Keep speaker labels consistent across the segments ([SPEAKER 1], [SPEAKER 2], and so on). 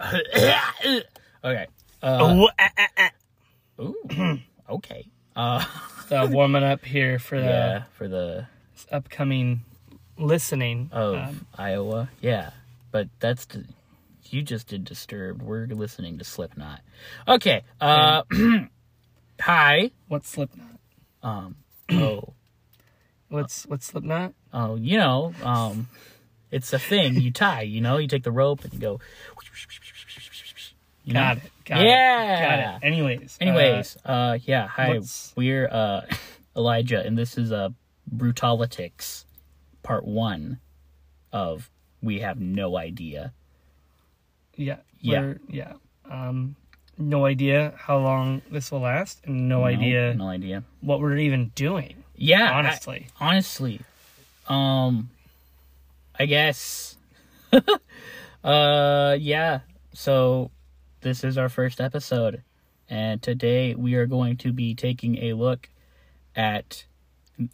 [SPEAKER 1] okay. Uh,
[SPEAKER 2] Oh, ah, ah, ah.
[SPEAKER 1] ooh, okay. Uh,
[SPEAKER 2] So warming up here for the
[SPEAKER 1] yeah, for the
[SPEAKER 2] upcoming listening.
[SPEAKER 1] of
[SPEAKER 2] Um,
[SPEAKER 1] Iowa. Yeah, but that's you just did Disturbed. We're listening to Slipknot. Okay. Uh, hi.
[SPEAKER 2] what's Slipknot?
[SPEAKER 1] Um. Oh.
[SPEAKER 2] What's what's Slipknot?
[SPEAKER 1] Oh. You know. Um. It's a thing you tie. You know. You take the rope and you go. You know?
[SPEAKER 2] Got it. Got
[SPEAKER 1] Yeah.
[SPEAKER 2] it. Got it. Anyways.
[SPEAKER 1] Anyways, uh, yeah, hi.
[SPEAKER 2] what's-
[SPEAKER 1] We're uh Elijah and this is uh Brutalitics part 1 of we have no idea.
[SPEAKER 2] Yeah.
[SPEAKER 1] Yeah.
[SPEAKER 2] we're- Yeah. Um, no idea how long this will last, and no, idea
[SPEAKER 1] No idea.
[SPEAKER 2] what we're even doing.
[SPEAKER 1] Yeah, I-
[SPEAKER 2] Honestly,
[SPEAKER 1] honestly. Um I guess uh yeah. So this is our first episode and today we are going to be taking a look at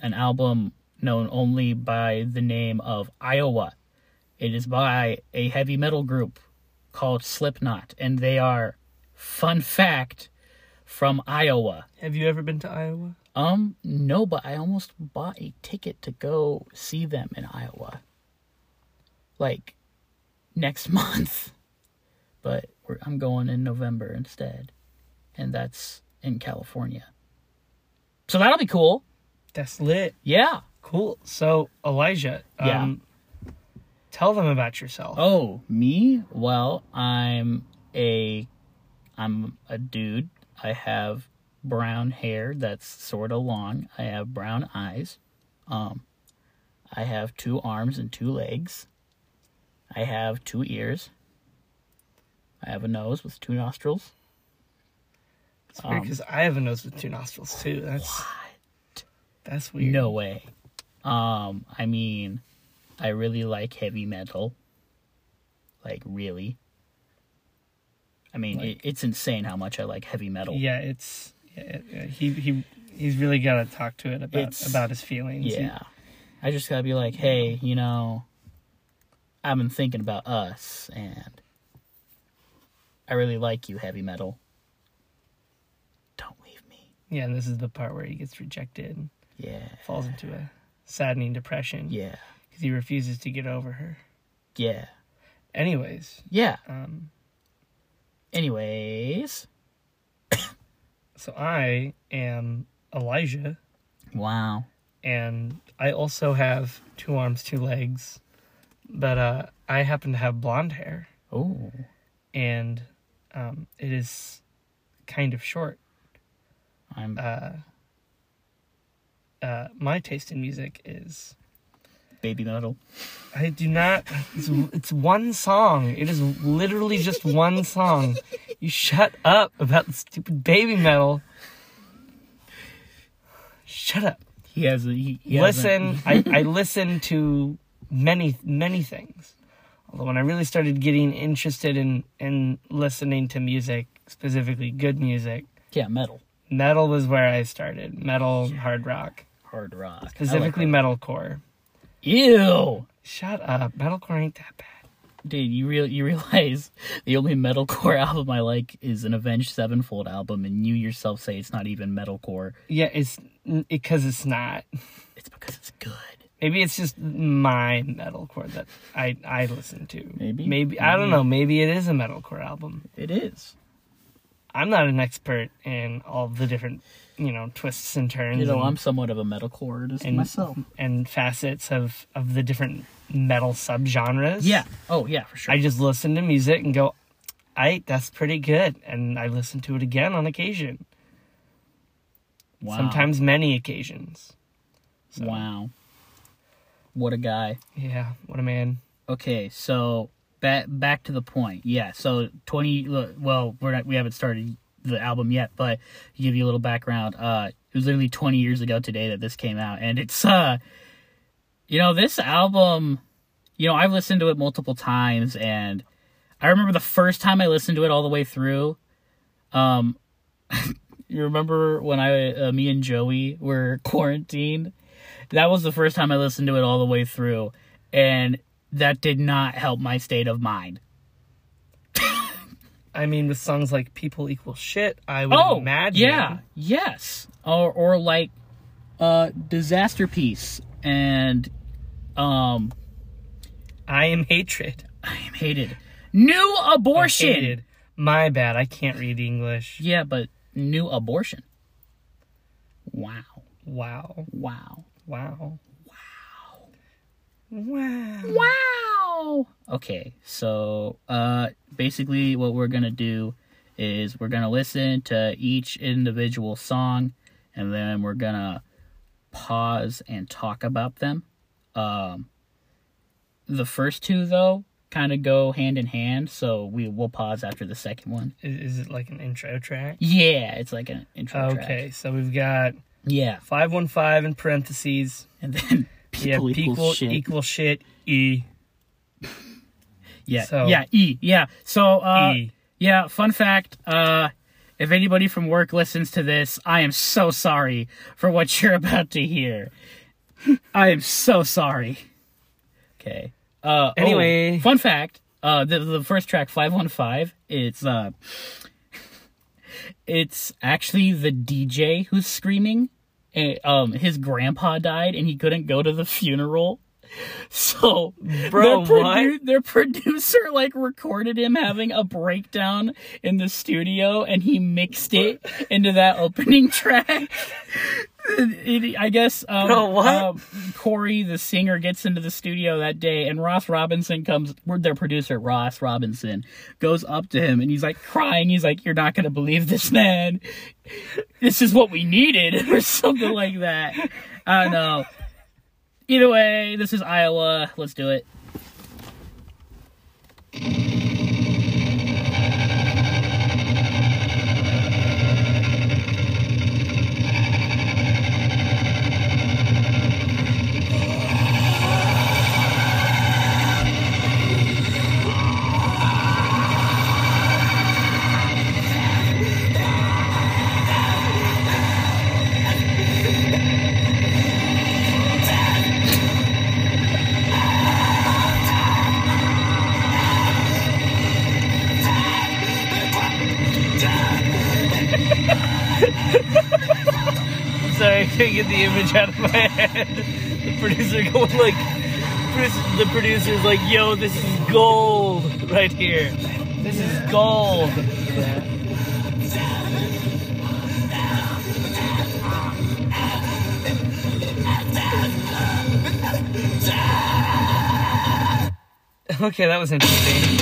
[SPEAKER 1] an album known only by the name of Iowa. It is by a heavy metal group called Slipknot and they are fun fact from Iowa.
[SPEAKER 2] have you ever been to Iowa?
[SPEAKER 1] Um, no, but I almost bought a ticket to go see them in Iowa. Like next month. But we're, I'm going in November instead. And that's in California. So that'll be cool.
[SPEAKER 2] That's lit.
[SPEAKER 1] Yeah.
[SPEAKER 2] Cool. So Elijah,
[SPEAKER 1] Yeah.
[SPEAKER 2] um, tell them about yourself.
[SPEAKER 1] Oh, me? Well, I'm a I'm a dude. I have brown hair that's sort of long. I have brown eyes. Um I have two arms and two legs. I have two ears. I have a nose with two nostrils.
[SPEAKER 2] It's weird
[SPEAKER 1] um,
[SPEAKER 2] because I have a nose with two nostrils too. That's
[SPEAKER 1] What?
[SPEAKER 2] that's weird.
[SPEAKER 1] No way. Um, I mean, I really like heavy metal. Like really. I mean, it, it's insane how much I like heavy metal.
[SPEAKER 2] Yeah, it's yeah, yeah, he he he's really got to talk to it about
[SPEAKER 1] It's-
[SPEAKER 2] about his feelings. He-
[SPEAKER 1] Yeah. I just gotta be like, hey, you know, I've been thinking about us, and I really like you, heavy metal. Don't leave me.
[SPEAKER 2] yeah, and this is the part where he gets rejected,
[SPEAKER 1] Yeah.
[SPEAKER 2] falls into a saddening depression
[SPEAKER 1] Yeah.
[SPEAKER 2] because he refuses to get over her.
[SPEAKER 1] Yeah.
[SPEAKER 2] Anyways,
[SPEAKER 1] Yeah.
[SPEAKER 2] um,
[SPEAKER 1] Anyways.
[SPEAKER 2] so I am Elijah,
[SPEAKER 1] Wow.
[SPEAKER 2] and I also have two arms, two legs, but uh, I happen to have blonde hair,
[SPEAKER 1] Oh.
[SPEAKER 2] and um, it is kind of short.
[SPEAKER 1] I'm
[SPEAKER 2] Uh, uh, my taste in music is
[SPEAKER 1] Babymetal.
[SPEAKER 2] I do not. It's, it's one song. It is literally just one song. You shut up about the stupid Babymetal. Shut up.
[SPEAKER 1] He has a he, he has a-
[SPEAKER 2] listen. I, I listen to many many things. Although when I really started getting interested in in listening to music, specifically good music,
[SPEAKER 1] yeah, metal,
[SPEAKER 2] metal was where I started. Metal, hard rock,
[SPEAKER 1] hard rock,
[SPEAKER 2] specifically
[SPEAKER 1] like
[SPEAKER 2] metalcore.
[SPEAKER 1] Ew,
[SPEAKER 2] Shut up. Metalcore ain't that bad.
[SPEAKER 1] dude, you real you realize the only metalcore album I like is an Avenged Sevenfold album, and you yourself say it's not even metalcore.
[SPEAKER 2] Yeah, it's because it's not.
[SPEAKER 1] It's because it's good.
[SPEAKER 2] Maybe it's just my metalcore that I I listen to.
[SPEAKER 1] Maybe.
[SPEAKER 2] Maybe I don't know. Maybe it is a metalcore album.
[SPEAKER 1] It is.
[SPEAKER 2] I'm not an expert in all the different, you know, twists and turns
[SPEAKER 1] You know,
[SPEAKER 2] and,
[SPEAKER 1] I'm somewhat of a metalcore artist
[SPEAKER 2] and
[SPEAKER 1] myself.
[SPEAKER 2] and facets of of the different metal subgenres.
[SPEAKER 1] Yeah. Oh yeah, for sure.
[SPEAKER 2] I just listen to music and go, "I that's pretty good," and I listen to it again on occasion.
[SPEAKER 1] wow.
[SPEAKER 2] Sometimes many occasions. So,
[SPEAKER 1] Wow. What a guy.
[SPEAKER 2] Yeah, what a man.
[SPEAKER 1] Okay, so back back to the point. Yeah, so twenty. Well, we're not. We haven't started the album yet, but to give you a little background. Uh, it was literally twenty years ago today that this came out, and it's uh, you know, this album. You know, I've listened to it multiple times, and I remember the first time I listened to it all the way through. Um, you remember when I, uh, me and Joey were quarantined? That was the first time I listened to it all the way through, and that did not help my state of mind.
[SPEAKER 3] I mean, with songs like "People Equal Shit," I would
[SPEAKER 1] Oh,
[SPEAKER 3] imagine.
[SPEAKER 1] yeah, yes, or or like uh, Disasterpiece and um,
[SPEAKER 3] I am hatred.
[SPEAKER 1] I am hated. New abortion.
[SPEAKER 3] Hated. My bad. I can't read English.
[SPEAKER 1] Yeah, but new abortion. Wow,
[SPEAKER 3] Wow.
[SPEAKER 1] wow,
[SPEAKER 3] Wow. Wow.
[SPEAKER 1] wow. Wow. Okay, so uh, basically, what we're gonna do is we're gonna listen to each individual song, and then we're gonna pause and talk about them. Um, the first two, though, kind of go hand in hand, so we will pause after the second one.
[SPEAKER 3] Is, is it like an intro track?
[SPEAKER 1] Yeah, it's like an intro
[SPEAKER 3] Okay,
[SPEAKER 1] track.
[SPEAKER 3] so we've got
[SPEAKER 1] Yeah,
[SPEAKER 3] 515 in parentheses.
[SPEAKER 1] and then
[SPEAKER 3] Yeah,
[SPEAKER 1] people
[SPEAKER 3] people
[SPEAKER 1] equal shit.
[SPEAKER 3] equal shit. E.
[SPEAKER 1] yeah,
[SPEAKER 3] so-
[SPEAKER 1] yeah, E. Yeah. So, uh,
[SPEAKER 3] E.
[SPEAKER 1] yeah. Fun fact. Uh, if anybody from work listens to this, I am so sorry for what you're about to hear. I am so sorry. Okay. Uh, oh,
[SPEAKER 3] Anyway.
[SPEAKER 1] fun fact. Uh, the the first track, five one five. It's uh, it's actually the DJ who's screaming. And, um, his grandpa died, and he couldn't go to the funeral. So,
[SPEAKER 3] Bro,
[SPEAKER 1] their,
[SPEAKER 3] what?
[SPEAKER 1] their producer like recorded him having a breakdown in the studio, and he mixed it into that opening track. It- I guess um,
[SPEAKER 3] Bro, what?
[SPEAKER 1] um, Corey, the singer, gets into the studio that day, and Ross Robinson comes. We're their producer, Ross Robinson, goes up to him, and he's like crying. He's like, "You're not gonna believe this, man. This is what we needed, or something like that." I don't know. Either way, this is Iowa. Let's do it.
[SPEAKER 3] Out of my head. The producer going like, the producer's like, yo, this is gold right here. This is gold. Okay, that was interesting.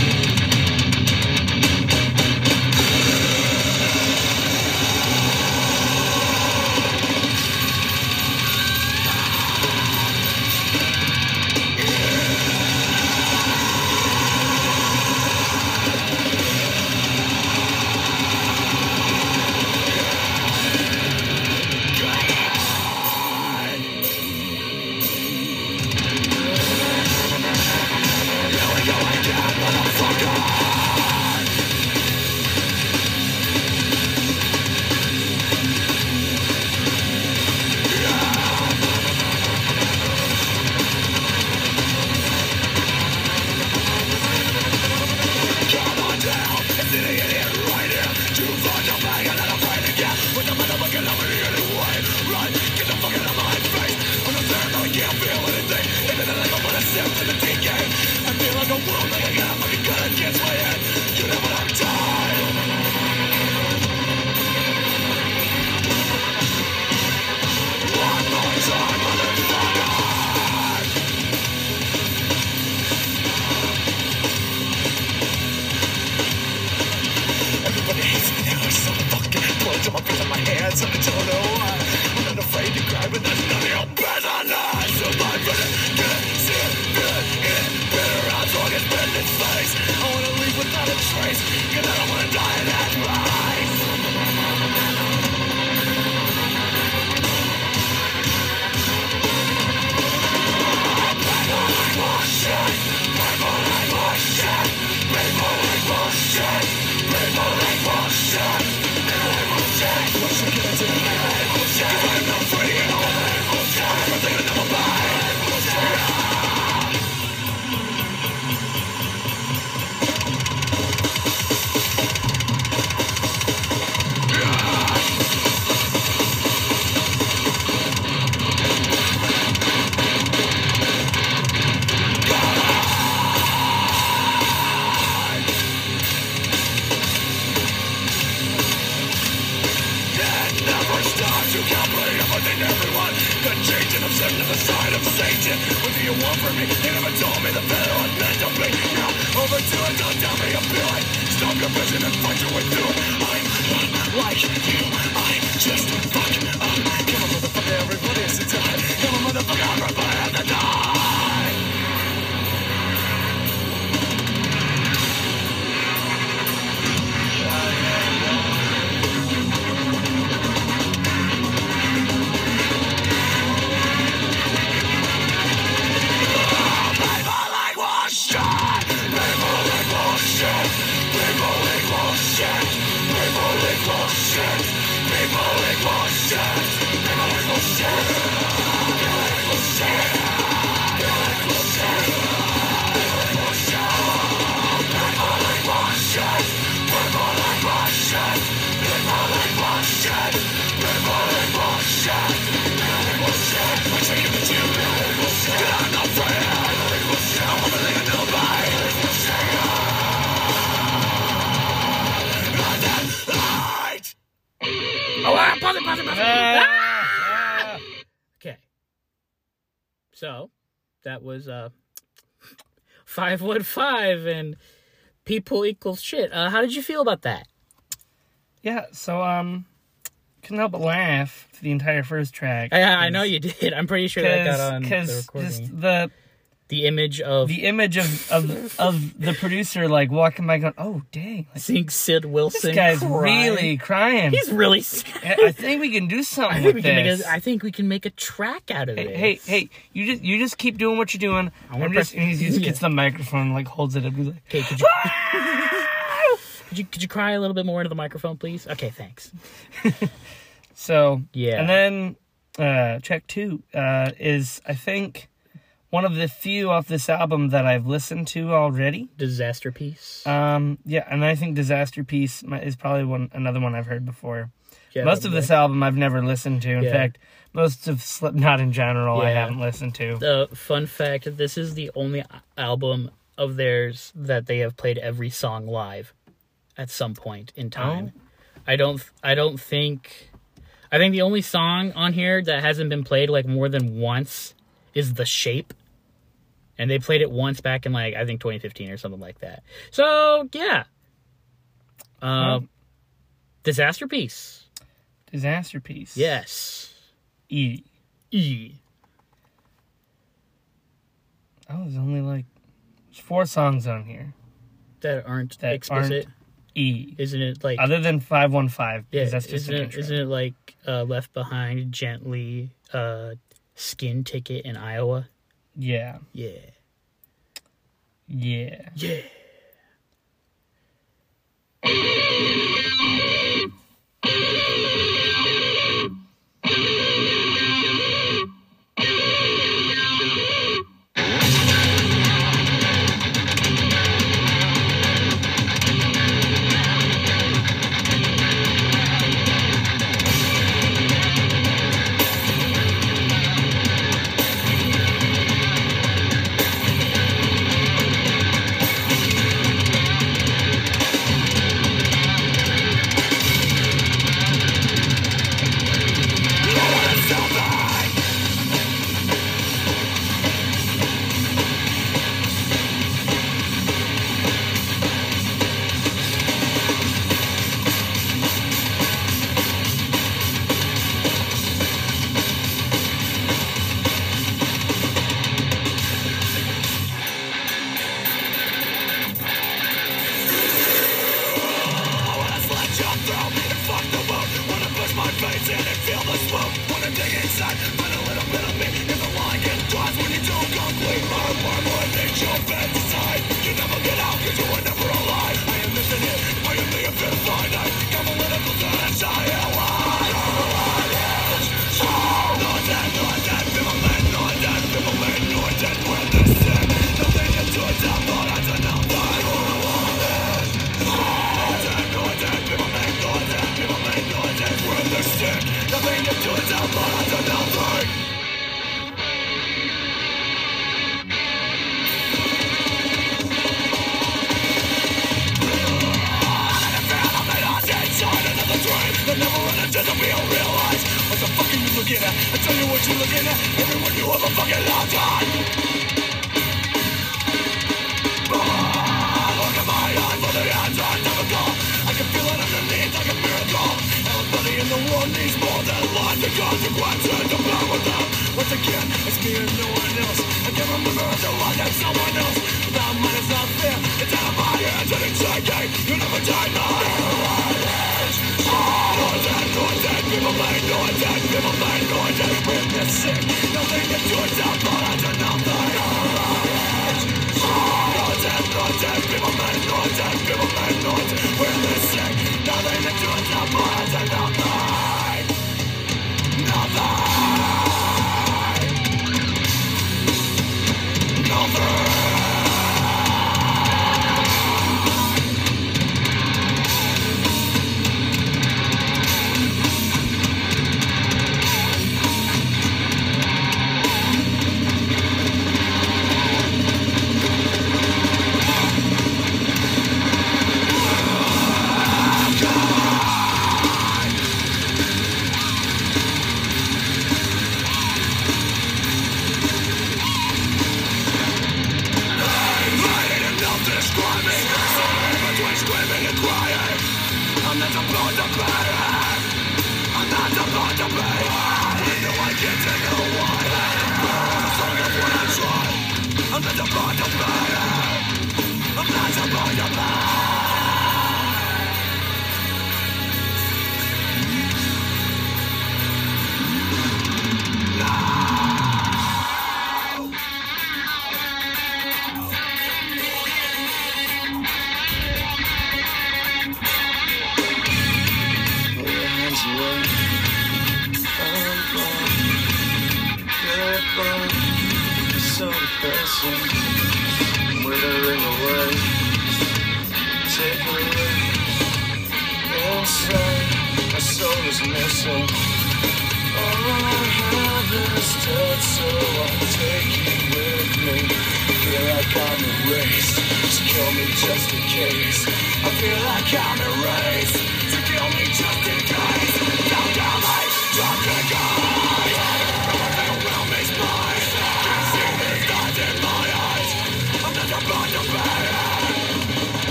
[SPEAKER 4] That
[SPEAKER 5] was
[SPEAKER 1] uh, 515 and people equals shit. Uh, how did you feel about that?
[SPEAKER 2] Yeah, so um, couldn't help but laugh to the entire first track.
[SPEAKER 1] I, I know you did. I'm pretty sure that got on the recording.
[SPEAKER 2] just the
[SPEAKER 1] the image of
[SPEAKER 2] the image of of of the producer like walking by going, oh dang, like,
[SPEAKER 1] seeing Sid Wilson.
[SPEAKER 2] this guy's
[SPEAKER 1] cry.
[SPEAKER 2] really crying.
[SPEAKER 1] He's really sad.
[SPEAKER 2] I think we can do something
[SPEAKER 1] I think, we
[SPEAKER 2] with
[SPEAKER 1] can make a, I think we can make a track out of
[SPEAKER 2] Hey,
[SPEAKER 1] it.
[SPEAKER 2] hey, hey! You just you just keep doing what you're doing.
[SPEAKER 1] I
[SPEAKER 2] I'm just
[SPEAKER 1] press-
[SPEAKER 2] he just
[SPEAKER 1] Yeah.
[SPEAKER 2] gets the microphone, like holds it up. And he's like,
[SPEAKER 1] Okay, could you, could you could you cry a little bit more into the microphone, please? Okay, thanks.
[SPEAKER 2] So
[SPEAKER 1] Yeah.
[SPEAKER 2] and then uh, track two uh, is I think one of the few off this album that I've listened to already.
[SPEAKER 1] Disasterpiece.
[SPEAKER 2] Um, yeah, and I think Disasterpiece is probably one another one I've heard before.
[SPEAKER 1] Yeah,
[SPEAKER 2] most of this album I've never listened to. In
[SPEAKER 1] Yeah.
[SPEAKER 2] fact, most of Slipknot in general I haven't listened to.
[SPEAKER 1] The fun fact: this is the only album of theirs that they have played every song live at some point in time. I don't. I don't think. I think the only song on here that hasn't been played like more than once is "The Shape," and they played it once back in like I think 2015 or something like that. So yeah. Uh,
[SPEAKER 2] Disasterpiece. Disasterpiece.
[SPEAKER 1] Yes.
[SPEAKER 2] E.
[SPEAKER 1] E.
[SPEAKER 2] Oh, there's only like there's four songs on here
[SPEAKER 1] that aren't
[SPEAKER 2] that
[SPEAKER 1] explicit.
[SPEAKER 2] Aren't e.
[SPEAKER 1] Isn't it like
[SPEAKER 2] other than five one five?
[SPEAKER 1] Yeah.
[SPEAKER 2] That's just
[SPEAKER 1] isn't, Isn't it like uh, Left Behind, Gently, uh, Skin Ticket in Iowa?
[SPEAKER 2] Yeah.
[SPEAKER 1] Yeah.
[SPEAKER 2] Yeah.
[SPEAKER 1] Yeah.
[SPEAKER 3] yeah.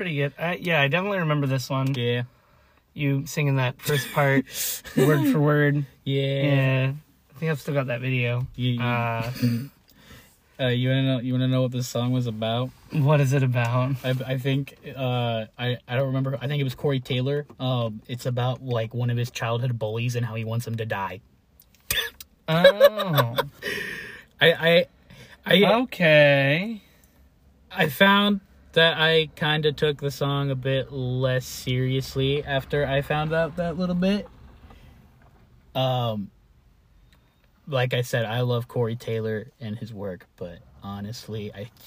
[SPEAKER 2] Pretty good. Uh, yeah, I definitely remember this one.
[SPEAKER 3] Yeah.
[SPEAKER 2] You singing that first part, word for word.
[SPEAKER 3] Yeah.
[SPEAKER 2] Yeah. I think I've still got that video.
[SPEAKER 3] You, you,
[SPEAKER 2] Uh,
[SPEAKER 3] uh, you wanna know? You wanna know what this song was about?
[SPEAKER 2] what is it about?
[SPEAKER 3] I, I think uh, I I don't remember. I think it was Corey Taylor. Um, it's about like one of his childhood bullies and how he wants him to die.
[SPEAKER 2] Oh,
[SPEAKER 3] I I I,
[SPEAKER 2] okay.
[SPEAKER 3] I found that I kind of took the song a bit less seriously after I found out that little bit. Um, like I said, I love Corey Taylor and his work, but honestly, I.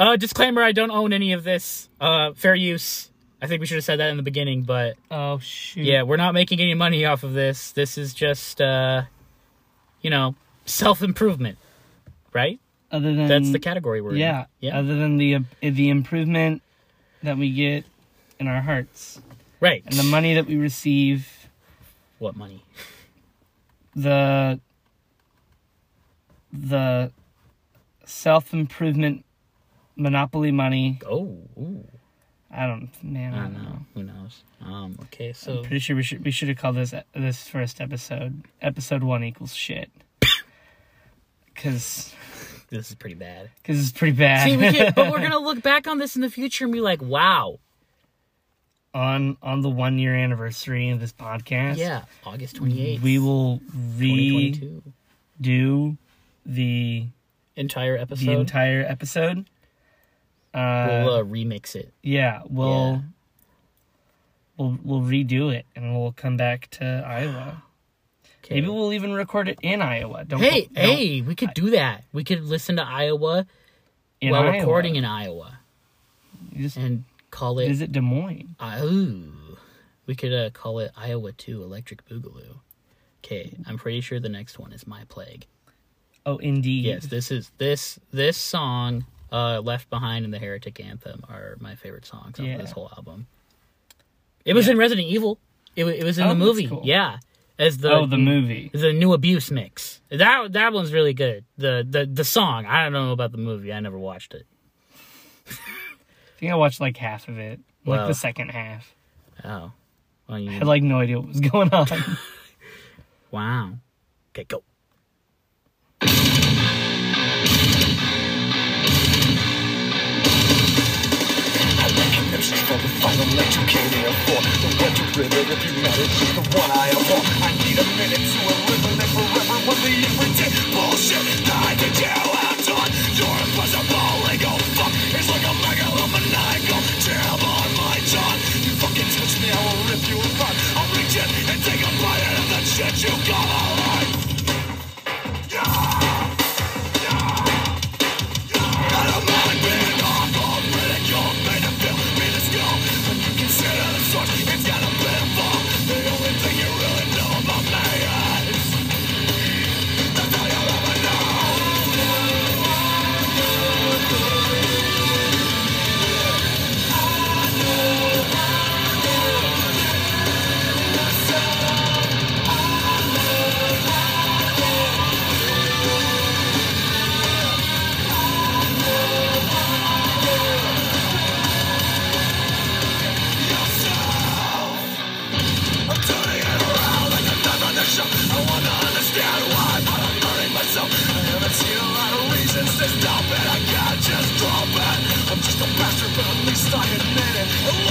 [SPEAKER 3] Uh, disclaimer: I don't own any of this. Uh, fair use. I think we should have said that in the beginning, but
[SPEAKER 2] Oh shoot.
[SPEAKER 3] yeah, we're not making any money off of this. This is just, uh, you know, self improvement, right?
[SPEAKER 2] Other than
[SPEAKER 3] That's the category we're
[SPEAKER 2] yeah.
[SPEAKER 3] in. Yeah.
[SPEAKER 2] Other than the uh, the improvement that we get in our hearts
[SPEAKER 3] Right.
[SPEAKER 2] and the money that we receive,
[SPEAKER 3] What money?
[SPEAKER 2] the the self improvement monopoly money.
[SPEAKER 3] Oh, ooh,
[SPEAKER 2] I don't man.
[SPEAKER 3] I don't
[SPEAKER 2] know.
[SPEAKER 3] know. Who knows? Um. Okay.
[SPEAKER 2] I'm
[SPEAKER 3] So
[SPEAKER 2] pretty sure we should we should have called this this first episode episode one equals shit. Cause,
[SPEAKER 3] this is pretty bad.
[SPEAKER 2] cause it's pretty bad.
[SPEAKER 3] See, we can, but we're gonna look back on this in the future and be like, wow.
[SPEAKER 2] on on the one year anniversary of this podcast.
[SPEAKER 3] Yeah. August twenty eighth.
[SPEAKER 2] we will re
[SPEAKER 3] 2022.
[SPEAKER 2] do the
[SPEAKER 1] Entire episode.
[SPEAKER 2] the
[SPEAKER 1] episode.
[SPEAKER 2] entire episode. Uh,
[SPEAKER 1] we'll uh, remix it.
[SPEAKER 2] yeah, we'll
[SPEAKER 1] Yeah.
[SPEAKER 2] we'll we'll redo it and we'll come back to Iowa. Maybe we'll even record it in Iowa. Don't
[SPEAKER 1] Hey,
[SPEAKER 2] don't-
[SPEAKER 1] hey, we could do that. We could listen to Iowa while
[SPEAKER 2] Iowa.
[SPEAKER 1] recording in Iowa
[SPEAKER 2] just
[SPEAKER 1] and call it.
[SPEAKER 2] Is it. Des Moines.
[SPEAKER 1] Ooh, we could uh, call it Iowa Two Electric Boogaloo. Okay, I'm pretty sure the next one is My Plague.
[SPEAKER 2] Oh, indeed.
[SPEAKER 1] Yes, this is this this song, uh, Left Behind and the Heretic Anthem are my favorite songs
[SPEAKER 2] Yeah.
[SPEAKER 1] of this whole album. It was in Resident Evil. It, it was in
[SPEAKER 2] Oh,
[SPEAKER 1] the movie.
[SPEAKER 2] cool.
[SPEAKER 1] Yeah, as the
[SPEAKER 2] oh, the movie.
[SPEAKER 1] the new abuse mix. That that one's really good. The the the song. I don't know about the movie. I never watched it.
[SPEAKER 2] I think I watched like half of it, like the second half.
[SPEAKER 1] Oh, well, you,
[SPEAKER 2] I had like no idea what was going on.
[SPEAKER 1] wow. Okay, go.
[SPEAKER 3] Final night you came here for The one to river if you met it, the one I abhor. I need a minute to eliminate forever with the everyday bullshit that I think you have done. You're impossible, ego fuck. It's like a megalomaniacal jam on my tongue You fucking touch me, I will rip you apart. I'll reach in and take a bite out of that shit you call alive I stop it I can't just drop it. I'm just a bastard, but at least I admit it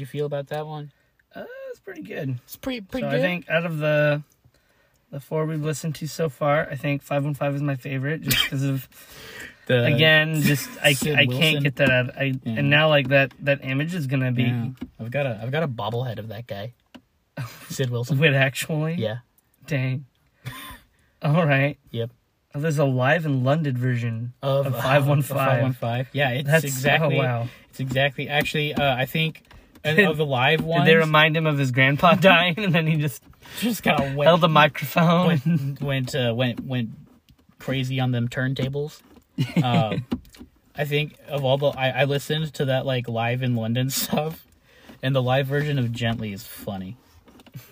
[SPEAKER 1] you feel about that one?
[SPEAKER 2] uh, that's pretty good.
[SPEAKER 1] It's pretty pretty
[SPEAKER 2] so
[SPEAKER 1] good.
[SPEAKER 2] I think out of the the four we've listened to so far, I think five one five is my favorite, just because of
[SPEAKER 1] the,
[SPEAKER 2] again, just I,
[SPEAKER 1] Sid
[SPEAKER 2] I
[SPEAKER 1] Wilson.
[SPEAKER 2] can't get that out. I
[SPEAKER 1] Yeah.
[SPEAKER 2] and now like that that image is gonna be
[SPEAKER 1] Yeah. I've got a I've got a bobblehead of that guy. Sid Wilson.
[SPEAKER 2] Wait, actually?
[SPEAKER 1] Yeah.
[SPEAKER 2] Dang. All right.
[SPEAKER 1] Yep.
[SPEAKER 2] Oh, there's a live in London version
[SPEAKER 1] Of,
[SPEAKER 2] of
[SPEAKER 1] uh,
[SPEAKER 2] 515.
[SPEAKER 1] 515. Yeah, it's
[SPEAKER 2] That's
[SPEAKER 1] exactly.
[SPEAKER 2] Oh, wow.
[SPEAKER 1] It's exactly. Actually, uh, I think uh,
[SPEAKER 2] Did-
[SPEAKER 1] of the live ones.
[SPEAKER 2] Did they remind him of his grandpa dying, and then he just
[SPEAKER 1] just kind of went,
[SPEAKER 2] held the microphone?
[SPEAKER 1] went went uh, went went crazy on them turntables. Um, I think of all the I, I listened to that like live in London stuff, and the live version of Gently is funny.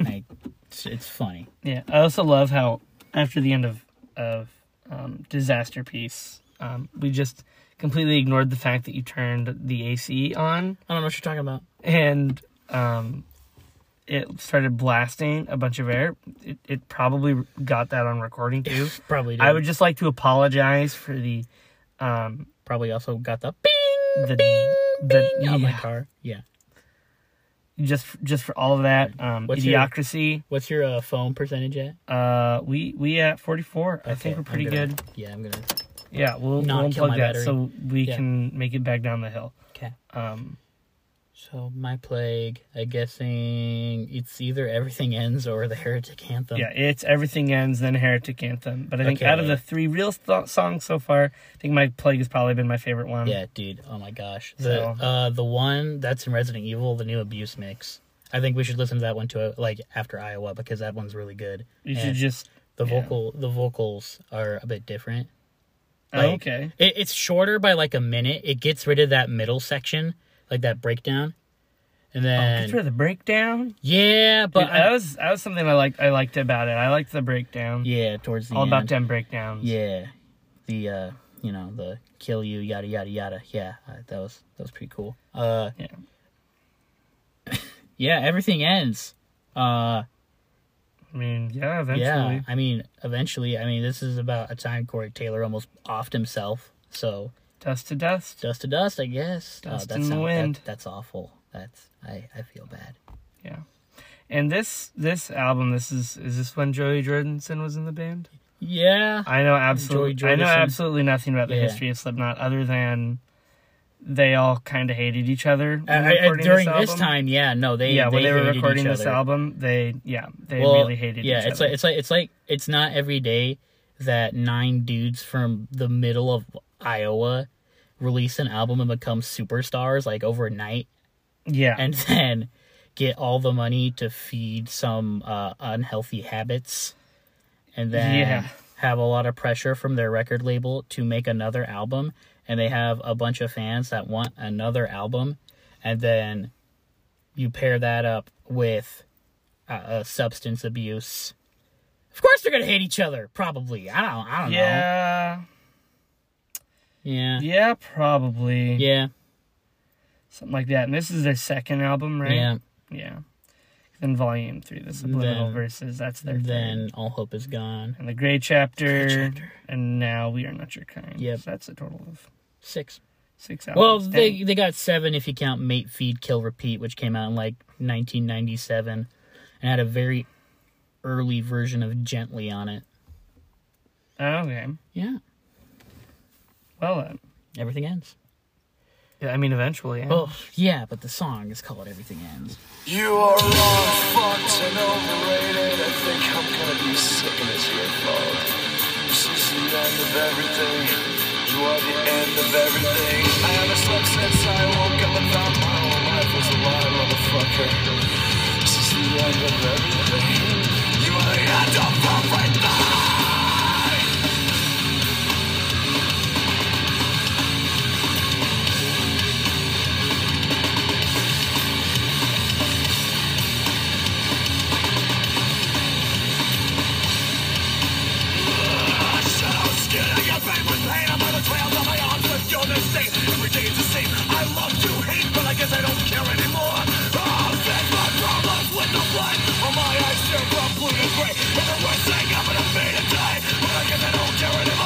[SPEAKER 1] Like, it's, it's funny.
[SPEAKER 2] Yeah, I also love how after the end of of um, Disasterpiece, um, we just completely ignored the fact that you turned the AC on
[SPEAKER 1] I don't know what you're talking about.
[SPEAKER 2] And um, it started blasting a bunch of air. It, it probably got that on recording too.
[SPEAKER 1] Probably. Did.
[SPEAKER 2] I would just like to apologize for the um,
[SPEAKER 1] probably also got the bing
[SPEAKER 2] the
[SPEAKER 1] bing
[SPEAKER 2] the
[SPEAKER 1] bing on my car. Yeah.
[SPEAKER 2] just just for all of that um,
[SPEAKER 1] What's your-
[SPEAKER 2] idiocracy.
[SPEAKER 1] What's your uh, phone percentage at?
[SPEAKER 2] Uh, we we at forty four. I think we're pretty
[SPEAKER 1] gonna-
[SPEAKER 2] good.
[SPEAKER 1] Yeah, I'm gonna.
[SPEAKER 2] Yeah, we'll, we'll
[SPEAKER 1] kill
[SPEAKER 2] unplug that
[SPEAKER 1] battery.
[SPEAKER 2] so we
[SPEAKER 1] Yeah.
[SPEAKER 2] can make it back down the hill.
[SPEAKER 1] Okay.
[SPEAKER 2] Um,
[SPEAKER 1] So my plague, I guessing it's either everything ends or the heretic anthem.
[SPEAKER 2] yeah, it's everything ends then Heretic Anthem. But I think out of the three real th- songs so far, I think my plague has probably been my favorite one.
[SPEAKER 1] Yeah, dude. Oh my gosh. The
[SPEAKER 2] So-
[SPEAKER 1] uh the one that's in Resident Evil, the new abuse mix. I think we should listen to that one to like after Iowa because that one's really good.
[SPEAKER 2] you should just.
[SPEAKER 1] the
[SPEAKER 2] yeah.
[SPEAKER 1] vocal the vocals are a bit different.
[SPEAKER 2] Oh, okay.
[SPEAKER 1] It, it's shorter by like a minute. It gets rid of that middle section, like that breakdown. And
[SPEAKER 2] Oh,
[SPEAKER 1] then
[SPEAKER 2] rid the breakdown.
[SPEAKER 1] yeah, but
[SPEAKER 2] Dude, that was that was something I liked. I liked about it. I liked the breakdown.
[SPEAKER 1] yeah, towards the
[SPEAKER 2] All
[SPEAKER 1] end.
[SPEAKER 2] about them breakdowns.
[SPEAKER 1] Yeah, the uh, you know, the kill you, yada yada yada. Yeah, uh, that was that was pretty cool. Uh,
[SPEAKER 2] Yeah.
[SPEAKER 1] yeah, everything ends. Uh,
[SPEAKER 2] I mean, yeah. Eventually.
[SPEAKER 1] yeah, I mean, eventually. I mean, this is about a time Corey Taylor almost offed himself. So
[SPEAKER 2] Dust to dust.
[SPEAKER 1] dust to dust, I guess.
[SPEAKER 2] Dust
[SPEAKER 1] uh,
[SPEAKER 2] in the wind.
[SPEAKER 1] That, that's awful. That's I I feel bad.
[SPEAKER 2] Yeah. And this this album, this is is this when Joey Jordison was in the band?
[SPEAKER 1] Yeah,
[SPEAKER 2] I know absolutely. I know absolutely nothing about the
[SPEAKER 1] Yeah.
[SPEAKER 2] history of Slipknot other than they all kind of hated each other
[SPEAKER 1] I- I- during
[SPEAKER 2] this,
[SPEAKER 1] this, time, yeah, no, they
[SPEAKER 2] yeah, when they were recording this album, they yeah they
[SPEAKER 1] Well,
[SPEAKER 2] really hated
[SPEAKER 1] yeah,
[SPEAKER 2] each
[SPEAKER 1] it's
[SPEAKER 2] other.
[SPEAKER 1] like it's like it's like it's not every day that nine dudes from the middle of Iowa release an album and become superstars like overnight,
[SPEAKER 2] yeah,
[SPEAKER 1] and then get all the money to feed some uh, unhealthy habits, and then
[SPEAKER 2] Yeah.
[SPEAKER 1] have a lot of pressure from their record label to make another album, and they have a bunch of fans that want another album, and then you pair that up with uh, uh, substance abuse. Of course, they're gonna hate each other. Probably. I don't. I don't know.
[SPEAKER 2] Yeah,
[SPEAKER 1] Yeah.
[SPEAKER 2] probably
[SPEAKER 1] Yeah.
[SPEAKER 2] something like that. And this is their second album, right?
[SPEAKER 1] Yeah.
[SPEAKER 2] yeah. Then Volume Three, the Subliminal
[SPEAKER 1] Then-
[SPEAKER 2] Verses. That's their
[SPEAKER 1] Then
[SPEAKER 2] third.
[SPEAKER 1] all hope is gone.
[SPEAKER 2] and the Gray Chapter,
[SPEAKER 1] Chapter.
[SPEAKER 2] and now We Are Not Your Kind.
[SPEAKER 1] Yep.
[SPEAKER 2] So that's a total of
[SPEAKER 1] Six.
[SPEAKER 2] six albums.
[SPEAKER 1] Well, they
[SPEAKER 2] Dang.
[SPEAKER 1] they got seven if you count Mate, Feed, Kill, Repeat, which came out in like 1997, and had a very early version of Gently on it.
[SPEAKER 2] Oh, okay.
[SPEAKER 1] Yeah.
[SPEAKER 2] Well, then.
[SPEAKER 1] Everything ends.
[SPEAKER 2] Yeah, I mean, eventually. Yeah.
[SPEAKER 1] Oh, yeah, but the song is called Everything Ends.
[SPEAKER 3] You are wrong, fucked, and overrated. I think I'm gonna be sick and it's your fault. This is the end of everything. You are the end of everything. I haven't slept since I woke up and thought my whole life was a lie, motherfucker. This is the end of everything. You are the end of everything.
[SPEAKER 6] free But the worst thing happened to me today But I guess I
[SPEAKER 3] don't
[SPEAKER 1] care
[SPEAKER 3] anymore.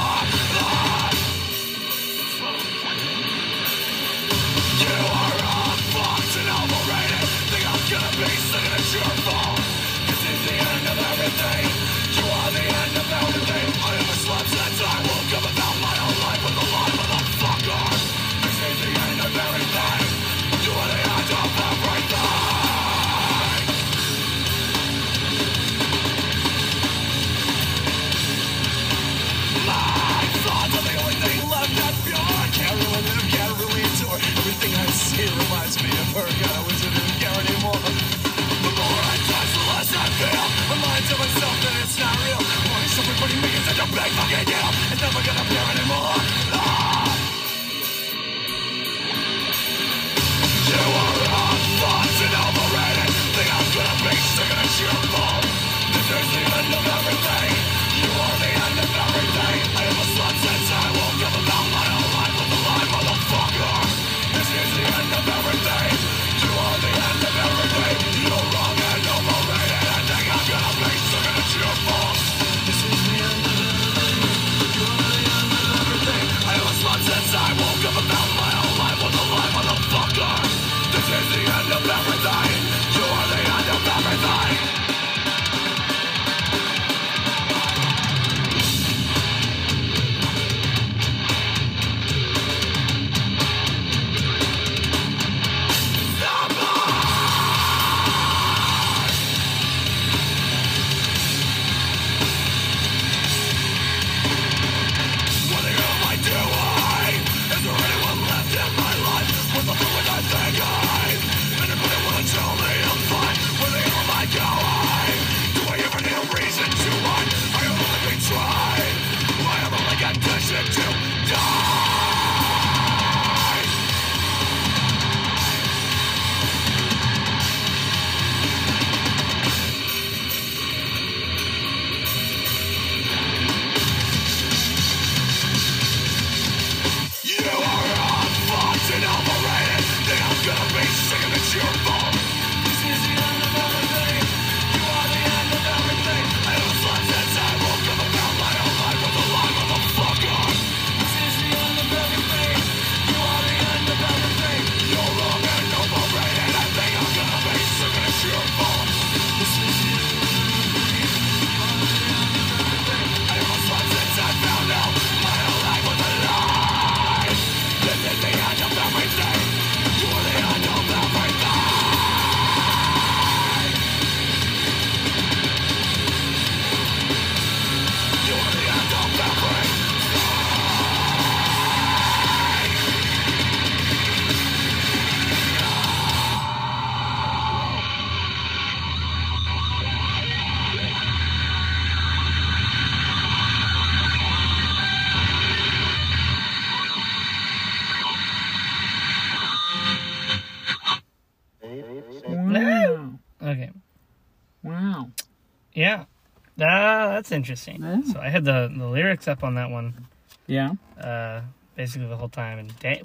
[SPEAKER 3] Ah, that's interesting.
[SPEAKER 1] Yeah.
[SPEAKER 3] So I had the, the lyrics up on that one
[SPEAKER 1] Yeah.
[SPEAKER 3] uh, basically the whole time. And da-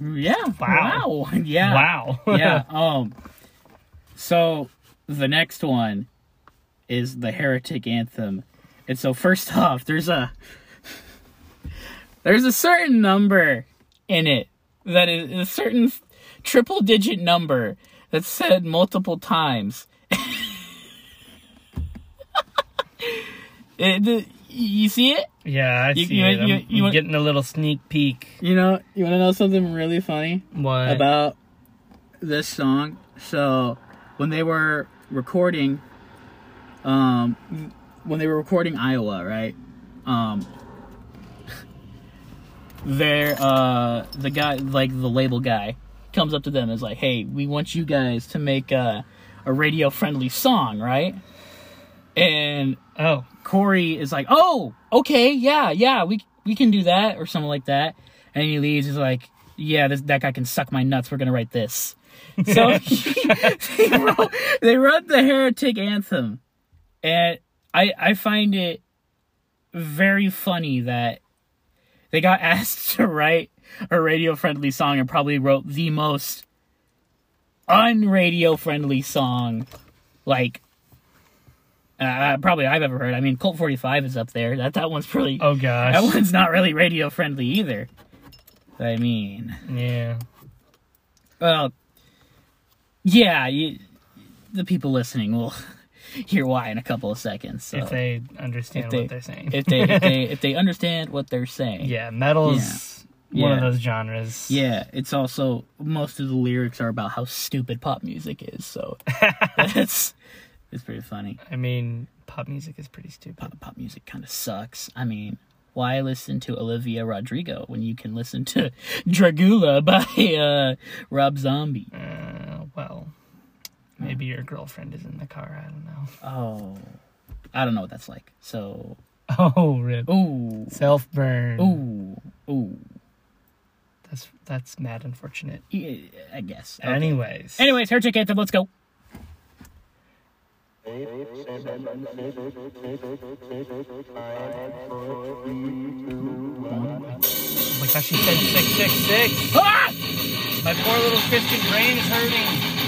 [SPEAKER 1] Yeah.
[SPEAKER 3] Wow.
[SPEAKER 1] Wow. Yeah.
[SPEAKER 3] wow.
[SPEAKER 1] yeah. Um. So the next one is the heretic anthem, and so first off, there's a there's a certain number in it that is a certain triple digit number that's said multiple times. It, the, you see it?
[SPEAKER 3] yeah, I
[SPEAKER 1] You-
[SPEAKER 3] see
[SPEAKER 1] you-
[SPEAKER 3] it. I'm,
[SPEAKER 1] you- you
[SPEAKER 3] I'm getting a little sneak peek.
[SPEAKER 1] You know, you want to know something really funny?
[SPEAKER 3] What?
[SPEAKER 1] about this song. So when they were recording, um, when they were recording Iowa, right? Um, there, uh, the guy, like the label guy, comes up to them and is like, "Hey, we want you guys to make a, a radio-friendly song, right?" And
[SPEAKER 3] Oh,
[SPEAKER 1] Corey is like, "Oh, okay, yeah, yeah, we we can do that or something like that." And he leaves. He's like, "Yeah, this, that guy can suck my nuts. We're gonna write this." So they, wrote, they wrote the heretic anthem, and I I find it very funny that they got asked to write a radio friendly song and probably wrote the most unradio friendly song like uh, probably I've ever heard. I mean, Colt 45 is up there. That that one's pretty.
[SPEAKER 3] oh gosh.
[SPEAKER 1] that one's not really radio friendly either. I mean,
[SPEAKER 3] yeah.
[SPEAKER 1] well, yeah, you, the people listening will hear why in a couple of seconds. So
[SPEAKER 3] If they understand
[SPEAKER 1] If they-
[SPEAKER 3] what they're saying.
[SPEAKER 1] if they if they if they understand what they're saying,
[SPEAKER 3] yeah, metal's one of those genres.
[SPEAKER 1] Yeah, it's also most of the lyrics are about how stupid pop music is. So that's it's pretty funny.
[SPEAKER 3] I mean, pop music is pretty stupid.
[SPEAKER 1] Pop, pop music kind of sucks. I mean, why listen to Olivia Rodrigo when you can listen to Dragula by uh, Rob Zombie?
[SPEAKER 3] Uh, Maybe your girlfriend is in the car. I don't know.
[SPEAKER 1] Oh, I don't know what that's like. So,
[SPEAKER 3] Oh, rip.
[SPEAKER 1] ooh,
[SPEAKER 3] Self burn.
[SPEAKER 1] ooh, ooh.
[SPEAKER 3] That's that's mad unfortunate.
[SPEAKER 1] Yeah, I guess. Okay.
[SPEAKER 3] Anyways.
[SPEAKER 1] Anyways, Heretic Anthem. Let's go.
[SPEAKER 3] Oh my gosh, she said 666.
[SPEAKER 1] Ah!
[SPEAKER 3] My poor little Christian brain is hurting.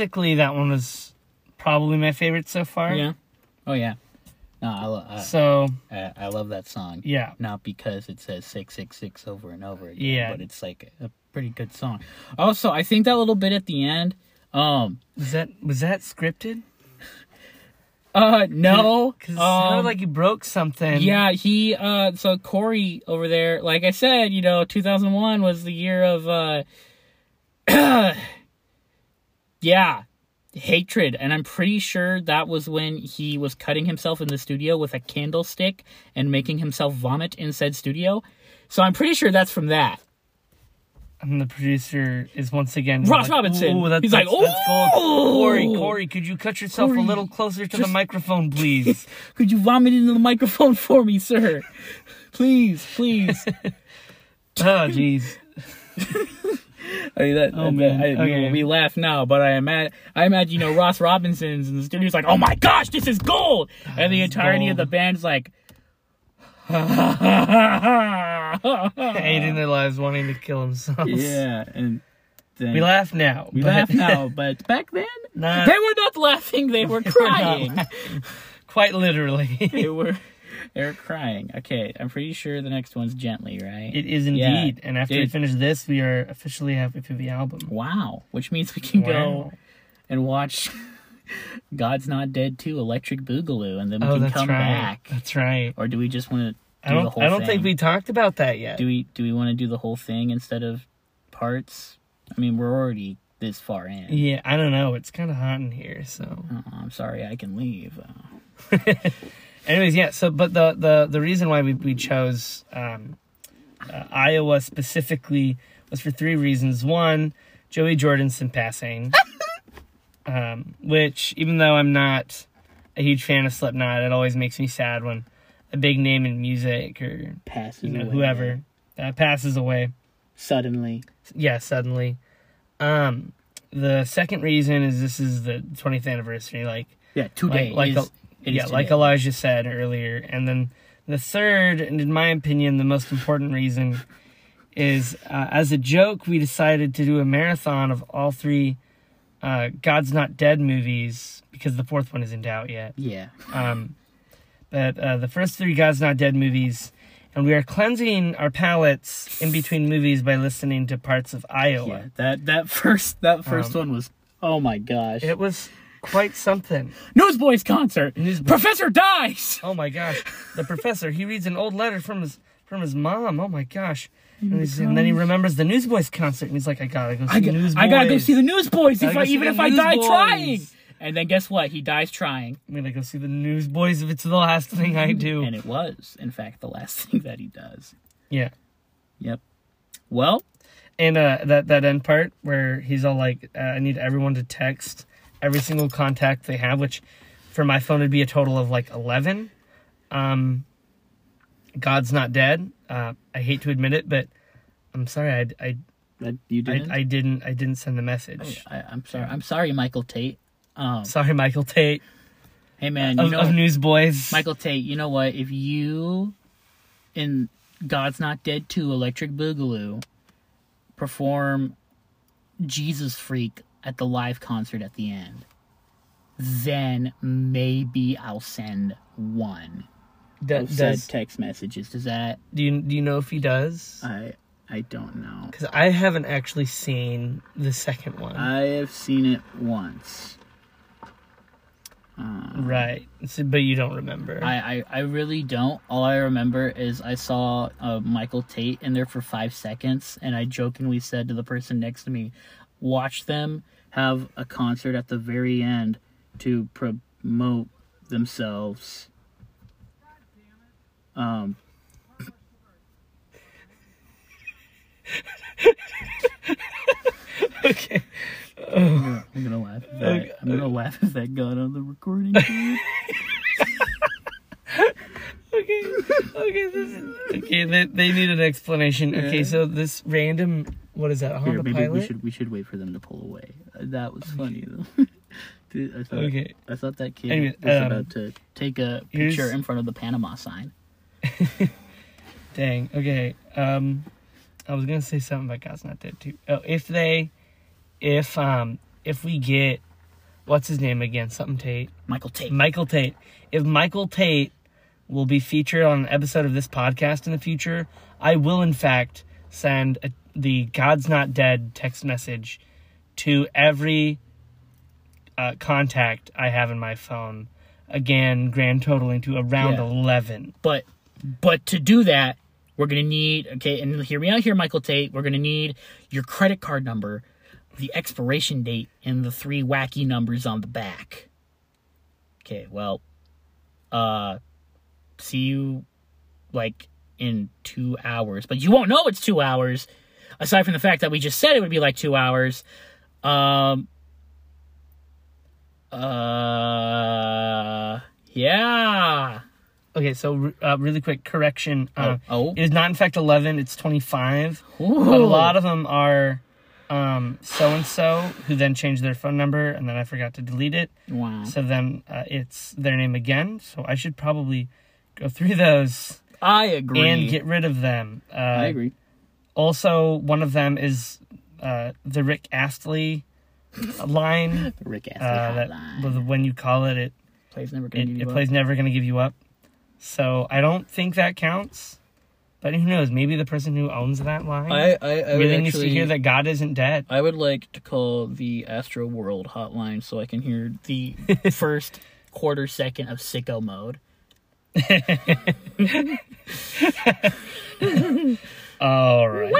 [SPEAKER 3] musically that one was probably my favorite so far.
[SPEAKER 1] Yeah. Oh yeah. No, I, lo- I,
[SPEAKER 3] So
[SPEAKER 1] I, I love that song.
[SPEAKER 3] yeah,
[SPEAKER 1] Not because it says six six six over and over again,
[SPEAKER 3] Yeah.
[SPEAKER 1] but it's like a pretty good song. Also, I think that little bit at the end. Um.
[SPEAKER 3] was that was that scripted?
[SPEAKER 1] Uh. No.
[SPEAKER 3] Because it
[SPEAKER 1] um,
[SPEAKER 3] sounded like he broke something.
[SPEAKER 1] Yeah, he uh so Corey over there, like I said, you know, 2001 was the year of uh yeah. hatred, and I'm pretty sure that was when he was cutting himself in the studio with a candlestick and making himself vomit in said studio. So I'm pretty sure that's from that.
[SPEAKER 2] And the producer is once again
[SPEAKER 1] Ross
[SPEAKER 2] like,
[SPEAKER 1] Robinson.
[SPEAKER 2] "Ooh, that's,
[SPEAKER 1] He's
[SPEAKER 2] that's,
[SPEAKER 1] like. "Ooh."
[SPEAKER 2] Corey, Corey, could you cut yourself
[SPEAKER 1] Corey,
[SPEAKER 2] a little closer to the microphone, please?
[SPEAKER 1] Could you vomit into the microphone for me, sir? Please, please.
[SPEAKER 2] oh, jeez.
[SPEAKER 1] I mean, that,
[SPEAKER 2] Oh,
[SPEAKER 1] that-
[SPEAKER 2] man.
[SPEAKER 1] I,
[SPEAKER 2] Okay.
[SPEAKER 1] we laugh now, but I imagine, I imagine, you know, Ross Robinson's in the studio's like, oh my gosh, this is gold! And the entirety of the band's like,
[SPEAKER 2] Hating their lives, wanting to kill themselves.
[SPEAKER 1] yeah, and then
[SPEAKER 2] We laugh now.
[SPEAKER 1] we
[SPEAKER 2] but
[SPEAKER 1] laugh now, but back then,
[SPEAKER 2] Not
[SPEAKER 1] they were not laughing, they were
[SPEAKER 2] They were
[SPEAKER 1] crying.
[SPEAKER 2] quite literally.
[SPEAKER 1] they were, they were crying. Okay, I'm pretty sure the next one's gently, right?
[SPEAKER 2] it is
[SPEAKER 1] Yeah,
[SPEAKER 2] indeed. and after we finish this, we are officially halfway through the album.
[SPEAKER 1] Wow, which means we can go and watch God's Not Dead 2 Electric Boogaloo and then we
[SPEAKER 2] Oh,
[SPEAKER 1] can come
[SPEAKER 2] right.
[SPEAKER 1] back.
[SPEAKER 2] That's right.
[SPEAKER 1] Or do we just want to
[SPEAKER 2] I
[SPEAKER 1] do the
[SPEAKER 2] don't. I don't
[SPEAKER 1] thing?
[SPEAKER 2] think we talked about that yet.
[SPEAKER 1] do we do we want to do the whole thing instead of parts? I mean, we're already this far in.
[SPEAKER 2] Yeah, I don't know. It's kind of hot in here, so.
[SPEAKER 1] Oh, I'm sorry, I can leave.
[SPEAKER 2] Anyways, yeah. So, but the the the reason why we we chose um, uh, Iowa specifically was for three reasons. One, Joey Jordison passing, um, which even though I'm not a huge fan of Slipknot, it always makes me sad when a big name in music or
[SPEAKER 1] passes
[SPEAKER 2] you know
[SPEAKER 1] away
[SPEAKER 2] whoever uh, passes away.
[SPEAKER 1] suddenly.
[SPEAKER 2] Yeah, suddenly. Um, the second reason is this is the 20th anniversary. Like
[SPEAKER 1] Yeah, today
[SPEAKER 2] like, like
[SPEAKER 1] is,
[SPEAKER 2] a-
[SPEAKER 1] it is
[SPEAKER 2] yeah, like. Elijah said earlier. And then the third, and in my opinion, the most important reason is uh, as a joke, we decided to do a marathon of all three uh, God's Not Dead movies because the fourth one isn't out yet.
[SPEAKER 1] Yeah,
[SPEAKER 2] Um, but uh, the first three God's Not Dead movies, and we are cleansing our palates in between movies by listening to parts of Iowa.
[SPEAKER 1] yeah. That that first that first
[SPEAKER 2] Um,
[SPEAKER 1] one was. Oh my gosh!
[SPEAKER 2] It was quite something.
[SPEAKER 1] Newsboys concert.
[SPEAKER 2] Newsboys.
[SPEAKER 1] Professor dies.
[SPEAKER 2] Oh my gosh, the professor he reads an old letter from his from his mom. Oh my gosh, and, he's- and then he remembers the Newsboys concert, and he's like, I gotta go see
[SPEAKER 1] I, got,
[SPEAKER 2] Newsboys.
[SPEAKER 1] I gotta go see the Newsboys if I, even
[SPEAKER 2] the
[SPEAKER 1] if I die trying. And then guess what? He dies trying,
[SPEAKER 2] I'm gonna go see the Newsboys if it's the last thing I do.
[SPEAKER 1] and it was, in fact, the last thing that he does.
[SPEAKER 2] yeah,
[SPEAKER 1] Yep. Well,
[SPEAKER 2] and uh, that that end part where he's all like, uh, I need everyone to text every single contact they have, which for my phone would be a total of like eleven. Um, God's not dead. Uh, I hate to admit it, but I'm sorry. I I
[SPEAKER 1] you didn't.
[SPEAKER 2] I didn't I didn't send the message.
[SPEAKER 1] I, am sorry. I'm sorry, Michael Tait. Um,
[SPEAKER 2] Sorry, Michael Tait
[SPEAKER 1] hey man, you
[SPEAKER 2] of,
[SPEAKER 1] know,
[SPEAKER 2] of Newsboys.
[SPEAKER 1] Michael Tait. You know what? If you in God's Not Dead 2 Electric Boogaloo perform Jesus Freak at the live concert at the end, then maybe I'll send one
[SPEAKER 2] Do-
[SPEAKER 1] of
[SPEAKER 2] does,
[SPEAKER 1] text messages. Does that?
[SPEAKER 2] do you do you know if he does?
[SPEAKER 1] I I don't know.
[SPEAKER 2] Because I haven't actually seen the second one.
[SPEAKER 1] I have seen it once.
[SPEAKER 2] right, so, but you don't remember.
[SPEAKER 1] I, I, I really don't. All I remember is I saw uh, Michael Tait in there for five seconds, and I jokingly said to the person next to me, "Watch them have a concert at the very end to promote themselves." Um.
[SPEAKER 2] okay.
[SPEAKER 1] I'm gonna laugh. If that,
[SPEAKER 2] Okay.
[SPEAKER 1] I'm gonna laugh if that got on the recording.
[SPEAKER 2] Okay. Okay. This is, okay. They, they need an explanation. Okay.
[SPEAKER 1] Yeah.
[SPEAKER 2] So this random what is that? Honda
[SPEAKER 1] maybe
[SPEAKER 2] Pilot.
[SPEAKER 1] we should we should wait for them to pull away. Uh, That was funny though. Dude, I thought,
[SPEAKER 2] Okay.
[SPEAKER 1] I thought that kid
[SPEAKER 2] Anyway,
[SPEAKER 1] was
[SPEAKER 2] um,
[SPEAKER 1] about to take a
[SPEAKER 2] here's-
[SPEAKER 1] picture in front of the Panama sign.
[SPEAKER 2] Dang. Okay. Um, I was gonna say something about God's not dead too. Oh, if they, if um, if we get, what's his name again? Something Tait.
[SPEAKER 1] Michael Tait.
[SPEAKER 2] Michael Tait. If Michael Tait will be featured on an episode of this podcast in the future, I will in fact send a, the God's Not Dead text message to every uh, contact I have in my phone. Again, grand totaling to around
[SPEAKER 1] Yeah.
[SPEAKER 2] 11.
[SPEAKER 1] But but to do that, we're gonna need okay, and hear me out here, Michael Tait. We're gonna need your credit card number, the expiration date and the three wacky numbers on the back. Okay, well, uh, see you like in two hours, but you won't know it's two hours. Aside from the fact that we just said it would be like two hours. Um, uh, yeah.
[SPEAKER 2] Okay, so uh, really quick correction. Uh,
[SPEAKER 1] Oh, oh.
[SPEAKER 2] It is not in fact 11, it's 25.
[SPEAKER 1] Ooh.
[SPEAKER 2] But a lot of them are um, so and so who then changed their phone number and then I forgot to delete it.
[SPEAKER 1] Wow.
[SPEAKER 2] So then uh, it's their name again. So I should probably go through those
[SPEAKER 1] I agree.
[SPEAKER 2] and get rid of them. Uh,
[SPEAKER 1] I agree.
[SPEAKER 2] Also, one of them is uh, the Rick Astley line.
[SPEAKER 1] Rick Astley
[SPEAKER 2] Uh, that
[SPEAKER 1] hotline.
[SPEAKER 2] with- when you call it, it
[SPEAKER 1] plays never gonna
[SPEAKER 2] it,
[SPEAKER 1] give you
[SPEAKER 2] it
[SPEAKER 1] up.
[SPEAKER 2] plays never gonna give you up. So I don't think that counts. But who knows? Maybe the person who owns that line
[SPEAKER 1] I, I, I would
[SPEAKER 2] really needs to hear that God isn't dead.
[SPEAKER 1] I would like to call the Astroworld hotline so I can hear the first quarter second of sicko mode.
[SPEAKER 2] All right.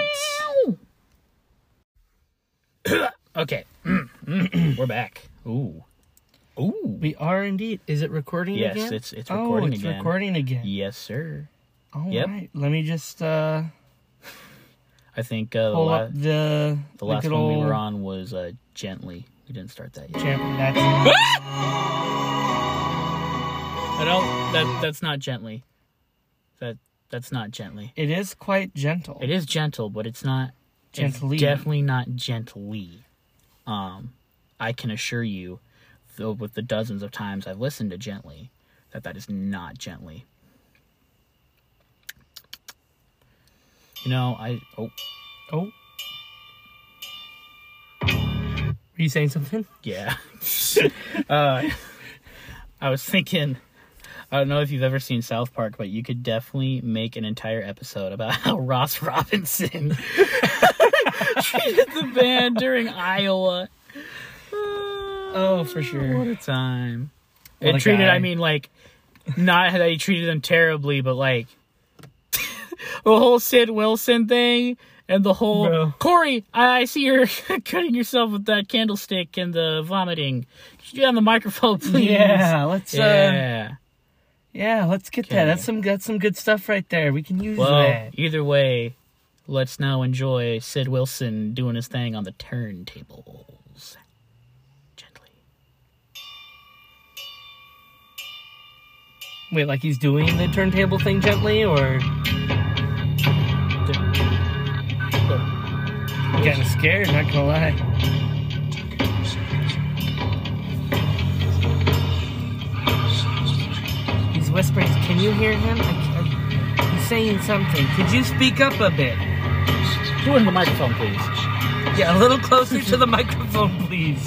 [SPEAKER 1] okay. We're back. Ooh. Ooh.
[SPEAKER 2] We are indeed. Is it recording
[SPEAKER 1] Yes,
[SPEAKER 2] again?
[SPEAKER 1] it's it's
[SPEAKER 2] oh,
[SPEAKER 1] recording
[SPEAKER 2] it's
[SPEAKER 1] again.
[SPEAKER 2] recording again.
[SPEAKER 1] Yes, sir.
[SPEAKER 2] All right.
[SPEAKER 1] Yep.
[SPEAKER 2] Let me just uh,
[SPEAKER 1] I think uh, the, la-
[SPEAKER 2] the
[SPEAKER 1] the last one we were on was uh, Gently. We didn't start that yet.
[SPEAKER 2] Champ- that's
[SPEAKER 1] I don't. That that's not Gently. That that's not Gently.
[SPEAKER 2] it is quite gentle.
[SPEAKER 1] It is gentle, but it's not.
[SPEAKER 2] Gently.
[SPEAKER 1] It's definitely not gently. Um, I can assure you, though, with the dozens of times I've listened to Gently, that that is not gently. You know, I oh
[SPEAKER 2] Oh. Were you saying something?
[SPEAKER 1] yeah. uh, I was thinking. I don't know if you've ever seen South Park, but you could definitely make an entire episode about how Ross Robinson treated the band during Iowa.
[SPEAKER 2] Oh, for sure.
[SPEAKER 1] What a time.
[SPEAKER 2] What
[SPEAKER 1] and treated,
[SPEAKER 2] guy.
[SPEAKER 1] I mean, like, not that he treated them terribly, but like, the whole Sid Wilson thing and the whole
[SPEAKER 2] Bro.
[SPEAKER 1] Corey, I, I see you're cutting yourself with that candlestick and the vomiting. Could you get on the microphone, please?
[SPEAKER 2] Yeah, let's uh
[SPEAKER 1] Yeah.
[SPEAKER 2] Yeah, let's get that. That's some that's some good stuff right there. We can use
[SPEAKER 1] well,
[SPEAKER 2] that.
[SPEAKER 1] either way, let's now enjoy Sid Wilson doing his thing on the turntables. Gently.
[SPEAKER 2] Wait, like he's doing the turntable thing gently or I'm getting scared, not gonna lie. He's whispering. Can you hear him? I, I, uh, he's saying something. Could you speak up a bit?
[SPEAKER 1] It in the microphone, please.
[SPEAKER 2] Yeah, a little closer to the microphone, please.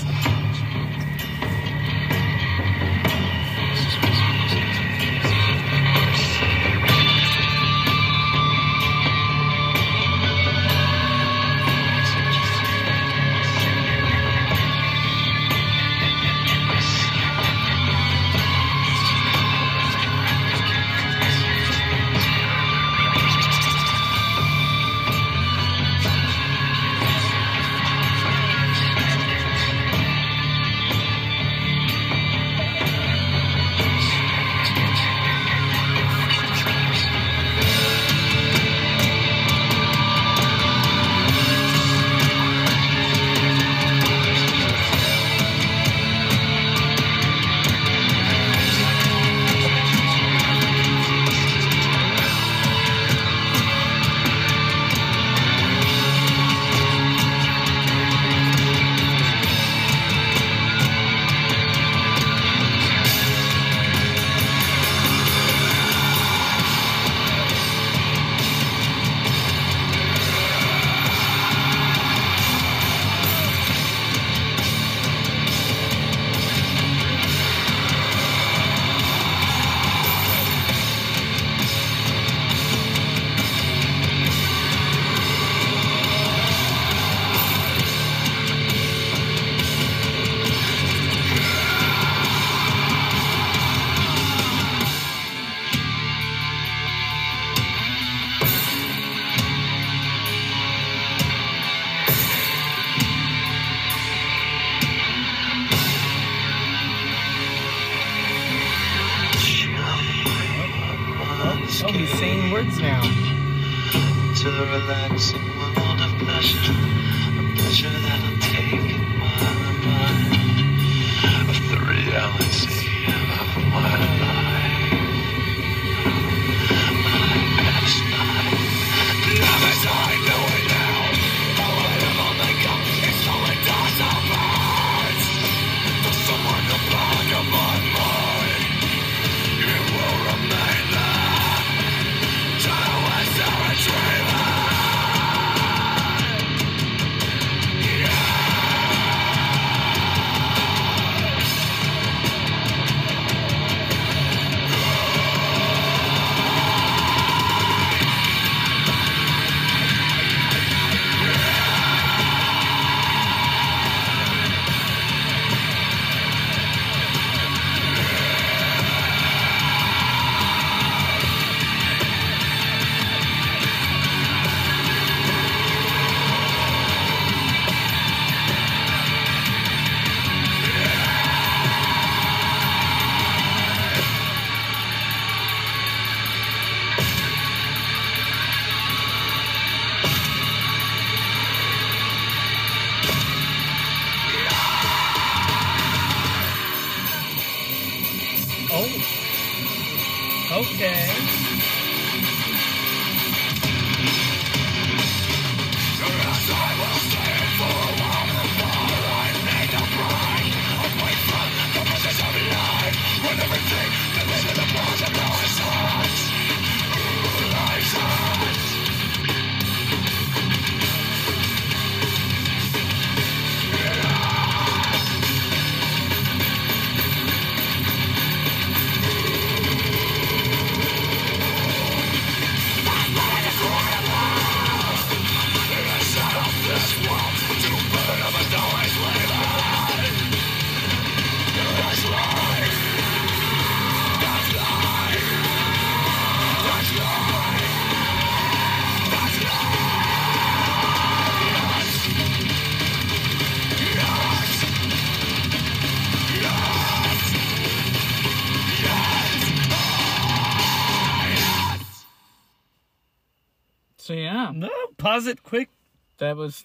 [SPEAKER 1] Was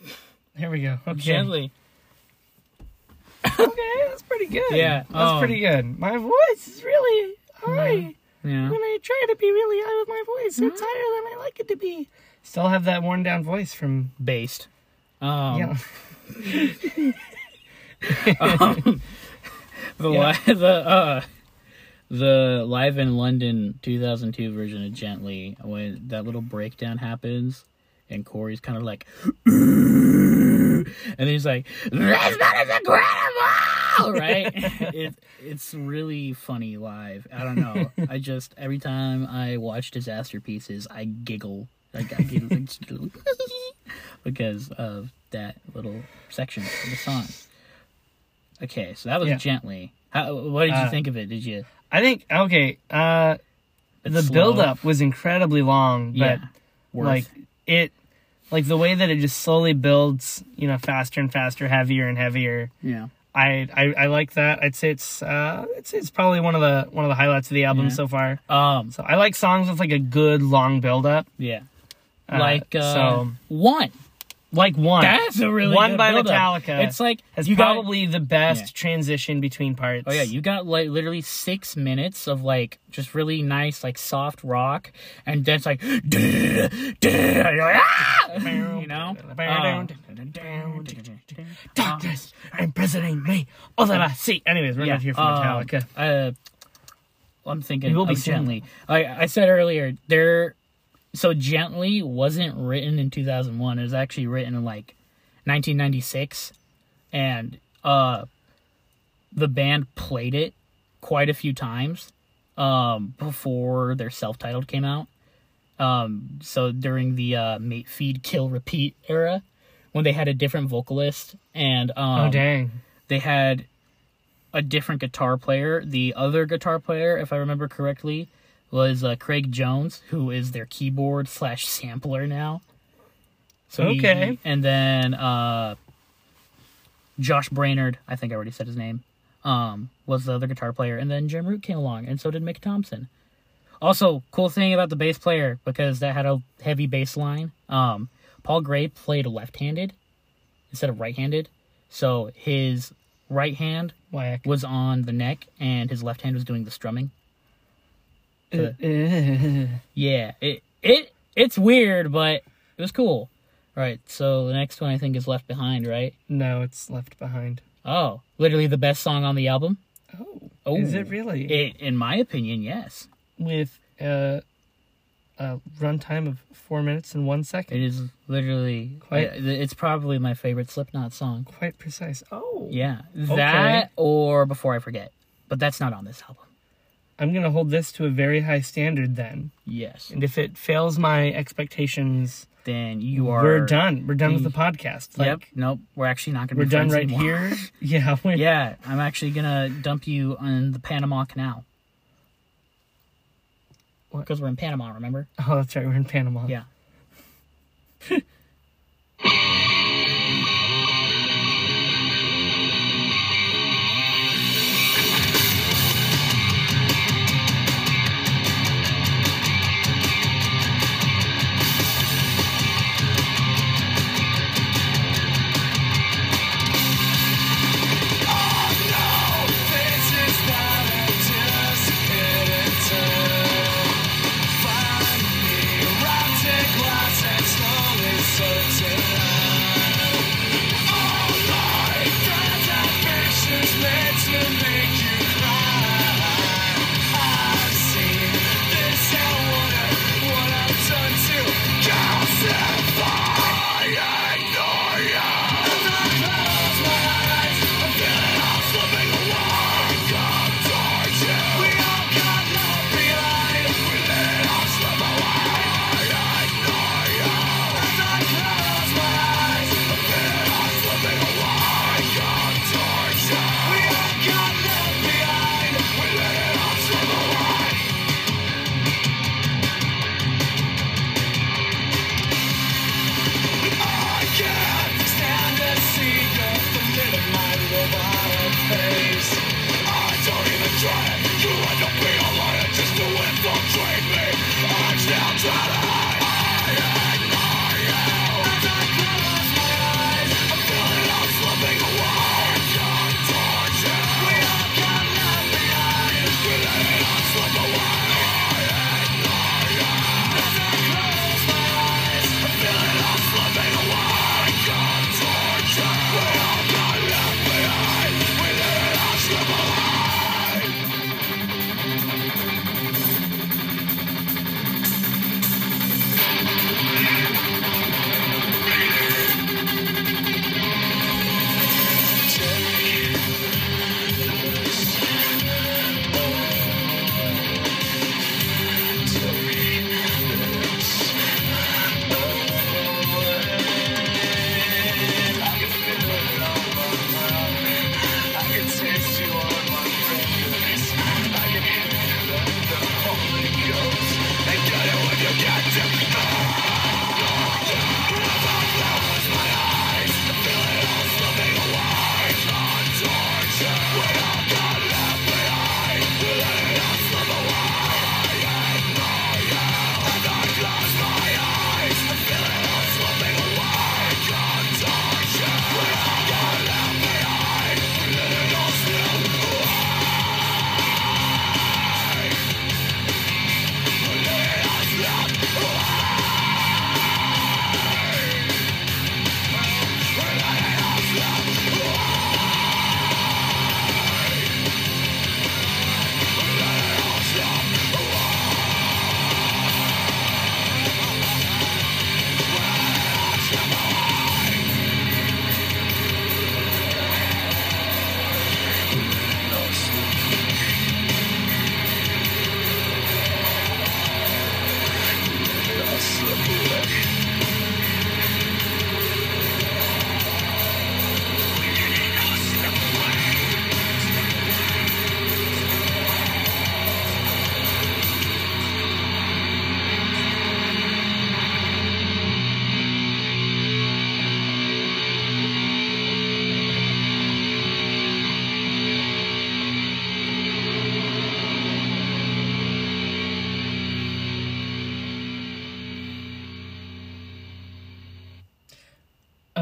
[SPEAKER 2] There we go. Okay.
[SPEAKER 1] gently.
[SPEAKER 2] Okay, that's pretty good.
[SPEAKER 1] Yeah,
[SPEAKER 2] That's
[SPEAKER 1] um,
[SPEAKER 2] pretty good. My voice is really high.
[SPEAKER 1] Yeah.
[SPEAKER 2] When I try to be really high with my voice, it's higher than I like it to be. Still have that worn down voice from
[SPEAKER 1] Based. Um,
[SPEAKER 2] yeah.
[SPEAKER 1] the
[SPEAKER 2] Yeah.
[SPEAKER 1] li- the uh the live in London 2002 version of Gently when that little breakdown happens and Corey's kind of like and then he's like this man is incredible! Right? It, it's really funny live. I don't know. I just every time I watch Disasterpieces I giggle. Like I giggle. Because of that little section of the song. Okay so that was
[SPEAKER 2] Yeah.
[SPEAKER 1] Gently. How, what did you
[SPEAKER 2] Uh,
[SPEAKER 1] think of it? Did you
[SPEAKER 2] I think okay. Uh, the
[SPEAKER 1] slow?
[SPEAKER 2] build up was incredibly long, but
[SPEAKER 1] yeah.
[SPEAKER 2] Like it, like the way that it just slowly builds, you know, faster and faster, heavier and heavier.
[SPEAKER 1] yeah
[SPEAKER 2] I, I, I like that. I'd say it's uh it's it's probably one of the one of the highlights of the album
[SPEAKER 1] Yeah.
[SPEAKER 2] so far.
[SPEAKER 1] um
[SPEAKER 2] So I like songs with like a good long build up.
[SPEAKER 1] yeah
[SPEAKER 2] Uh,
[SPEAKER 1] like uh,
[SPEAKER 2] so
[SPEAKER 1] one
[SPEAKER 2] like one.
[SPEAKER 1] That's a really
[SPEAKER 2] One by. Metallica
[SPEAKER 1] It's like
[SPEAKER 2] has
[SPEAKER 1] you got-
[SPEAKER 2] probably the best
[SPEAKER 1] Yeah.
[SPEAKER 2] transition between parts.
[SPEAKER 1] Oh yeah, you got like literally six minutes of like just really nice like soft rock, and then it's like, duh, duh, and you're like, you know. Um,
[SPEAKER 2] Darkness imprisoning me. All that I see. Anyways, we're not here for
[SPEAKER 1] um,
[SPEAKER 2] Metallica.
[SPEAKER 1] Uh, I'm thinking
[SPEAKER 2] We will be soon.
[SPEAKER 1] Like I said earlier, there. So gently wasn't written in 2001. It was actually written in like 1996, and uh, the band played it quite a few times um, before their self-titled came out. Um, so during the uh, mate feed kill repeat era, when they had a different vocalist and um,
[SPEAKER 2] oh dang.
[SPEAKER 1] they had a different guitar player. The other guitar player, if I remember correctly, was uh, Craig Jones, who is their keyboard slash sampler now. So
[SPEAKER 2] Okay.
[SPEAKER 1] he- and then uh, Josh Brainard, I think I already said his name, um, was the other guitar player, and then Jim Root came along, and so did Mick Thompson.
[SPEAKER 3] Also, cool thing about the bass player because that had a heavy bass line. Um, Paul Gray played left-handed instead of right-handed, so his right hand
[SPEAKER 2] Whack.
[SPEAKER 3] was on the neck and his left hand was doing the strumming.
[SPEAKER 2] Uh, uh,
[SPEAKER 3] Yeah, it it it's weird, but it was cool. Right, so the next one I think is Left Behind, right?
[SPEAKER 2] no, it's left behind.
[SPEAKER 3] Oh, literally the best song on the album.
[SPEAKER 2] Oh,
[SPEAKER 3] Oh,
[SPEAKER 2] is it really?
[SPEAKER 3] It, in my opinion, yes.
[SPEAKER 2] With uh, a runtime of four minutes and one second.
[SPEAKER 3] It is literally
[SPEAKER 2] Quite-
[SPEAKER 3] I- it's probably my favorite Slipknot song.
[SPEAKER 2] Quite precise. Oh,
[SPEAKER 3] Yeah, that or Before I Forget, but that's not on this album.
[SPEAKER 2] I'm gonna hold this to a very high standard then,
[SPEAKER 3] Yes,
[SPEAKER 2] and if it fails my expectations,
[SPEAKER 3] then you are.
[SPEAKER 2] we're done. We're done with
[SPEAKER 3] the-
[SPEAKER 2] the podcast. Like,
[SPEAKER 3] Yep. Nope. We're actually not gonna.
[SPEAKER 2] We're
[SPEAKER 3] be
[SPEAKER 2] done right
[SPEAKER 3] anymore.
[SPEAKER 2] here. Yeah.
[SPEAKER 3] Yeah, I'm actually gonna dump you on the Panama Canal. Because we're in Panama, remember?
[SPEAKER 2] Oh, that's right. We're in Panama.
[SPEAKER 3] Yeah.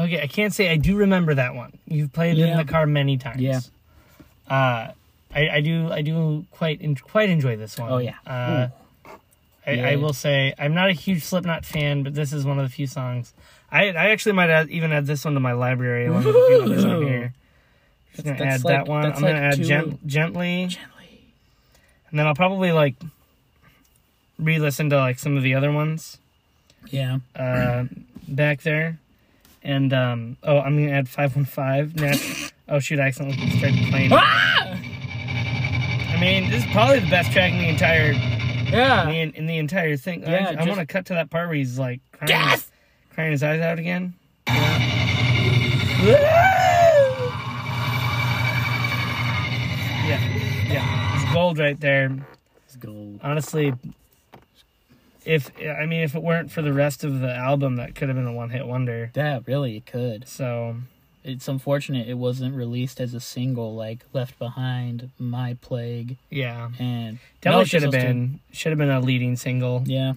[SPEAKER 2] Okay, I can't say I do remember that one. You've played it in the car many times.
[SPEAKER 1] Yeah.
[SPEAKER 2] Uh, I, I do I do quite en- quite enjoy this one.
[SPEAKER 1] Oh, yeah.
[SPEAKER 2] Uh, I,
[SPEAKER 1] Yeah.
[SPEAKER 2] I will say I'm not a huge Slipknot fan, but this is one of the few songs. I I actually might add, even add this one to my library along with a few others on here. Just gonna add
[SPEAKER 1] like-
[SPEAKER 2] that one. I'm gonna
[SPEAKER 1] like
[SPEAKER 2] add
[SPEAKER 1] two-
[SPEAKER 2] gently,
[SPEAKER 1] Gently.
[SPEAKER 2] and then I'll probably like re-listen to like some of the other ones
[SPEAKER 1] Yeah.
[SPEAKER 2] uh, back there. And um, oh, I'm gonna add five one five next. Oh shoot! I accidentally started playing.
[SPEAKER 1] Ah!
[SPEAKER 2] I mean, this is probably the best track in the entire
[SPEAKER 1] Yeah.
[SPEAKER 2] in, in the entire thing.
[SPEAKER 1] Yeah,
[SPEAKER 2] I, I
[SPEAKER 1] just-
[SPEAKER 2] want to cut to that part where he's like crying,
[SPEAKER 1] Yes!
[SPEAKER 2] crying his eyes out again. Yeah, yeah, it's gold right there.
[SPEAKER 1] It's gold.
[SPEAKER 2] Honestly, if I mean, if it weren't for the rest of the album, that could have been a one-hit wonder.
[SPEAKER 1] Yeah, really, it could.
[SPEAKER 2] So
[SPEAKER 1] It's unfortunate it wasn't released as a single like Left Behind, My Plague,
[SPEAKER 2] yeah,
[SPEAKER 1] and
[SPEAKER 2] definitely
[SPEAKER 1] No,
[SPEAKER 2] should have
[SPEAKER 1] just those two.
[SPEAKER 2] been should have been a leading single.
[SPEAKER 1] Yeah.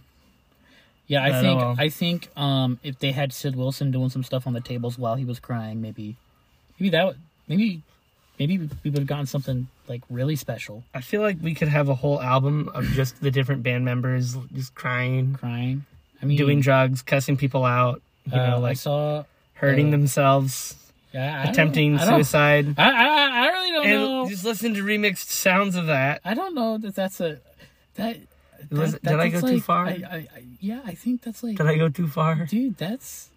[SPEAKER 1] Yeah, I
[SPEAKER 2] But, oh
[SPEAKER 1] think
[SPEAKER 2] well.
[SPEAKER 1] I think um if they had Sid Wilson doing some stuff on the tables while he was crying, maybe maybe that would maybe maybe we would have gotten something like really special.
[SPEAKER 2] I feel like we could have a whole album of just the different band members just crying,
[SPEAKER 1] Crying. I mean
[SPEAKER 2] doing drugs, cussing people out, you
[SPEAKER 1] uh,
[SPEAKER 2] know,
[SPEAKER 1] I
[SPEAKER 2] like
[SPEAKER 1] saw
[SPEAKER 2] hurting
[SPEAKER 1] uh,
[SPEAKER 2] themselves,
[SPEAKER 1] yeah, I
[SPEAKER 2] attempting
[SPEAKER 1] I
[SPEAKER 2] suicide.
[SPEAKER 1] I, I I really don't
[SPEAKER 2] And
[SPEAKER 1] know.
[SPEAKER 2] just listen to remixed sounds of that.
[SPEAKER 1] I don't know that that's a that.
[SPEAKER 2] Was-
[SPEAKER 1] that-
[SPEAKER 2] did I go too far?
[SPEAKER 1] Yeah, I think that's like
[SPEAKER 2] Did I go too far?
[SPEAKER 1] dude that's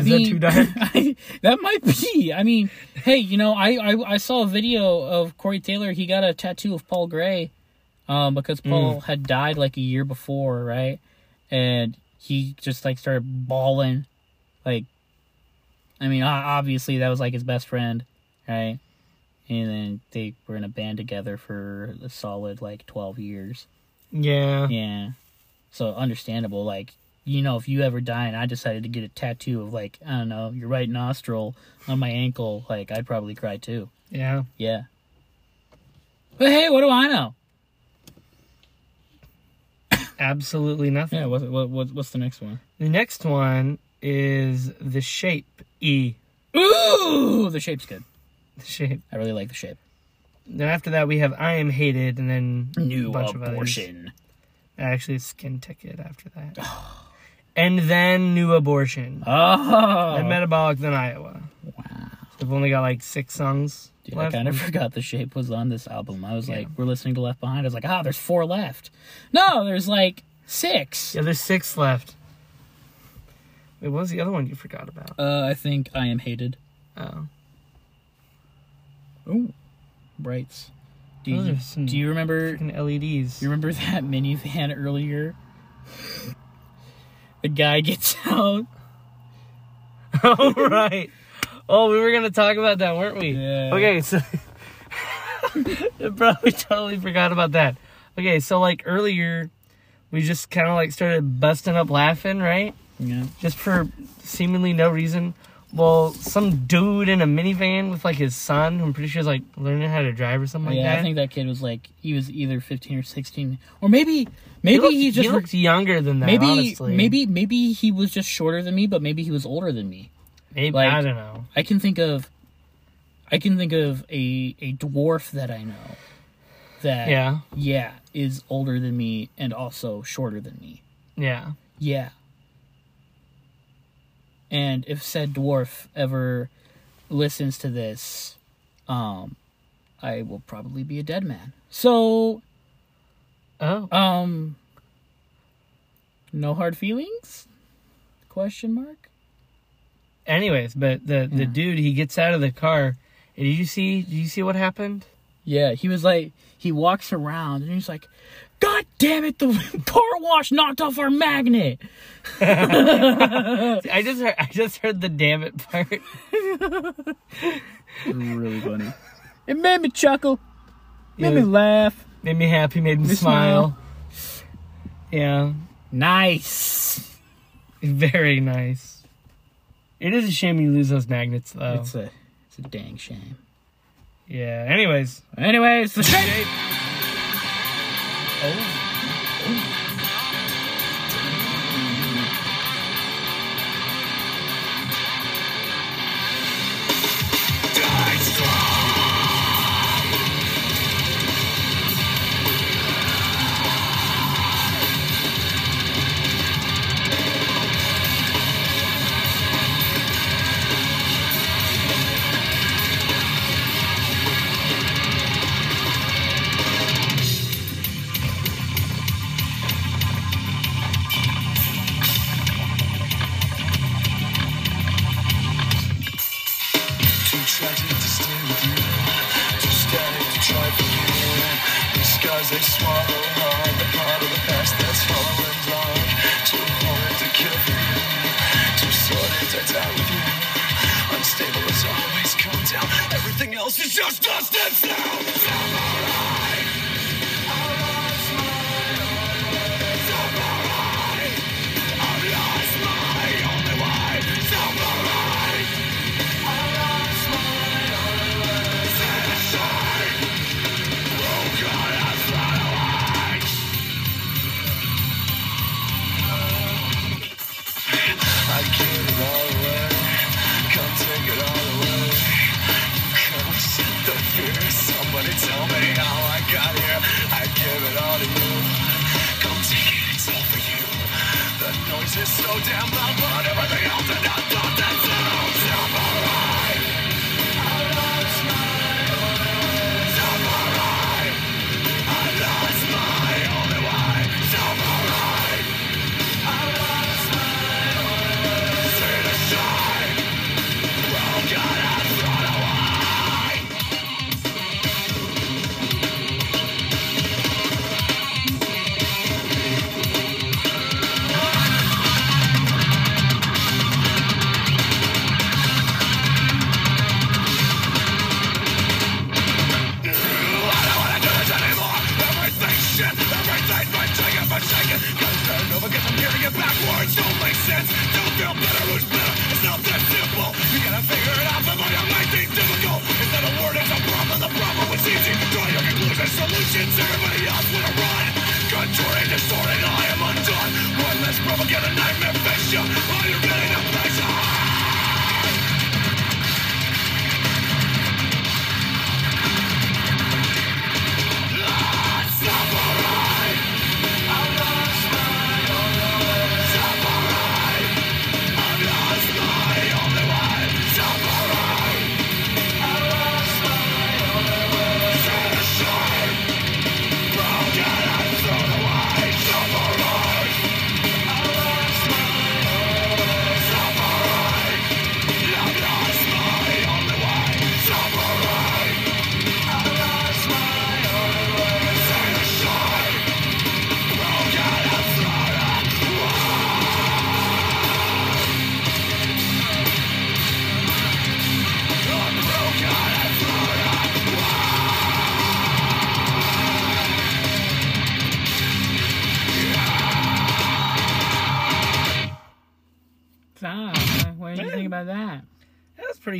[SPEAKER 2] Is that too dark?
[SPEAKER 1] I, that might be i mean hey you know I, I i saw a video of corey taylor he got a tattoo of paul gray um because
[SPEAKER 2] Mm.
[SPEAKER 1] paul had died like a year before right and he just like started bawling like i mean obviously that was like his best friend right and then they were in a band together for a solid like 12 years
[SPEAKER 2] Yeah.
[SPEAKER 1] yeah. So understandable. Like, you know, if you ever die and I decided to get a tattoo of like, I don't know, your right nostril on my ankle, like I'd probably cry too.
[SPEAKER 2] Yeah.
[SPEAKER 1] Yeah. But hey, what do I know?
[SPEAKER 2] Absolutely nothing.
[SPEAKER 1] Yeah, what, what, what what's the next one?
[SPEAKER 2] The next one is the shape E.
[SPEAKER 1] Ooh, the shape's good.
[SPEAKER 2] The shape.
[SPEAKER 1] I really like the shape.
[SPEAKER 2] Then after that we have I am hated, and then
[SPEAKER 1] New
[SPEAKER 2] a bunch of others.
[SPEAKER 1] abortion.
[SPEAKER 2] Actually, skin ticket after that. and then new abortion.
[SPEAKER 1] Oh,
[SPEAKER 2] And metabolic then Iowa.
[SPEAKER 1] wow.
[SPEAKER 2] We've only got like six songs
[SPEAKER 1] Dude, I kind of forgot the shape was on this album. I was like, we're listening to Left Behind. I was like, ah, there's four left. No, there's like six.
[SPEAKER 2] Yeah, there's six left. Wait, what was the other one you forgot about?
[SPEAKER 1] Uh, I think I am hated.
[SPEAKER 2] Oh,
[SPEAKER 1] Ooh, brights. Do you, do you remember?
[SPEAKER 2] LEDs.
[SPEAKER 1] You remember that minivan earlier? The guy gets out.
[SPEAKER 2] All right. Oh, we were gonna talk about that, weren't we?
[SPEAKER 1] Yeah.
[SPEAKER 2] Okay, so I probably totally forgot about that. Okay, so like earlier, we just kind of like started busting up laughing, right?
[SPEAKER 1] Yeah.
[SPEAKER 2] Just for seemingly no reason. Well, some dude in a minivan with like his son, who I'm pretty sure is like learning how to drive or something like that. yeah.
[SPEAKER 1] I think that kid was like he was either 15 or 16, or maybe
[SPEAKER 2] he,
[SPEAKER 1] maybe
[SPEAKER 2] looked,
[SPEAKER 1] he just
[SPEAKER 2] he looked younger than that.
[SPEAKER 1] maybe
[SPEAKER 2] honestly.
[SPEAKER 1] maybe maybe he was just shorter than me, but maybe he was older than me.
[SPEAKER 2] maybe
[SPEAKER 1] like-
[SPEAKER 2] I don't know.
[SPEAKER 1] I can think of I can think of a a dwarf that I know that
[SPEAKER 2] Yeah,
[SPEAKER 1] yeah is older than me and also shorter than me.
[SPEAKER 2] yeah.
[SPEAKER 1] Yeah. And if said dwarf ever listens to this, um, I will probably be a dead man. So,
[SPEAKER 2] Oh,
[SPEAKER 1] um, no hard feelings? Question mark.
[SPEAKER 2] anyways, but the the dude he gets out of the car. and Did you see? Did you see what happened?
[SPEAKER 1] Yeah, he was like, he walks around and he's like, God damn it, the car wash knocked off our magnet.
[SPEAKER 2] I just heard. I just heard the damn it part.
[SPEAKER 1] really funny. It made me chuckle, made
[SPEAKER 2] Yeah.
[SPEAKER 1] me laugh.
[SPEAKER 2] Made me happy. Made me
[SPEAKER 1] Me
[SPEAKER 2] smile. Yeah,
[SPEAKER 1] Nice.
[SPEAKER 2] very nice. It is a shame you lose those magnets, though.
[SPEAKER 1] It's a, it's a dang shame.
[SPEAKER 2] yeah. Anyways,
[SPEAKER 1] Anyways, the shape.
[SPEAKER 3] As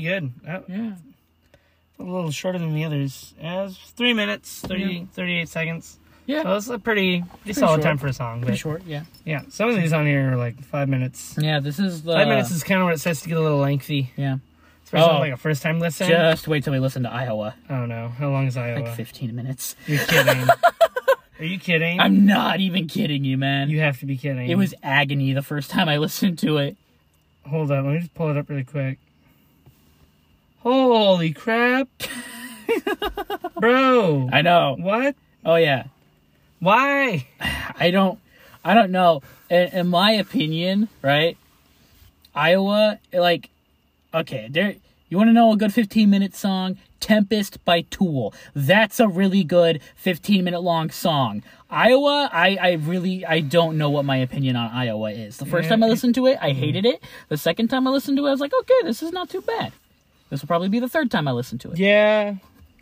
[SPEAKER 2] pretty good. That,
[SPEAKER 1] Yeah.
[SPEAKER 2] a little shorter than the others. Yeah, it was three minutes, 30, 38 seconds.
[SPEAKER 1] Yeah.
[SPEAKER 2] So it's a pretty, pretty solid
[SPEAKER 1] short.
[SPEAKER 2] time for a song.
[SPEAKER 1] Pretty
[SPEAKER 2] But
[SPEAKER 1] short, yeah.
[SPEAKER 2] yeah, some of these on here are like five minutes.
[SPEAKER 1] Yeah, this is the
[SPEAKER 2] Five minutes is kind of where it starts to get a little lengthy.
[SPEAKER 1] yeah.
[SPEAKER 2] Especially
[SPEAKER 1] Oh.
[SPEAKER 2] like a first time listen.
[SPEAKER 1] Just wait till we listen to Iowa.
[SPEAKER 2] oh no, how long is Iowa?
[SPEAKER 1] Like 15 minutes.
[SPEAKER 2] You're kidding. are you kidding?
[SPEAKER 1] I'm not even kidding you, man.
[SPEAKER 2] you have to be kidding.
[SPEAKER 1] it was agony the first time I listened to it.
[SPEAKER 2] Hold on, let me just pull it up really quick. Holy crap. Bro.
[SPEAKER 1] I know.
[SPEAKER 2] what?
[SPEAKER 1] Oh yeah.
[SPEAKER 2] Why?
[SPEAKER 1] I don't I don't know. In, in my opinion, right? Iowa like okay, there you want to know a good 15 minute song? Tempest by Tool. That's a really good 15 minute long song. Iowa, I, I really I don't know what my opinion on Iowa is. The first time I listened to it, I mm-hmm. hated it. The second time I listened to it, I was like, okay, this is not too bad. This will probably be the third time I listen to it.
[SPEAKER 2] Yeah.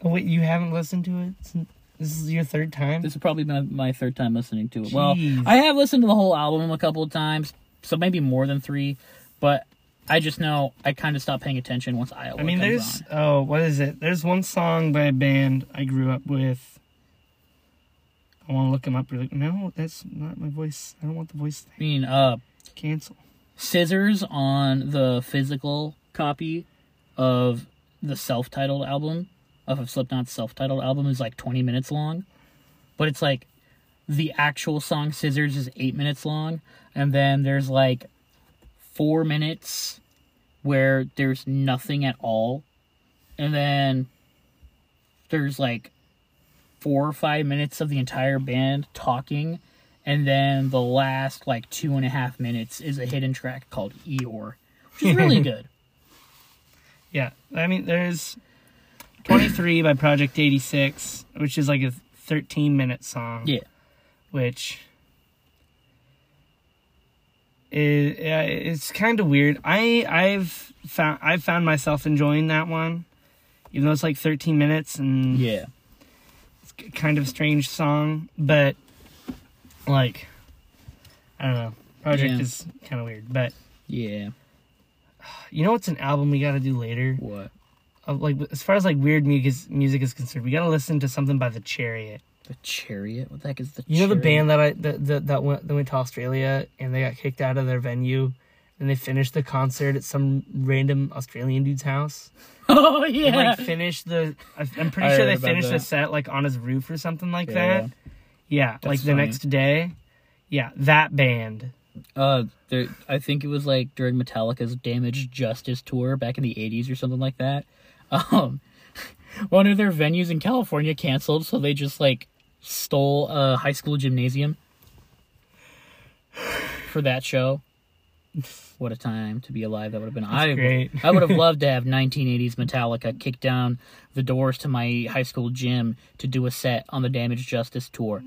[SPEAKER 2] Oh, wait, you haven't listened to it? since- This is your third time?
[SPEAKER 1] This will probably be my, my third time listening to it. Well, I have listened to the whole album a couple of times, so maybe more than three, but I just know I kind of stopped paying attention once Iowa
[SPEAKER 2] I mean, there's
[SPEAKER 1] on.
[SPEAKER 2] oh, what is it? There's one song by a band I grew up with. I want to look them up. Really, no, that's not my voice. I don't want the voice
[SPEAKER 1] I mean, uh,
[SPEAKER 2] Cancel.
[SPEAKER 1] Scissors on the physical copy of the self-titled album of Slipknot's self-titled album is like 20 minutes long, but it's like the actual song Scissors is eight minutes long, and then there's like four minutes where there's nothing at all, and then there's like four or five minutes of the entire band talking, and then the last like two and a half minutes is a hidden track called Eeyore, which is really good.
[SPEAKER 2] Yeah, I mean, there's 23 by Project 86, which is like a 13 minute song.
[SPEAKER 1] Yeah.
[SPEAKER 2] Which is yeah, it's kind of weird. I I've found I've found myself enjoying that one, even though it's like 13 minutes and
[SPEAKER 1] Yeah.
[SPEAKER 2] It's kind of strange song, but like I don't know. Project
[SPEAKER 1] Yeah.
[SPEAKER 2] is kind of weird, but
[SPEAKER 1] Yeah.
[SPEAKER 2] You know what's an album we got to do later?
[SPEAKER 1] What?
[SPEAKER 2] Uh, like as far as like weird music music is concerned, we got to listen to something by the Chariot.
[SPEAKER 1] The Chariot? What the heck is the
[SPEAKER 2] You know the band that I that that, that went that went to Australia and they got kicked out of their venue and they finished the concert at some random Australian dude's house.
[SPEAKER 1] Oh
[SPEAKER 2] And,
[SPEAKER 1] yeah.
[SPEAKER 2] like finished the I'm pretty
[SPEAKER 1] I
[SPEAKER 2] sure they finished the set like on his roof or something like
[SPEAKER 1] Yeah.
[SPEAKER 2] that. Yeah, like the
[SPEAKER 1] funny.
[SPEAKER 2] next day. Yeah, that band.
[SPEAKER 1] Uh, there, I think it was like during Metallica's Damaged Justice tour back in the '80s or something like that. Um, one of their venues in California canceled, so they just like stole a high school gymnasium for that show. What a time to be alive that would have been. I
[SPEAKER 2] great.
[SPEAKER 1] I would have loved to have 1980s Metallica kick down the doors to my high school gym to do a set on the Damaged Justice tour.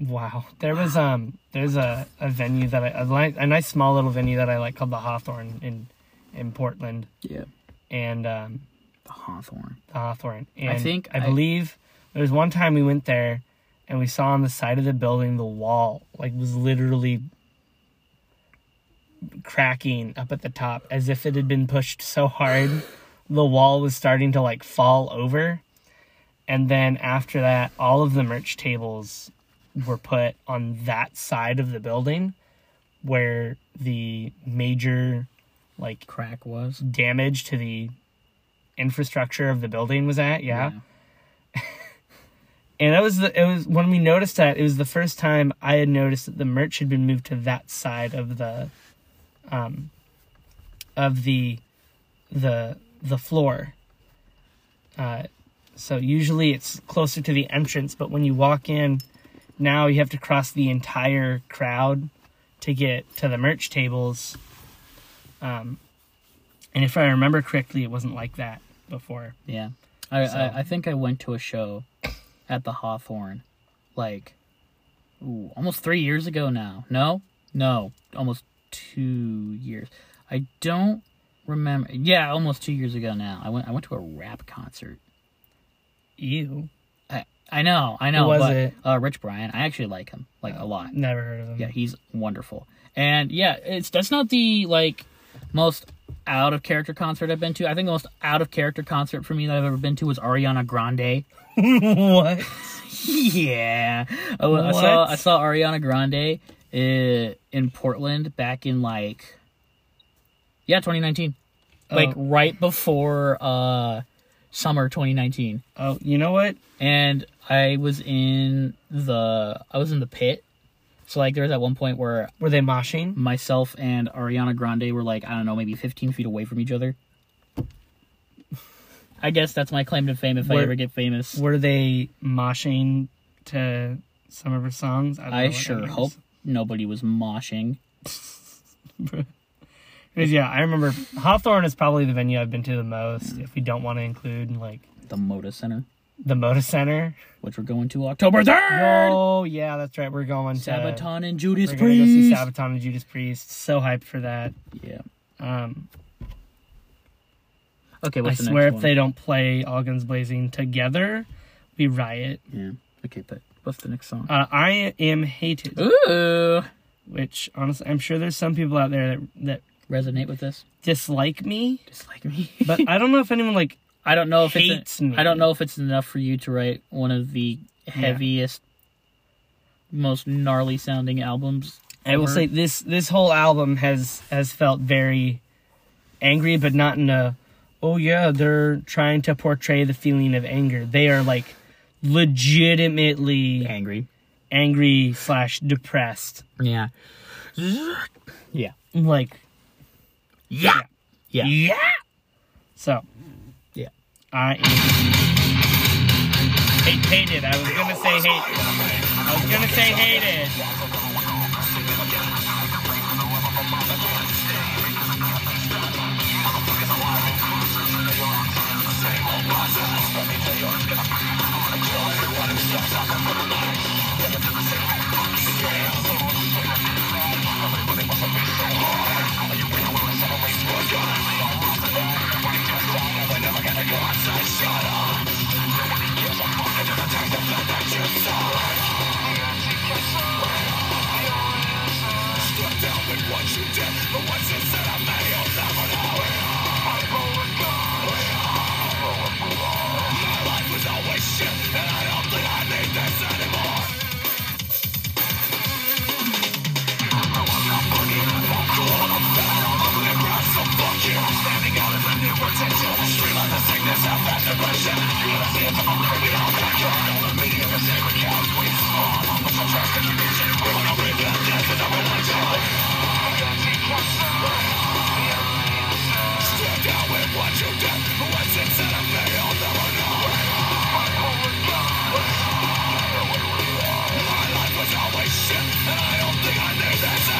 [SPEAKER 2] Wow. There was um there's a, a venue that I a, li- a nice small little venue that I like called the Hawthorne in in Portland
[SPEAKER 1] Yeah,
[SPEAKER 2] and um
[SPEAKER 1] the Hawthorne.
[SPEAKER 2] the Hawthorne. And I
[SPEAKER 1] think
[SPEAKER 2] I
[SPEAKER 1] I-
[SPEAKER 2] believe there was one time we went there and we saw on the side of the building the wall like was literally cracking up at the top as if it had been pushed so hard the wall was starting to like fall over. And then after that all of the merch tables were put on that side of the building where the major like
[SPEAKER 1] Crack was.
[SPEAKER 2] damage to the infrastructure of the building was at. Yeah. And that was the it was when we noticed that it was the first time I had noticed that the merch had been moved to that side of the um of the the the floor. Uh so usually it's closer to the entrance, but when you walk in now you have to cross the entire crowd to get to the merch tables. Um and if I remember correctly it wasn't like that before.
[SPEAKER 1] Yeah. I,
[SPEAKER 2] So-
[SPEAKER 1] I I think I went to a show at the Hawthorne like ooh, almost 3 years ago now. No? No, almost 2 years. I don't remember. Yeah, almost 2 years ago now. I went I went to a rap concert.
[SPEAKER 2] Ew.
[SPEAKER 1] I I know, I know.
[SPEAKER 2] Who was
[SPEAKER 1] but,
[SPEAKER 2] it?
[SPEAKER 1] Uh Rich Brian. I actually like him like a lot.
[SPEAKER 2] Never heard of him.
[SPEAKER 1] Yeah, he's wonderful. And yeah, it's that's not the like most out of character concert I've been to. I think the most out of character concert for me that I've ever been to was Ariana Grande.
[SPEAKER 2] what?
[SPEAKER 1] yeah, oh, I saw I saw Ariana Grande uh, in Portland back in like yeah 2019, like
[SPEAKER 2] Oh.
[SPEAKER 1] right before uh summer 2019,
[SPEAKER 2] Oh, you know what?
[SPEAKER 1] and I was in the I was in the pit. So like there was at one point where
[SPEAKER 2] Were they moshing?
[SPEAKER 1] myself and Ariana Grande were like I don't know maybe 15 feet away from each other. I guess that's my claim to fame if I ever get famous.
[SPEAKER 2] Were they moshing to some of her songs? don't
[SPEAKER 1] I
[SPEAKER 2] what
[SPEAKER 1] sure hope nobody was moshing.
[SPEAKER 2] Because yeah, I remember Hawthorne is probably the venue I've been to the most. If we don't want to include like
[SPEAKER 1] The Moda Center,
[SPEAKER 2] the Moda Center.
[SPEAKER 1] which we're going to October 3rd.
[SPEAKER 2] Oh yeah, that's right. We're going to
[SPEAKER 1] Sabaton and Judas
[SPEAKER 2] We're gonna go see
[SPEAKER 1] Priest.
[SPEAKER 2] Sabaton and Judas Priest. So hyped for that.
[SPEAKER 1] yeah.
[SPEAKER 2] Um,
[SPEAKER 1] Okay,
[SPEAKER 2] I
[SPEAKER 1] the
[SPEAKER 2] swear if
[SPEAKER 1] one?
[SPEAKER 2] they don't play All Guns Blazing together, we riot.
[SPEAKER 1] Yeah. Okay, but what's the next song?
[SPEAKER 2] Uh, I am hated,
[SPEAKER 1] Ooh.
[SPEAKER 2] which honestly, I'm sure there's some people out there that that
[SPEAKER 1] Resonate with this?
[SPEAKER 2] dislike me,
[SPEAKER 1] Dislike me?
[SPEAKER 2] but I don't know if anyone like
[SPEAKER 1] I don't know if
[SPEAKER 2] hates
[SPEAKER 1] it's
[SPEAKER 2] me.
[SPEAKER 1] I don't know if it's enough for you to write one of the heaviest, most gnarly sounding albums.
[SPEAKER 2] I will say this this whole album has has felt very angry, but not in a oh yeah they're trying to portray the feeling of anger. They are like legitimately
[SPEAKER 1] angry.
[SPEAKER 2] angry slash depressed.
[SPEAKER 1] Yeah. Yeah.
[SPEAKER 2] Like
[SPEAKER 1] Yeah. Yeah.
[SPEAKER 2] yeah. So
[SPEAKER 1] Yeah.
[SPEAKER 2] I hate hated. I was gonna say hate. I was gonna say hated.
[SPEAKER 1] Shut up! protection Streamline the sickness of that depression You
[SPEAKER 3] The have seen from a road we all back on The media of the sacred cows we spawn What's our trash contribution? We will not bring that death and a religion. not die Stand out and watch your death What's inside of me? I'll never
[SPEAKER 1] know My
[SPEAKER 3] life was always shit And I don't think I this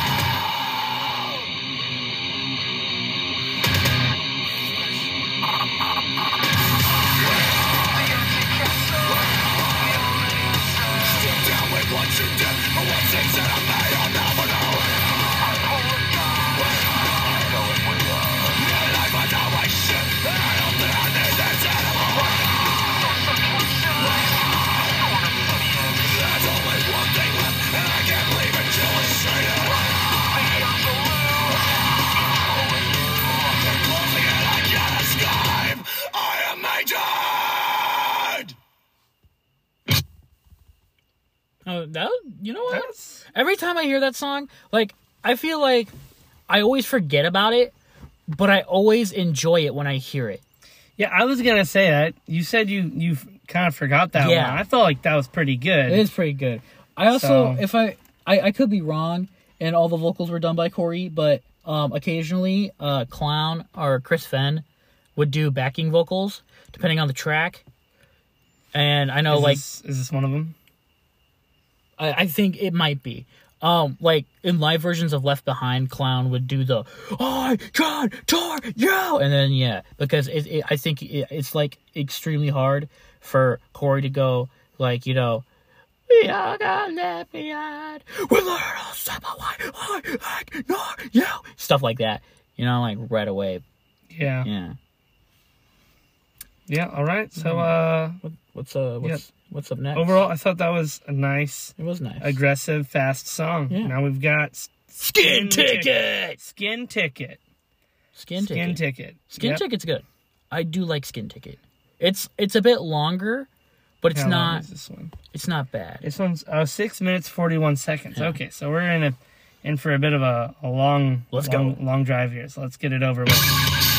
[SPEAKER 1] Every time I hear that song, like I feel like I always forget about it, but I always enjoy it when I hear it.
[SPEAKER 3] Yeah, I was gonna say that. You said you you kind of forgot that
[SPEAKER 1] Yeah.
[SPEAKER 3] one. I felt like that was pretty good.
[SPEAKER 1] It is pretty good. I also,
[SPEAKER 3] So-
[SPEAKER 1] if I, I, I could be wrong, and all the vocals were done by Corey, but um, occasionally, uh, Clown or Chris Fehn would do backing vocals depending on the track. And I know,
[SPEAKER 3] Is
[SPEAKER 1] like,
[SPEAKER 3] this, is this one of them?
[SPEAKER 1] I, I think it might be. Um, like in live versions of Left Behind, Clown would do the "I can tour you," and then yeah, because it, it, I think it, it's like extremely hard for Corey to go like you know, "We all got left behind with a little step away, I ignore you," stuff like that. You know, like right away.
[SPEAKER 3] Yeah.
[SPEAKER 1] Yeah.
[SPEAKER 3] Yeah. All right. So uh,
[SPEAKER 1] What, what's uh what's what's up next?
[SPEAKER 3] overall, I thought that was a nice,
[SPEAKER 1] it was nice.
[SPEAKER 3] aggressive, fast song.
[SPEAKER 1] Yeah.
[SPEAKER 3] Now we've got s-
[SPEAKER 1] Skin ticket.
[SPEAKER 3] Skin ticket.
[SPEAKER 1] Skin ticket.
[SPEAKER 3] Skin ticket.
[SPEAKER 1] Skin
[SPEAKER 3] Yep.
[SPEAKER 1] Ticket's good. I do like Skin Ticket. It's it's a bit longer, but it's
[SPEAKER 3] How
[SPEAKER 1] not
[SPEAKER 3] is this one?
[SPEAKER 1] it's not bad.
[SPEAKER 3] This one's uh, six minutes forty one seconds.
[SPEAKER 1] Yeah.
[SPEAKER 3] Okay, so we're in a in for a bit of a, a long
[SPEAKER 1] Let's
[SPEAKER 3] long,
[SPEAKER 1] go.
[SPEAKER 3] long drive here. So let's get it over with.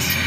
[SPEAKER 3] Zero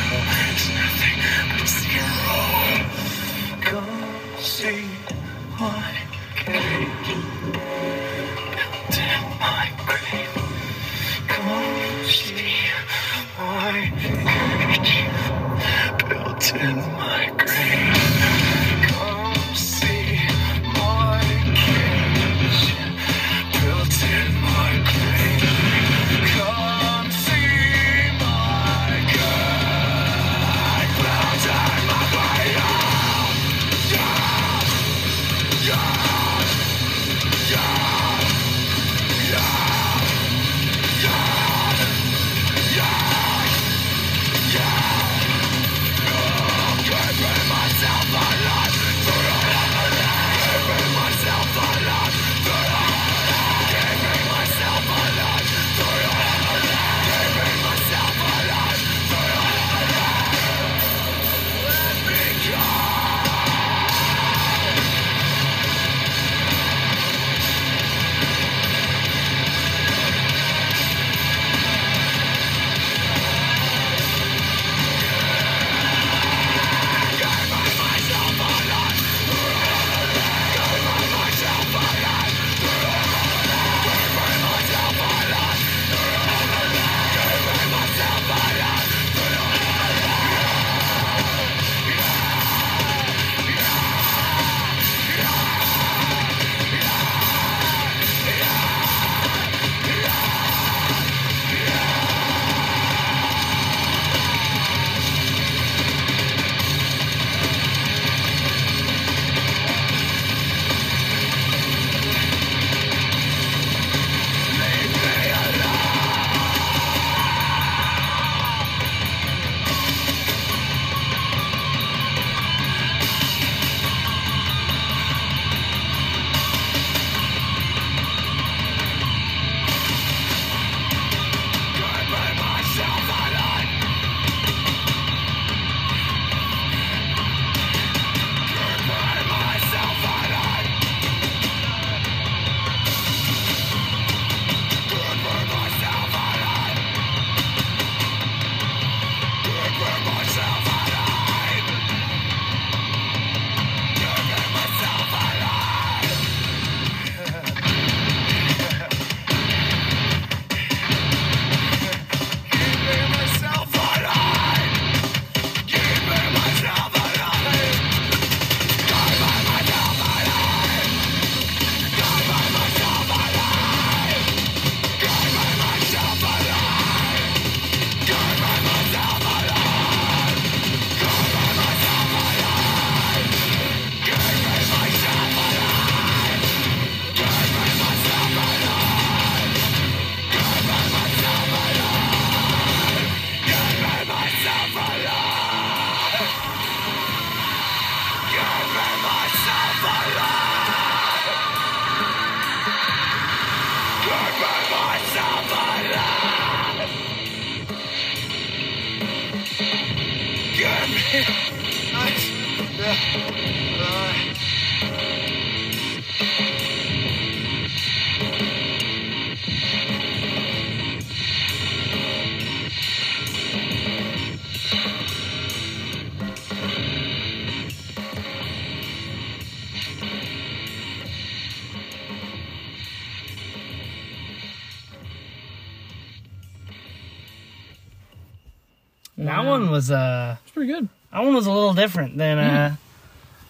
[SPEAKER 2] That one was uh
[SPEAKER 1] It's pretty good.
[SPEAKER 2] that one was a little different than uh,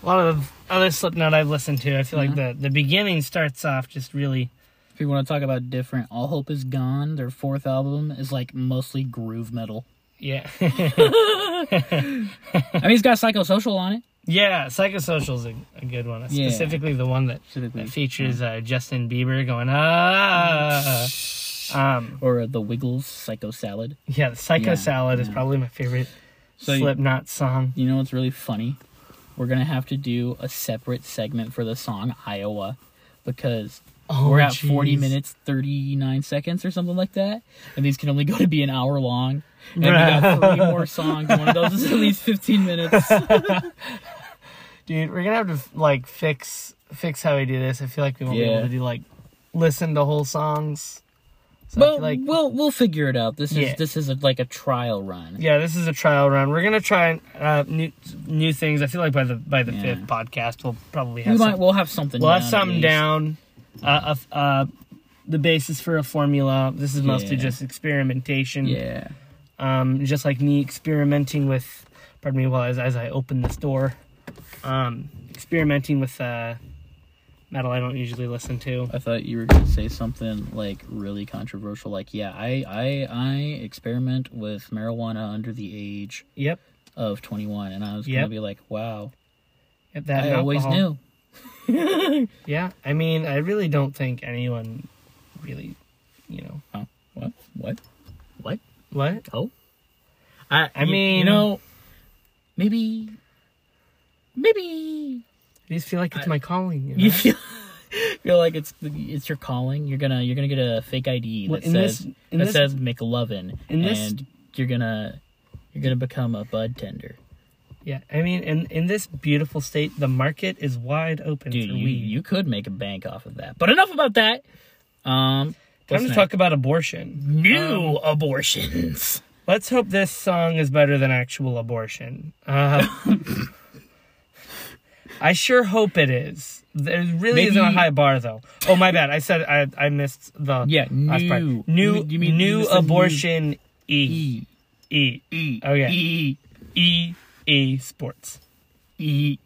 [SPEAKER 2] a lot of other Slipknot I've listened to. I feel like the the beginning starts off just really
[SPEAKER 1] If you want to talk about different, All Hope Is Gone, their fourth album, is like mostly groove metal.
[SPEAKER 2] yeah
[SPEAKER 1] I mean, he's got Psychosocial on it.
[SPEAKER 2] yeah. Psychosocial's a, a good one,
[SPEAKER 1] Yeah.
[SPEAKER 2] specifically the one that, that features uh, Justin Bieber going ah. Um,
[SPEAKER 1] Or the Wiggles Psycho Salad.
[SPEAKER 2] yeah, the Psycho
[SPEAKER 1] Yeah,
[SPEAKER 2] Salad is probably my favorite
[SPEAKER 1] So
[SPEAKER 2] Slipknot song.
[SPEAKER 1] You know what's really funny? We're gonna have to do a separate segment for the song Iowa because
[SPEAKER 2] Oh,
[SPEAKER 1] we're at 40 minutes 39 seconds or something like that, and these can only go to be an hour long. And we got three more songs. One of those is at least 15 minutes.
[SPEAKER 2] Dude, we're gonna have to like fix fix how we do this. I feel like we won't be able to do like listen to whole songs. So feel like
[SPEAKER 1] we'll we'll figure it out. This is
[SPEAKER 2] Yeah.
[SPEAKER 1] this is a, like a trial run.
[SPEAKER 2] yeah, this is a trial run. We're gonna try uh, new new things. I feel like by the by the
[SPEAKER 1] Yeah.
[SPEAKER 2] fifth podcast, we'll probably
[SPEAKER 1] We
[SPEAKER 2] have
[SPEAKER 1] might
[SPEAKER 2] some,
[SPEAKER 1] we'll have something.
[SPEAKER 2] we'll have something down. Uh, uh, uh, the basis for a formula. This is mostly
[SPEAKER 1] Yeah.
[SPEAKER 2] just experimentation.
[SPEAKER 1] Yeah.
[SPEAKER 2] Um, just like me experimenting with. Pardon me, while as as I open this door, um, experimenting with uh, metal I don't usually listen to.
[SPEAKER 1] I thought you were gonna say something like really controversial, like yeah, I I I experiment with marijuana under the age
[SPEAKER 2] Yep.
[SPEAKER 1] of 21, and I was
[SPEAKER 2] Yep.
[SPEAKER 1] gonna be like, wow,
[SPEAKER 2] Yep, that
[SPEAKER 1] I always
[SPEAKER 2] alcohol.
[SPEAKER 1] knew.
[SPEAKER 2] Yeah, I mean, I really don't think anyone really, you know,
[SPEAKER 1] What? What? What?
[SPEAKER 2] what?
[SPEAKER 1] Oh, I
[SPEAKER 2] I
[SPEAKER 1] you-
[SPEAKER 2] mean-
[SPEAKER 1] you know, maybe, maybe
[SPEAKER 2] I just feel like it's
[SPEAKER 1] I-
[SPEAKER 2] my calling. You know?
[SPEAKER 1] you feel feel like it's it's your calling. You're gonna you're gonna get a fake ID
[SPEAKER 2] Well,
[SPEAKER 1] that
[SPEAKER 2] in
[SPEAKER 1] says
[SPEAKER 2] this-
[SPEAKER 1] that
[SPEAKER 2] this-
[SPEAKER 1] says McLovin,
[SPEAKER 2] in this-
[SPEAKER 1] and you're gonna you're gonna become a bud tender.
[SPEAKER 2] yeah, I mean, in in this beautiful state, the market is wide open
[SPEAKER 1] Dude, you,
[SPEAKER 2] weed.
[SPEAKER 1] you could make a bank off of that. But enough about that. Um,
[SPEAKER 2] Time to
[SPEAKER 1] next?
[SPEAKER 2] talk about abortion.
[SPEAKER 1] new abortions.
[SPEAKER 2] Let's hope this song is better than actual abortion. Uh, I sure hope it is. There really
[SPEAKER 1] Maybe-
[SPEAKER 2] isn't a high bar though. Oh my bad, I said I I missed the
[SPEAKER 1] Yeah,
[SPEAKER 2] last part.
[SPEAKER 1] new.
[SPEAKER 2] New
[SPEAKER 1] You mean-
[SPEAKER 2] new
[SPEAKER 1] you said
[SPEAKER 2] abortion E
[SPEAKER 1] E
[SPEAKER 2] E
[SPEAKER 1] E
[SPEAKER 2] Okay.
[SPEAKER 1] E
[SPEAKER 2] E E Sports.
[SPEAKER 1] E.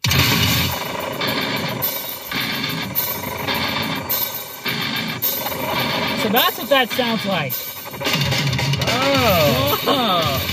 [SPEAKER 1] So that's what that sounds like.
[SPEAKER 2] Oh.
[SPEAKER 1] Oh.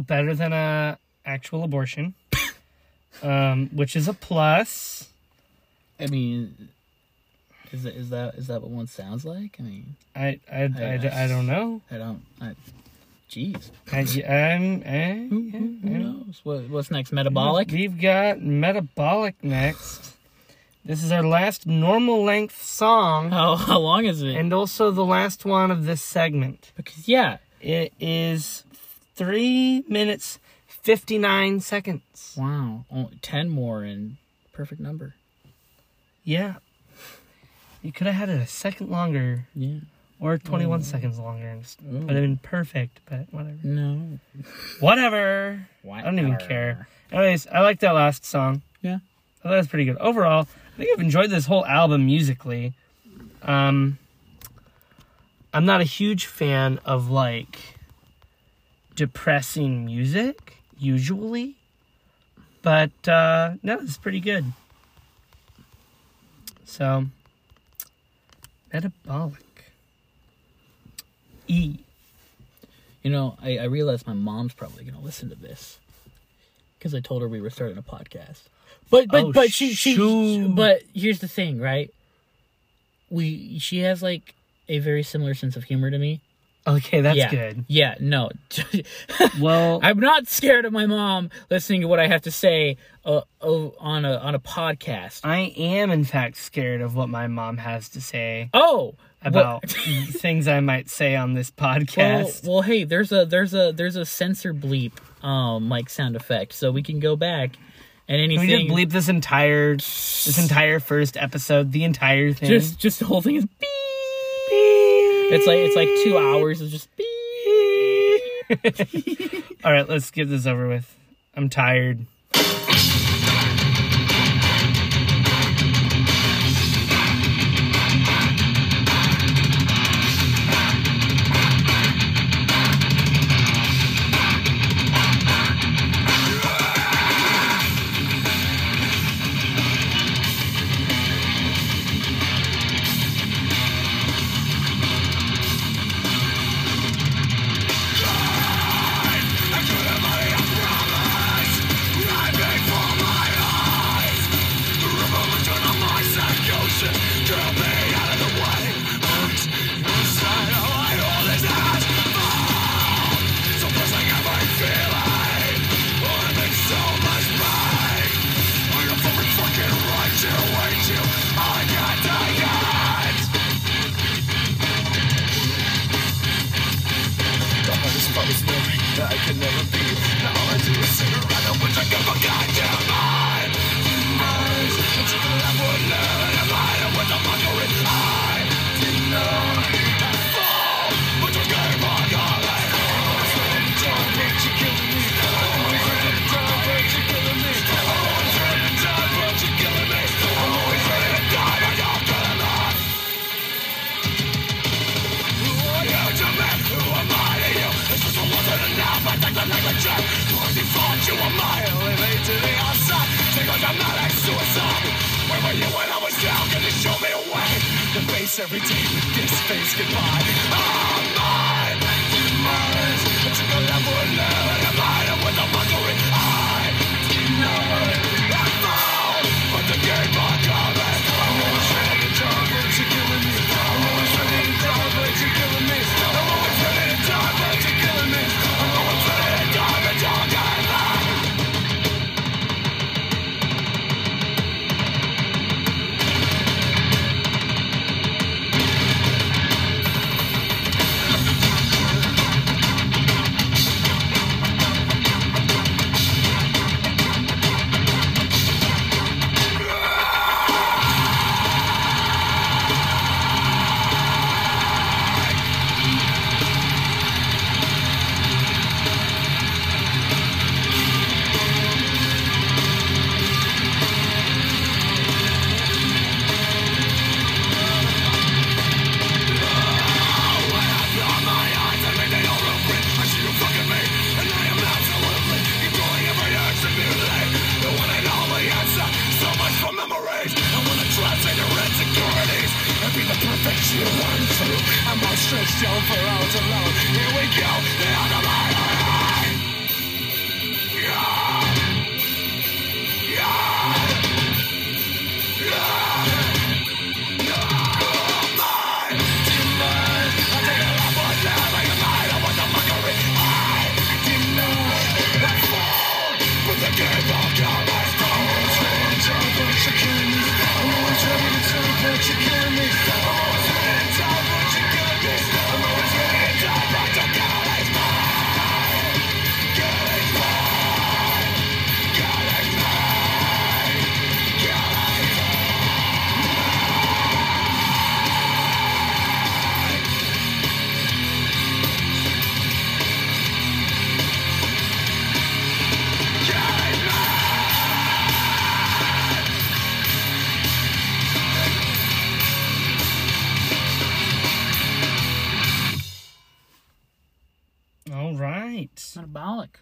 [SPEAKER 3] Overall better than a actual abortion, um, which is a plus.
[SPEAKER 1] I mean, is that is that is that what one sounds like? I mean,
[SPEAKER 3] I I, I,
[SPEAKER 1] I-
[SPEAKER 3] I, don't know.
[SPEAKER 1] I don't. I, jeez,
[SPEAKER 3] I, I'm, eh,
[SPEAKER 1] who, who, who knows? What, what's next? Metabolic.
[SPEAKER 3] We've got metabolic next. This is our last normal length song,
[SPEAKER 1] How how long is it?
[SPEAKER 3] and also the last one of this segment.
[SPEAKER 1] because yeah,
[SPEAKER 3] It is three minutes fifty nine seconds.
[SPEAKER 1] wow, only ten more and perfect number.
[SPEAKER 3] Yeah. You could have had it a second longer
[SPEAKER 1] Yeah.
[SPEAKER 3] or 21 seconds longer. and just Would have been perfect, but whatever.
[SPEAKER 1] No.
[SPEAKER 3] Whatever. I don't even care. Anyways, I like that last song.
[SPEAKER 1] Yeah.
[SPEAKER 3] I thought it was pretty good. Overall, I think I've enjoyed this whole album musically. Um, I'm not a huge fan of like depressing music usually, but uh, no, it's pretty good. So, metabolic. E.
[SPEAKER 1] You know, I, I realized my mom's probably gonna listen to this because I told her we were starting a podcast. But but
[SPEAKER 3] Oh,
[SPEAKER 1] but she she
[SPEAKER 3] shoot.
[SPEAKER 1] but here's the thing, right? We she has like a very similar sense of humor to me.
[SPEAKER 3] Okay, that's
[SPEAKER 1] yeah.
[SPEAKER 3] good.
[SPEAKER 1] Yeah, no.
[SPEAKER 3] Well,
[SPEAKER 1] I'm not scared of my mom listening to what I have to say uh, oh, on a on a podcast.
[SPEAKER 3] I am in fact scared of what my mom has to say
[SPEAKER 1] Oh,
[SPEAKER 3] about
[SPEAKER 1] well-
[SPEAKER 3] things I might say on this podcast.
[SPEAKER 1] well, hey, there's a there's a there's a censor bleep um like sound effect, so we can go back and
[SPEAKER 3] Can
[SPEAKER 1] anything.
[SPEAKER 3] we just bleep this entire this entire first episode, the entire thing?
[SPEAKER 1] just just the whole thing is beep. It's like it's like two hours of just.
[SPEAKER 3] All right, let's get this over with. I'm tired.
[SPEAKER 2] Right.
[SPEAKER 1] Metabolic.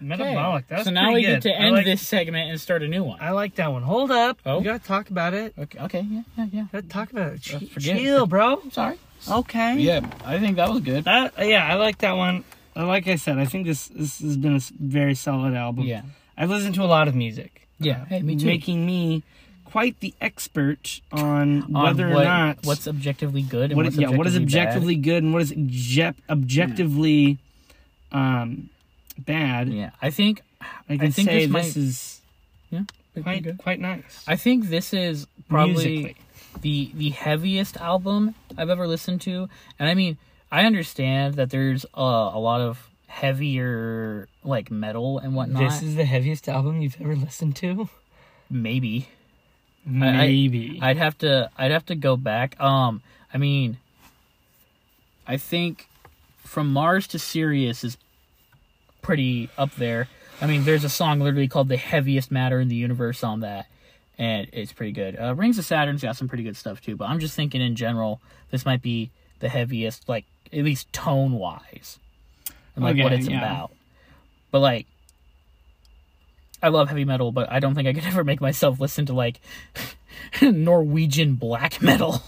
[SPEAKER 2] Metabolic. That was
[SPEAKER 1] so now we
[SPEAKER 2] good.
[SPEAKER 1] get to end
[SPEAKER 2] like-
[SPEAKER 1] this segment and start a new one.
[SPEAKER 2] I like that one. Hold up.
[SPEAKER 1] Oh.
[SPEAKER 2] We gotta talk about it.
[SPEAKER 1] Okay, okay, yeah, yeah, yeah.
[SPEAKER 2] Gotta talk about it.
[SPEAKER 1] Uh,
[SPEAKER 2] Ch-. Chill, bro.
[SPEAKER 1] Sorry.
[SPEAKER 2] Okay.
[SPEAKER 1] Yeah, I think that was good.
[SPEAKER 2] That, yeah, I like that one. Uh, Like I said, I think this this has been a very solid album.
[SPEAKER 1] Yeah.
[SPEAKER 2] I've listened to a lot of music.
[SPEAKER 1] Yeah. Hey, me too.
[SPEAKER 2] Making me quite the expert on
[SPEAKER 1] On
[SPEAKER 2] whether
[SPEAKER 1] what-
[SPEAKER 2] or not
[SPEAKER 1] what's objectively good and
[SPEAKER 2] what
[SPEAKER 1] what's
[SPEAKER 2] yeah what is objectively
[SPEAKER 1] bad.
[SPEAKER 2] good and what is object, objectively um bad.
[SPEAKER 1] Yeah, I think
[SPEAKER 2] I can
[SPEAKER 1] think
[SPEAKER 2] say
[SPEAKER 1] this
[SPEAKER 2] this,
[SPEAKER 1] might-
[SPEAKER 2] is
[SPEAKER 1] yeah,
[SPEAKER 2] quite
[SPEAKER 1] good.
[SPEAKER 2] quite nice.
[SPEAKER 1] I think this is probably
[SPEAKER 2] Musically.
[SPEAKER 1] the the heaviest album I've ever listened to, and I mean I understand that there's uh, a lot of heavier like metal and whatnot.
[SPEAKER 2] This is the heaviest album you've ever listened to.
[SPEAKER 1] maybe I-
[SPEAKER 2] Maybe.
[SPEAKER 1] I'd have to I'd have to go back. Um, I mean, I think from Mars to Sirius is pretty up there. I mean, there's a song literally called "The Heaviest Matter in the Universe" on that, and it's pretty good. Uh, Rings of Saturn's got some pretty good stuff too, but I'm just thinking in general, this might be the heaviest, like at least tone wise, and like what it's
[SPEAKER 2] yeah.
[SPEAKER 1] about. But like, I love heavy metal, but I don't think I could ever make myself listen to like Norwegian black metal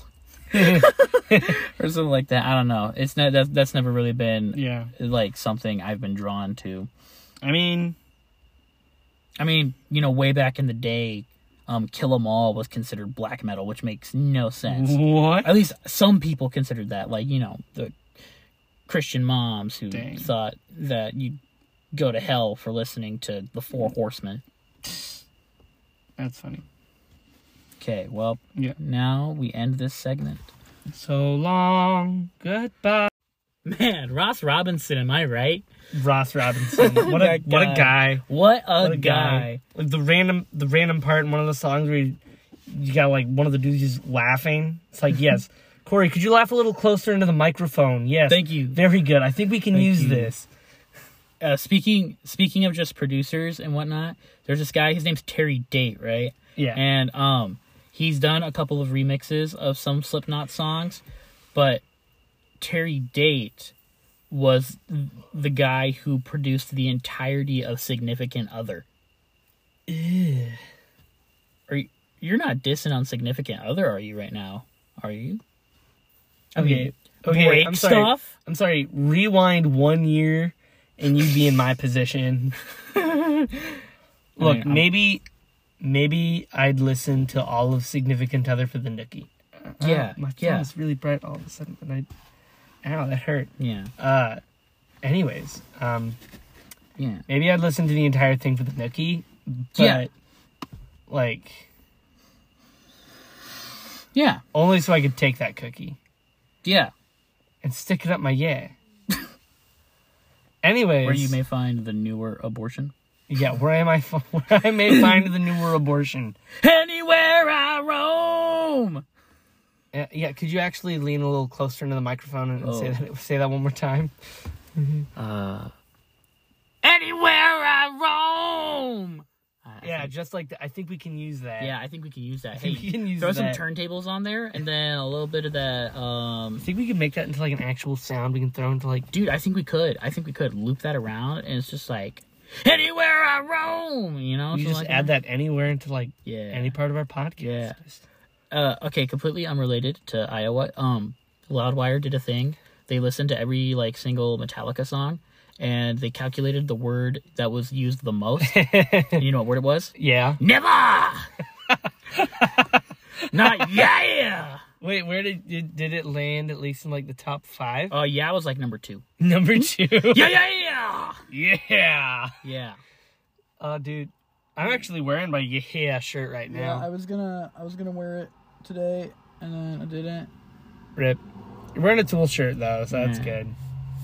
[SPEAKER 1] or something like that. I don't know. It's not that's that's never really been
[SPEAKER 2] yeah.
[SPEAKER 1] like something I've been drawn to.
[SPEAKER 2] I mean,
[SPEAKER 1] I mean, you know, way back in the day, um, Kill 'Em All was considered black metal, which makes no sense.
[SPEAKER 2] what?
[SPEAKER 1] At least some people considered that, like you know, the Christian moms who
[SPEAKER 2] Dang.
[SPEAKER 1] thought that you'd go to hell for listening to the Four Horsemen.
[SPEAKER 2] That's funny.
[SPEAKER 1] Okay, well,
[SPEAKER 2] Yeah.
[SPEAKER 1] now we end this segment.
[SPEAKER 2] So long. Goodbye.
[SPEAKER 1] Man, Ross Robinson, am I right?
[SPEAKER 2] Ross Robinson. What a
[SPEAKER 1] That
[SPEAKER 2] what a
[SPEAKER 1] guy.
[SPEAKER 2] guy.
[SPEAKER 1] What a,
[SPEAKER 2] What a
[SPEAKER 1] guy.
[SPEAKER 2] Like the random the random part in one of the songs where you, you got like one of the dudes just laughing. It's like, yes. Corey, could you laugh a little closer into the microphone? Yes.
[SPEAKER 1] Thank you.
[SPEAKER 2] Very good. I think we can
[SPEAKER 1] Thank
[SPEAKER 2] use
[SPEAKER 1] you.
[SPEAKER 2] this.
[SPEAKER 1] Uh, speaking speaking of just producers and whatnot, there's this guy. His name's Terry Date, right?
[SPEAKER 2] Yeah.
[SPEAKER 1] And um, he's done a couple of remixes of some Slipknot songs, but Terry Date was the guy who produced the entirety of Significant Other. Are you, you're not dissing on Significant Other, are you right now? Are you?
[SPEAKER 2] Okay. Okay.
[SPEAKER 1] break
[SPEAKER 2] I'm sorry.
[SPEAKER 1] stuff.
[SPEAKER 2] I'm sorry. Rewind one year, and you'd be in my position. Look,
[SPEAKER 1] I'm-
[SPEAKER 2] maybe, maybe I'd listen to all of Significant Other for the Nookie.
[SPEAKER 1] Yeah,
[SPEAKER 2] my
[SPEAKER 1] yeah.
[SPEAKER 2] phone is really bright all of a sudden, and I, ow, that hurt.
[SPEAKER 1] Yeah,
[SPEAKER 2] Uh, anyways, um,
[SPEAKER 1] yeah.
[SPEAKER 2] maybe I'd listen to the entire thing for the Nookie, but
[SPEAKER 1] Yeah.
[SPEAKER 2] like
[SPEAKER 1] Yeah,
[SPEAKER 2] only so I could take that cookie
[SPEAKER 1] yeah.
[SPEAKER 2] and stick it up my yeah. Anyways,
[SPEAKER 1] Where you may find the newer abortion.
[SPEAKER 2] Yeah, where am I? Where I may find the newer abortion.
[SPEAKER 1] Anywhere I roam.
[SPEAKER 2] Yeah, yeah, could you actually lean a little closer into the microphone and say
[SPEAKER 1] Oh.
[SPEAKER 2] that? Say that one more time.
[SPEAKER 1] Uh, anywhere I roam. I
[SPEAKER 2] Yeah,
[SPEAKER 1] think-
[SPEAKER 2] just like that. I think we can use that.
[SPEAKER 1] yeah. I think we can use that. Hey,
[SPEAKER 2] we can use
[SPEAKER 1] throw
[SPEAKER 2] that.
[SPEAKER 1] some turntables on there, and then a little bit of that.
[SPEAKER 2] I
[SPEAKER 1] Um,
[SPEAKER 2] think we can make that into like an actual sound. We can throw into like
[SPEAKER 1] dude, I think we could. I think we could loop that around, and it's just like anywhere I roam. You know,
[SPEAKER 2] you
[SPEAKER 1] something
[SPEAKER 2] just
[SPEAKER 1] like
[SPEAKER 2] add that anywhere into like
[SPEAKER 1] Yeah.
[SPEAKER 2] any part of our podcast.
[SPEAKER 1] Yeah. uh, okay, completely unrelated to Iowa. Um, Loudwire did a thing. They listened to every like single Metallica song, and they calculated the word that was used the most. you know what word it was?
[SPEAKER 2] Yeah.
[SPEAKER 1] Never. Not yeah.
[SPEAKER 2] Wait, where did, did did it land? At least in like the top five.
[SPEAKER 1] Oh yeah, I was like number two.
[SPEAKER 2] Number two.
[SPEAKER 1] Yeah, yeah, yeah.
[SPEAKER 2] yeah.
[SPEAKER 1] Yeah.
[SPEAKER 2] Oh, dude, I'm actually wearing my yeah shirt right now.
[SPEAKER 7] Yeah, I was gonna I was gonna wear it today and then I didn't.
[SPEAKER 2] Rip. You're wearing a tool shirt though, so that's good.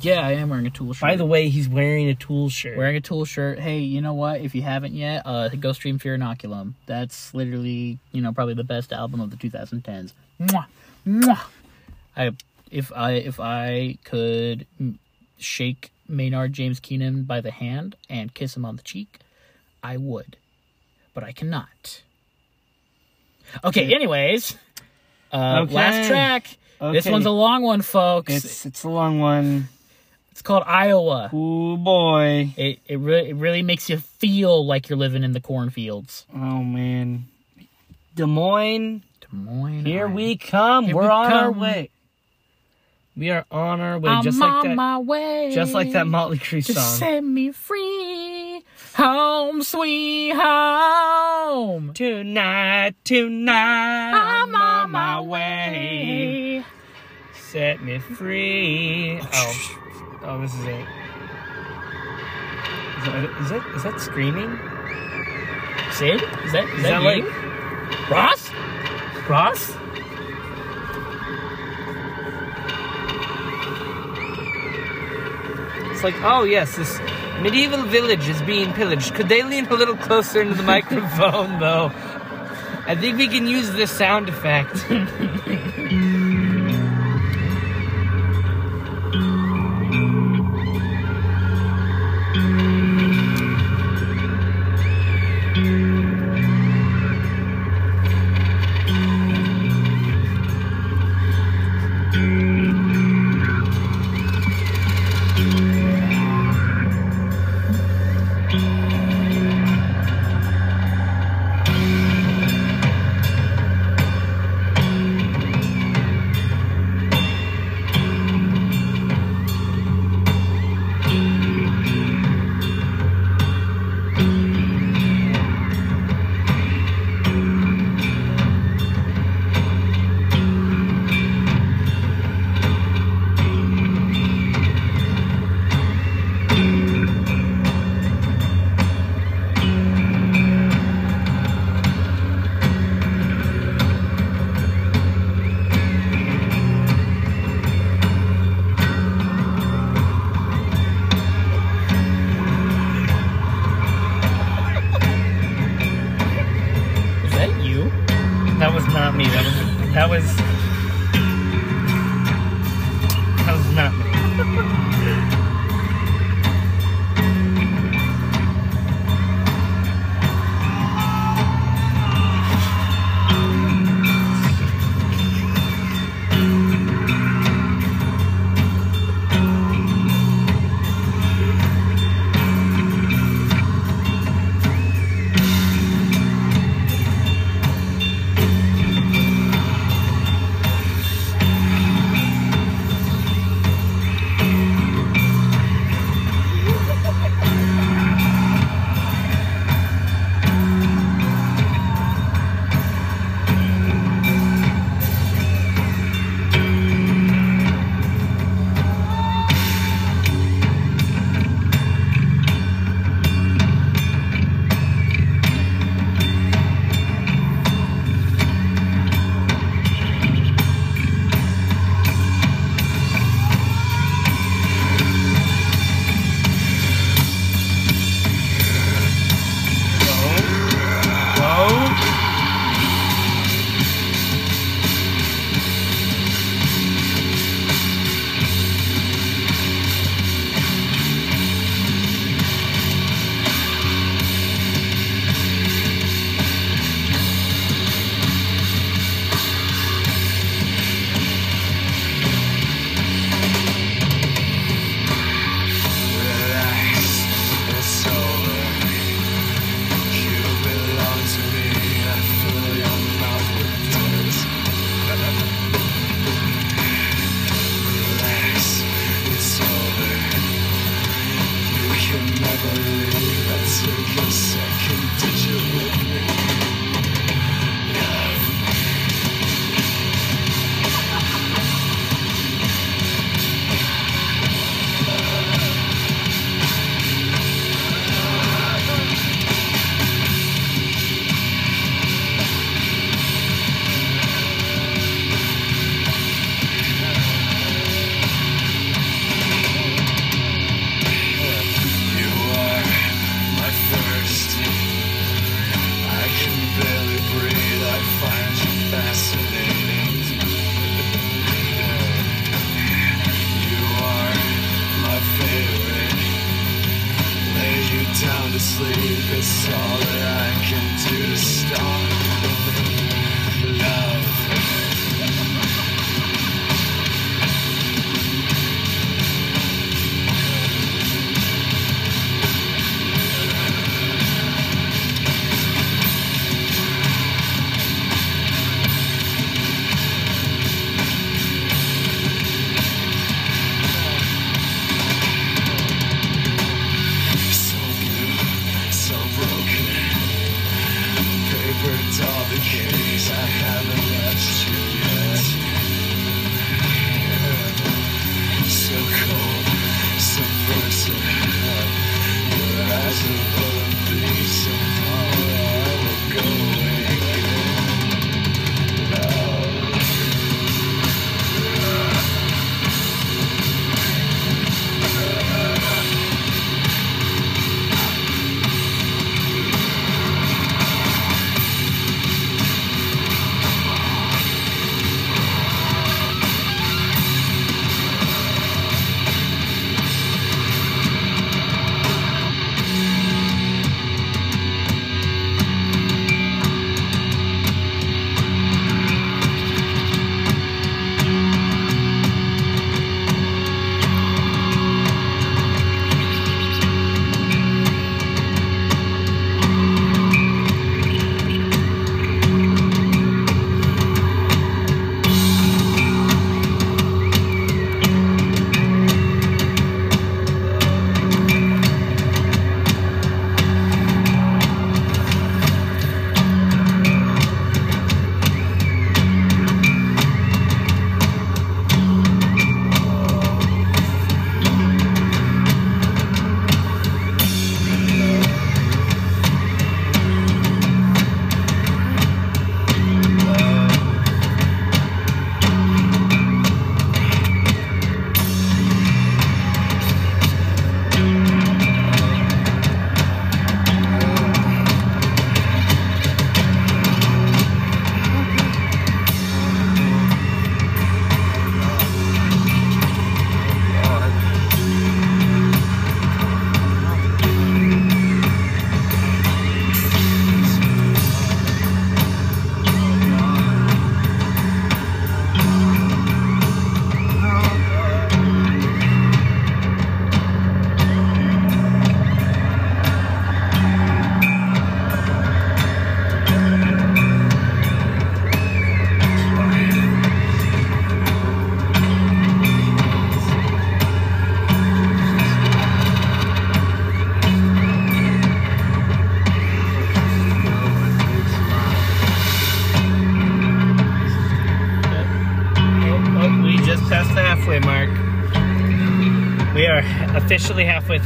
[SPEAKER 1] Yeah, I am wearing a tool shirt.
[SPEAKER 2] By the way, he's wearing a tool shirt.
[SPEAKER 1] wearing a tool shirt. Hey, you know what? If you haven't yet, uh, go stream Fear Inoculum. That's literally, you know, probably the best album of the 2010s. Mwah, mwah. I, if I, if I could shake Maynard James Keenan by the hand and kiss him on the cheek, I would, but I cannot. Okay. Anyways, uh,
[SPEAKER 2] Okay.
[SPEAKER 1] last track. This one's a long one, folks.
[SPEAKER 2] It's it's a long one.
[SPEAKER 1] It's called Iowa.
[SPEAKER 2] Oh boy.
[SPEAKER 1] It it really it really makes you feel like you're living in the cornfields.
[SPEAKER 2] Oh man. Des Moines,
[SPEAKER 1] Moines.
[SPEAKER 2] here we come.
[SPEAKER 1] Here
[SPEAKER 2] We're
[SPEAKER 1] we
[SPEAKER 2] on our way. We are on our way,
[SPEAKER 1] I'm
[SPEAKER 2] just
[SPEAKER 1] on
[SPEAKER 2] like that.
[SPEAKER 1] my way.
[SPEAKER 2] Just like that Motley Crue
[SPEAKER 1] Just
[SPEAKER 2] song.
[SPEAKER 1] set me free. Home sweet home.
[SPEAKER 2] Tonight, tonight,
[SPEAKER 1] I'm on my way.
[SPEAKER 2] Set me free. Oh, oh, this is it. Is that, is that, is that screaming?
[SPEAKER 1] Sid? Is that is,
[SPEAKER 2] Is
[SPEAKER 1] that,
[SPEAKER 2] that
[SPEAKER 1] you?
[SPEAKER 2] like
[SPEAKER 1] Ross?
[SPEAKER 2] Ross? It's like, oh yes, this medieval village is being pillaged. Could they lean a little closer into the microphone, though? I think we can use this sound effect.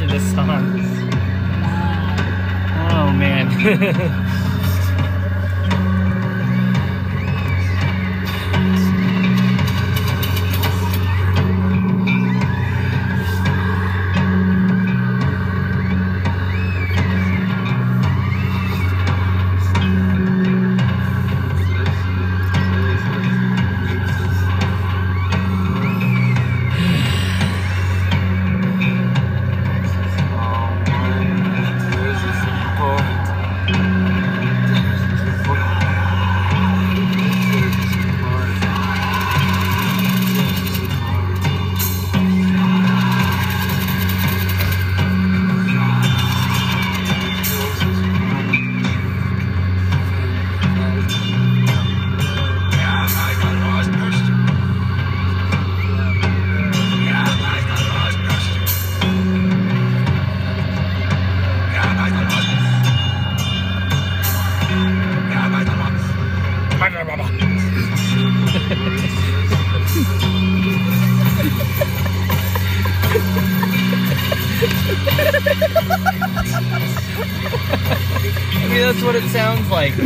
[SPEAKER 3] this song.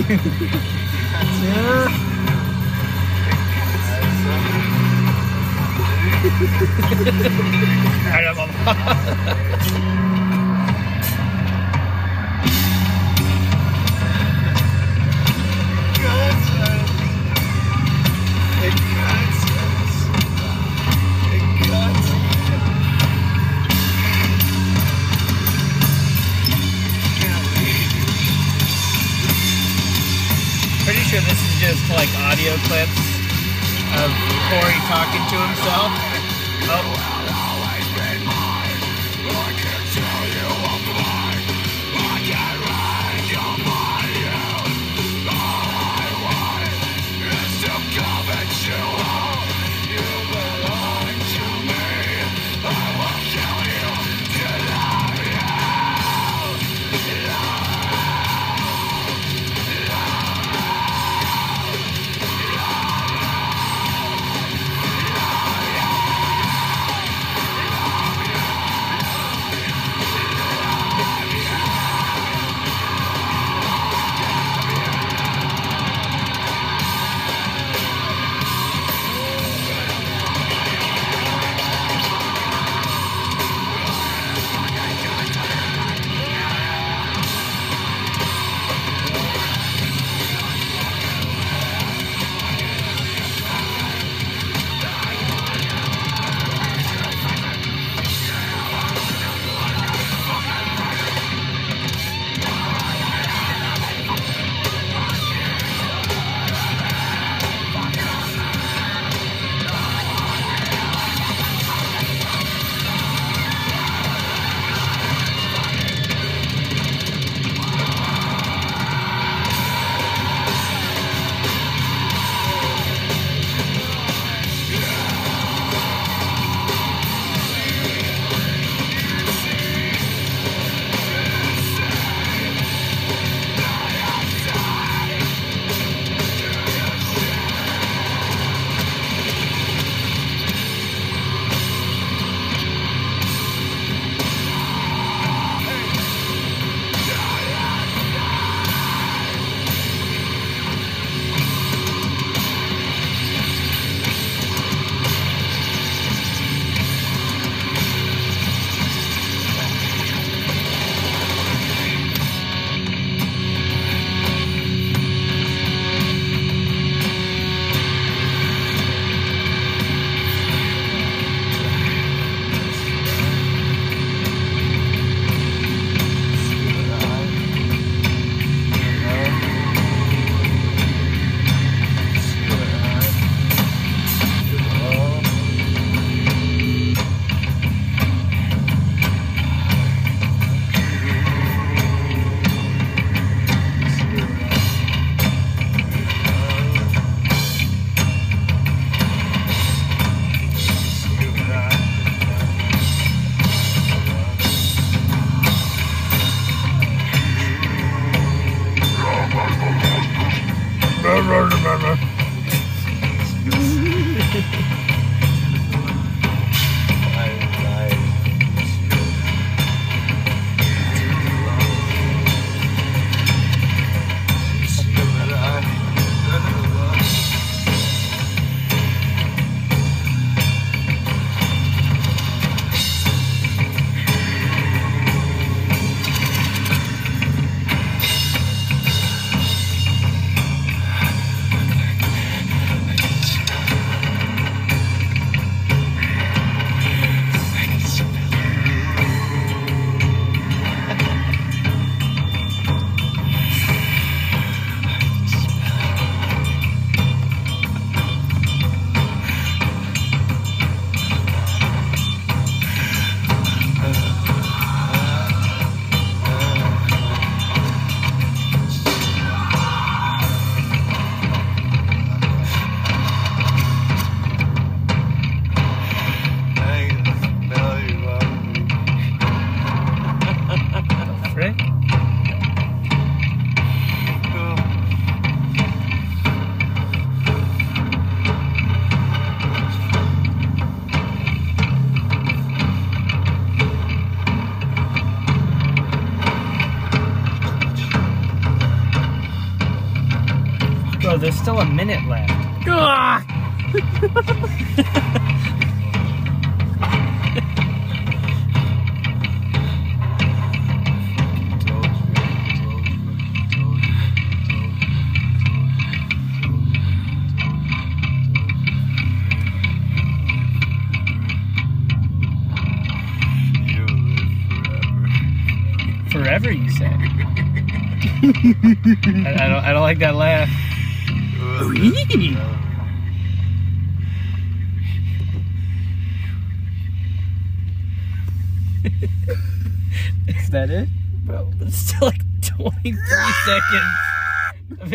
[SPEAKER 3] Yeah.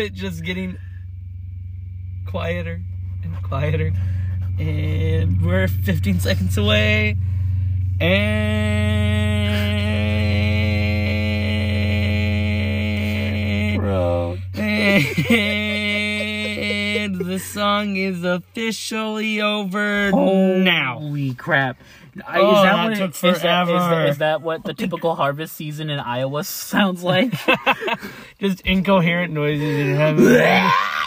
[SPEAKER 3] it just
[SPEAKER 2] getting quieter and quieter. And we're 15 seconds away. And.
[SPEAKER 1] Bro.
[SPEAKER 2] And the song is officially over now.
[SPEAKER 1] Holy crap. I-
[SPEAKER 2] Oh,
[SPEAKER 1] is that,
[SPEAKER 2] that
[SPEAKER 1] what is that- is is that what the typical harvest season in Iowa sounds like?
[SPEAKER 2] Just incoherent noises in heaven.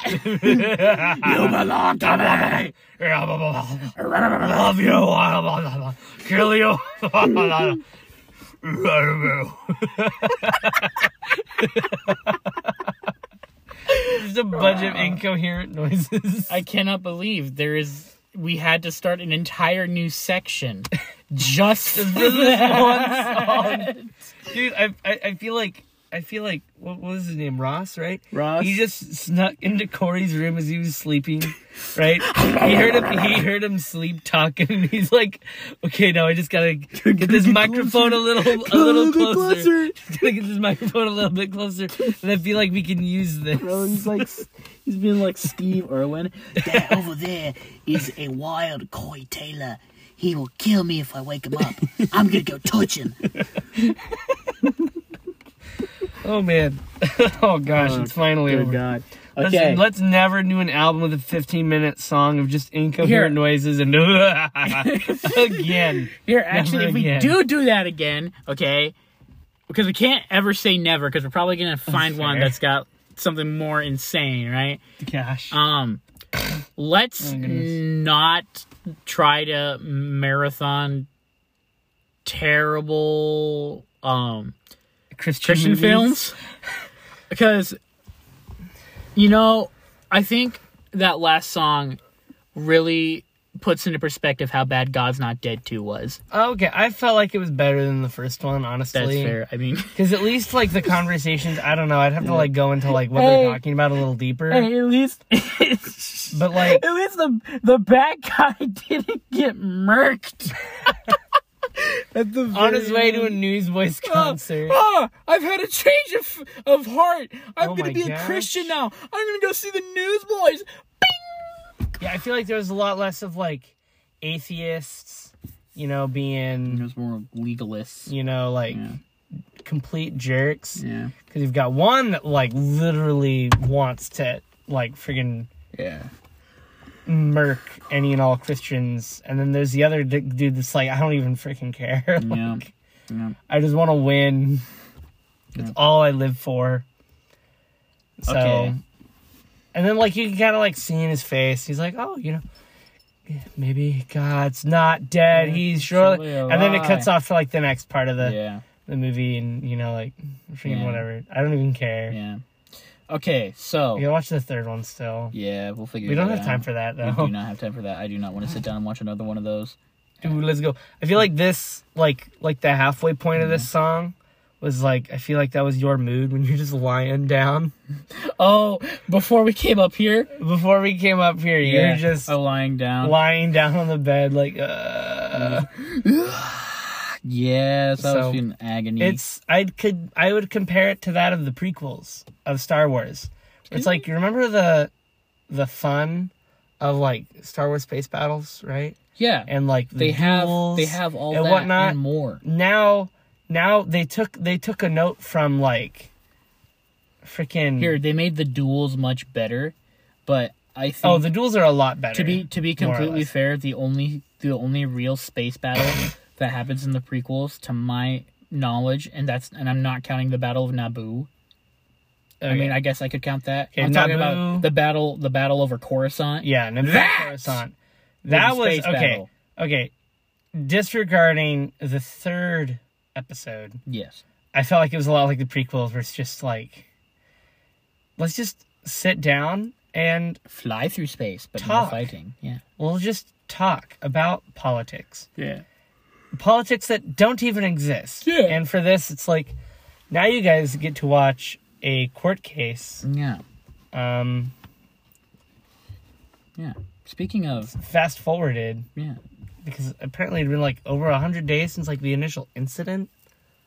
[SPEAKER 1] you belong to me.
[SPEAKER 2] Love you. Kill you. Just a bunch of incoherent noises.
[SPEAKER 1] I cannot believe there is. We had to start an entire new section just this one song.
[SPEAKER 2] Dude, I, I I feel like I feel like what, what was his name? Ross, right?
[SPEAKER 1] Ross?
[SPEAKER 2] He just snuck into Corey's room as he was sleeping, right? he heard him. He heard him sleep talking, and he's like, "Okay, now I just gotta get this microphone a little a little closer. Just gotta get this microphone a little bit closer, and I feel like we can use this."
[SPEAKER 1] Bro, he's like he's being like Steve Irwin.
[SPEAKER 8] That over there is a wild Corey Taylor. He will kill me if I wake him up. I'm gonna go touch him.
[SPEAKER 2] Oh man! oh gosh, it's finally
[SPEAKER 1] Good
[SPEAKER 2] over.
[SPEAKER 1] God.
[SPEAKER 2] Let's,
[SPEAKER 1] Okay.
[SPEAKER 2] let's never do an album with a 15 minute song of just incoherent
[SPEAKER 1] Here.
[SPEAKER 2] noises and again.
[SPEAKER 1] Here, actually, if we do do that again, okay, because we can't ever say never, because we're probably gonna find one that's got something more insane, right?
[SPEAKER 2] Gosh.
[SPEAKER 1] Um, let's
[SPEAKER 2] Oh,
[SPEAKER 1] not try to marathon terrible um
[SPEAKER 2] Christian,
[SPEAKER 1] Christian films? Because you know I think that last song really puts into perspective how bad God's Not Dead 2 was.
[SPEAKER 2] Okay, I felt like it was better than the first one, honestly.
[SPEAKER 1] That's
[SPEAKER 2] honestly.
[SPEAKER 1] fair. I mean,
[SPEAKER 2] Because at least like the conversations, I don't know. I'd have to like go into like what
[SPEAKER 1] Hey.
[SPEAKER 2] they're talking about a little deeper.
[SPEAKER 1] at least
[SPEAKER 2] But like,
[SPEAKER 1] at least the the bad guy didn't get murked. At the
[SPEAKER 2] on his way to a Newsboys ah, concert.
[SPEAKER 1] Oh, I've had a change of of heart. I'm
[SPEAKER 2] Oh
[SPEAKER 1] gonna
[SPEAKER 2] my
[SPEAKER 1] be a. Christian now. I'm gonna go see the Newsboys.
[SPEAKER 2] Yeah, I feel like there was a lot less of like atheists, you know, being
[SPEAKER 1] There's more legalists.
[SPEAKER 2] you know like
[SPEAKER 1] Yeah.
[SPEAKER 2] complete jerks.
[SPEAKER 1] Yeah.
[SPEAKER 2] Because you've got one that like literally wants to like friggin'
[SPEAKER 1] Yeah.
[SPEAKER 2] murk any and all Christians, and then there's the other d- dude that's like, I don't even freaking care.
[SPEAKER 1] Yeah.
[SPEAKER 2] Like,
[SPEAKER 1] Yeah.
[SPEAKER 2] I just want to win.
[SPEAKER 1] Yeah.
[SPEAKER 2] all I live for. So,
[SPEAKER 1] Okay.
[SPEAKER 2] And then like you can kind of like see in his face, he's like, oh, you know. Maybe God's not dead.
[SPEAKER 1] Yeah,
[SPEAKER 2] He's surely,
[SPEAKER 1] surely
[SPEAKER 2] and then it cuts off to like the next part of the
[SPEAKER 1] Yeah.
[SPEAKER 2] the movie, and you know, like freaking
[SPEAKER 1] Yeah.
[SPEAKER 2] whatever. I don't even care.
[SPEAKER 1] Yeah. Okay, so
[SPEAKER 2] We gotta watch the third one still.
[SPEAKER 1] yeah, we'll figure. It out.
[SPEAKER 2] We don't have time for that though.
[SPEAKER 1] We do not have time for that. I do not want to sit down and watch another one of those.
[SPEAKER 2] Dude, let's go. I feel like this, like, like the halfway point of
[SPEAKER 1] Mm-hmm.
[SPEAKER 2] this song was like, I feel like that was your mood when you're just lying down.
[SPEAKER 1] Oh, before we came up here,
[SPEAKER 2] Before we came up here, you're just
[SPEAKER 1] oh, lying down.
[SPEAKER 2] lying down on the bed, like, uh.
[SPEAKER 1] yes, I was
[SPEAKER 2] So,
[SPEAKER 1] feeling agony.
[SPEAKER 2] It's I could I would compare it to that of the prequels of Star Wars. It's like you remember the the fun of like Star Wars space battles, right?
[SPEAKER 1] yeah.
[SPEAKER 2] And like the
[SPEAKER 1] they have they have all
[SPEAKER 2] and
[SPEAKER 1] that
[SPEAKER 2] whatnot.
[SPEAKER 1] and more.
[SPEAKER 2] now now they took they took a note from like freaking
[SPEAKER 1] Here, they made the duels much better, but I think
[SPEAKER 2] oh the duels are a lot better
[SPEAKER 1] to be to be
[SPEAKER 2] more or
[SPEAKER 1] completely
[SPEAKER 2] less.
[SPEAKER 1] fair, the only the only real space battle that happens in the prequels, to my knowledge, and that's and I'm not counting the Battle of Naboo. Oh, I
[SPEAKER 2] Okay.
[SPEAKER 1] mean, I guess I could count that.
[SPEAKER 2] Okay,
[SPEAKER 1] I'm talking
[SPEAKER 2] Naboo.
[SPEAKER 1] about the battle, the battle over Coruscant.
[SPEAKER 2] Yeah, Naboo
[SPEAKER 1] That!
[SPEAKER 2] Coruscant. That
[SPEAKER 1] the
[SPEAKER 2] was
[SPEAKER 1] space
[SPEAKER 2] okay.
[SPEAKER 1] battle.
[SPEAKER 2] Okay, disregarding the third episode,
[SPEAKER 1] Yes.
[SPEAKER 2] I felt like it was a lot like the prequels, where it's just like, let's just sit down and
[SPEAKER 1] Fly through space, but no fighting. Yeah.
[SPEAKER 2] we'll just talk about politics,
[SPEAKER 1] Yeah.
[SPEAKER 2] politics that don't even exist.
[SPEAKER 1] Yeah.
[SPEAKER 2] And for this, it's like now you guys get to watch a court case.
[SPEAKER 1] Yeah.
[SPEAKER 2] Um,
[SPEAKER 1] Yeah. Speaking of,
[SPEAKER 2] fast forwarded
[SPEAKER 1] yeah,
[SPEAKER 2] because apparently it'd been like over a hundred days since like the initial incident.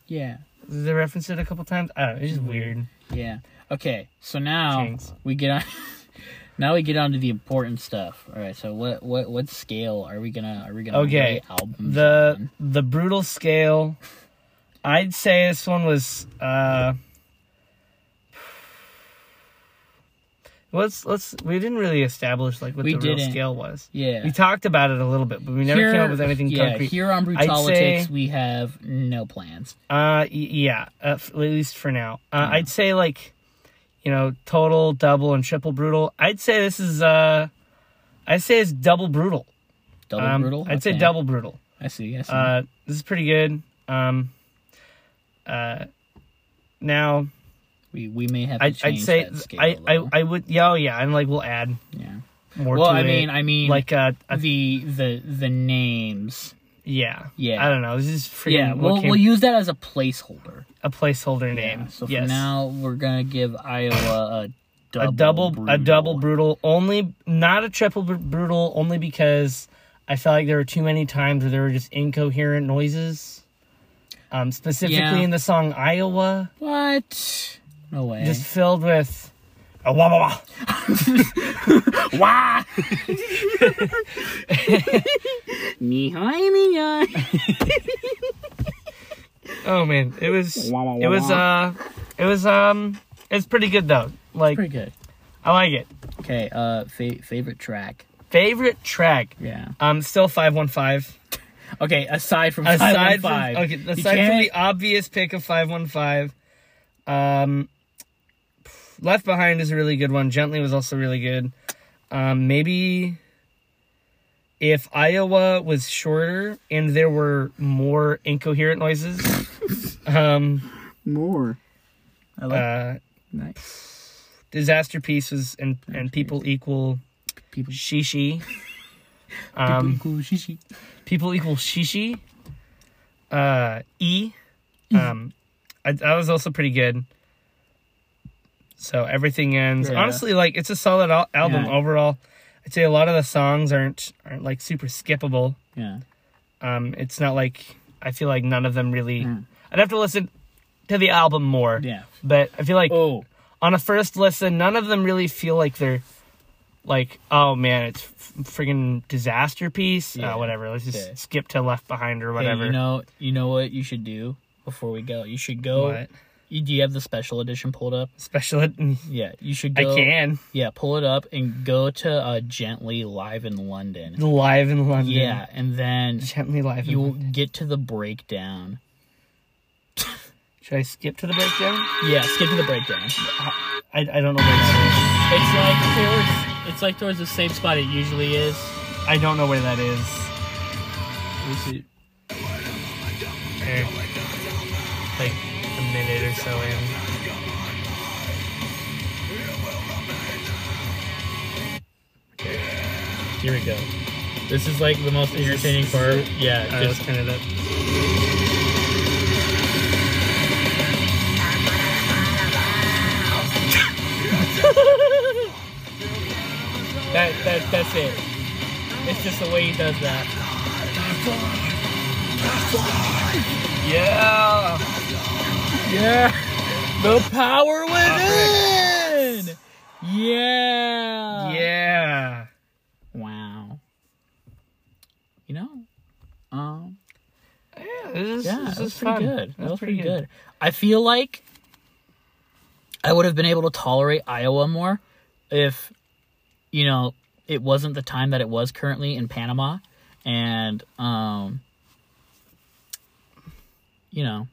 [SPEAKER 1] yeah,
[SPEAKER 2] They referenced it a couple times. I don't know. It's just weird.
[SPEAKER 1] yeah. Okay, so now
[SPEAKER 2] Jinx.
[SPEAKER 1] we get on. now we get on to the important stuff. All right. So what what what scale are we gonna are we gonna
[SPEAKER 2] Okay,
[SPEAKER 1] albums
[SPEAKER 2] The
[SPEAKER 1] on?
[SPEAKER 2] the brutal scale. I'd say this one was. uh Let's let's. We didn't really establish like what
[SPEAKER 1] We
[SPEAKER 2] the real
[SPEAKER 1] didn't.
[SPEAKER 2] scale was.
[SPEAKER 1] Yeah.
[SPEAKER 2] We talked about it a little bit, but we never came up with anything
[SPEAKER 1] yeah,
[SPEAKER 2] concrete.
[SPEAKER 1] Here on Brutalitics,
[SPEAKER 2] say-
[SPEAKER 1] we have no plans.
[SPEAKER 2] Uh, yeah, uh, f- at least for now. Uh. I'd say like, you know, total, double, and triple brutal. I'd say this is uh, I'd say it's double brutal.
[SPEAKER 1] Double
[SPEAKER 2] Um,
[SPEAKER 1] brutal.
[SPEAKER 2] I'd say double brutal.
[SPEAKER 1] I see. I see.
[SPEAKER 2] Uh, this is pretty good. Um, uh, now
[SPEAKER 1] we we may have. To
[SPEAKER 2] I'd, I'd say I, I. I would yeah oh yeah and like we'll add
[SPEAKER 1] yeah.
[SPEAKER 2] more.
[SPEAKER 1] Well,
[SPEAKER 2] to
[SPEAKER 1] I
[SPEAKER 2] it.
[SPEAKER 1] mean, I mean,
[SPEAKER 2] like uh, a,
[SPEAKER 1] the the the names.
[SPEAKER 2] yeah
[SPEAKER 1] Yeah.
[SPEAKER 2] I don't know. This is freaking
[SPEAKER 1] Yeah, we'll
[SPEAKER 2] came-
[SPEAKER 1] we'll use that as a placeholder.
[SPEAKER 2] a placeholder name.
[SPEAKER 1] Yeah. So
[SPEAKER 2] yes.
[SPEAKER 1] for now, we're gonna give Iowa a double
[SPEAKER 2] a double a double
[SPEAKER 1] brutal.
[SPEAKER 2] brutal only not a triple br- brutal only because I felt like there were too many times where there were just incoherent noises. Um, specifically
[SPEAKER 1] Yeah.
[SPEAKER 2] in the song Iowa,
[SPEAKER 1] What? No way.
[SPEAKER 2] just filled with a wah wah wah.
[SPEAKER 1] wah. Nihai, nihai.
[SPEAKER 2] Oh man, it was
[SPEAKER 1] Wah, wah,
[SPEAKER 2] it was uh it was um it's pretty good though. Like
[SPEAKER 1] Pretty good.
[SPEAKER 2] I like it.
[SPEAKER 1] Okay. Uh, fa- favorite track.
[SPEAKER 2] Favorite track.
[SPEAKER 1] Yeah.
[SPEAKER 2] Um, still five one five.
[SPEAKER 1] Okay. Aside from
[SPEAKER 2] Aside from
[SPEAKER 1] 515,
[SPEAKER 2] okay, aside from the obvious pick of five one five, um, Left Behind is a really good one. Gently was also really good. Um, maybe if Iowa was shorter and there were more incoherent noises, um,
[SPEAKER 1] more. I like
[SPEAKER 2] uh,
[SPEAKER 1] nice.
[SPEAKER 2] Disasterpieces and and People Equal
[SPEAKER 1] People.
[SPEAKER 2] Shishi. Um,
[SPEAKER 1] cool shishi.
[SPEAKER 2] People Equal Shishi. Uh, E. Um, I, that was also pretty good. So everything ends.
[SPEAKER 1] Yeah.
[SPEAKER 2] Honestly, like it's a solid al- album
[SPEAKER 1] Yeah.
[SPEAKER 2] overall. I'd say a lot of the songs aren't aren't like super skippable.
[SPEAKER 1] Yeah.
[SPEAKER 2] Um, it's not like I feel like none of them really.
[SPEAKER 1] Mm.
[SPEAKER 2] I'd have to listen to the album more.
[SPEAKER 1] Yeah.
[SPEAKER 2] But I feel like
[SPEAKER 1] Oh.
[SPEAKER 2] on a first listen, none of them really feel like they're like, oh man, it's f- friggin' Disasterpiece.
[SPEAKER 1] Yeah.
[SPEAKER 2] Uh, whatever. Let's just
[SPEAKER 1] Yeah.
[SPEAKER 2] skip to Left Behind or
[SPEAKER 1] Hey,
[SPEAKER 2] whatever.
[SPEAKER 1] you know, you know what you should do before we go. You should go.
[SPEAKER 2] What?
[SPEAKER 1] You, do you have the special edition pulled up?
[SPEAKER 2] Special. ed-
[SPEAKER 1] Yeah, you should.
[SPEAKER 2] I can
[SPEAKER 1] Yeah, pull it up and go to uh, Gently Live in London.
[SPEAKER 2] live in London.
[SPEAKER 1] Yeah, and then
[SPEAKER 2] gently live. In
[SPEAKER 1] you will
[SPEAKER 2] London.
[SPEAKER 1] get to the breakdown.
[SPEAKER 2] Should I skip to the breakdown?
[SPEAKER 1] Yeah, skip to the breakdown.
[SPEAKER 2] I, I don't know where that
[SPEAKER 1] It's like towards. It's like towards the same spot it usually is.
[SPEAKER 2] is. I don't know where that is.
[SPEAKER 1] Is it?
[SPEAKER 2] Eh, Like a minute or so in.
[SPEAKER 1] Here we go. This is like the most entertaining part. Yeah,
[SPEAKER 2] Uh, let's
[SPEAKER 1] just
[SPEAKER 2] turn it up.
[SPEAKER 1] that that that's it. It's just the way he does that.
[SPEAKER 2] Yeah.
[SPEAKER 1] Yeah. The power within. Yeah.
[SPEAKER 2] Yeah.
[SPEAKER 1] Wow. You know, um,
[SPEAKER 2] Yeah, this is,
[SPEAKER 1] yeah,
[SPEAKER 2] this
[SPEAKER 1] was
[SPEAKER 2] is
[SPEAKER 1] pretty
[SPEAKER 2] fun.
[SPEAKER 1] good. That was pretty good. I feel like I would have been able to tolerate Iowa more if, you know, it wasn't the time that it was currently in Panama, and um, you know,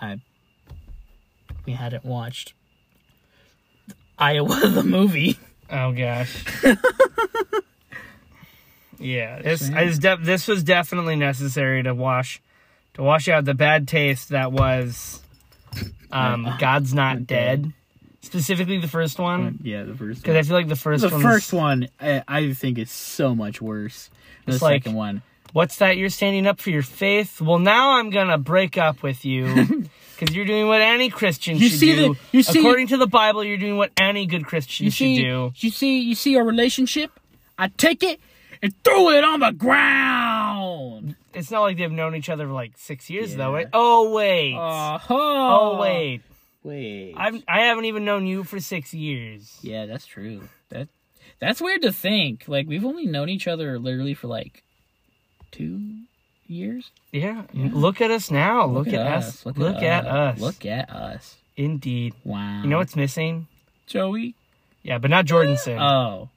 [SPEAKER 1] I we hadn't watched Iowa the movie.
[SPEAKER 2] Oh gosh. yeah, this de- this was definitely necessary to wash to wash out the bad taste that was um, God's Not Dead. Specifically the first one
[SPEAKER 1] Yeah, the first
[SPEAKER 2] because I feel like the first
[SPEAKER 1] the first one I, I think is so much worse. The
[SPEAKER 2] like-
[SPEAKER 1] second one.
[SPEAKER 2] What's that? You're standing up for your faith. Well, now I'm gonna break up with you because you're doing what any Christian
[SPEAKER 1] You
[SPEAKER 2] should
[SPEAKER 1] see
[SPEAKER 2] do.
[SPEAKER 1] the- you see-
[SPEAKER 2] According to the Bible, you're doing what any good Christian
[SPEAKER 1] You
[SPEAKER 2] should
[SPEAKER 1] see,
[SPEAKER 2] do.
[SPEAKER 1] you see, you see our relationship. I take it and throw it on the ground.
[SPEAKER 2] It's not like they've known each other for like six years, though.
[SPEAKER 1] Yeah.
[SPEAKER 2] Right? Oh wait.
[SPEAKER 1] Uh-huh.
[SPEAKER 2] oh wait.
[SPEAKER 1] wait.
[SPEAKER 2] I've I haven't even known you for six years.
[SPEAKER 1] Yeah, that's true. That that's weird to think. Like we've only known each other literally for like two years.
[SPEAKER 2] Yeah. Look at us now. Look, at, us. Look, at, us.
[SPEAKER 1] Look at us.
[SPEAKER 2] Indeed.
[SPEAKER 1] Wow.
[SPEAKER 2] You know what's missing?
[SPEAKER 1] Joey?
[SPEAKER 2] Yeah, but not Jordison.
[SPEAKER 1] Oh.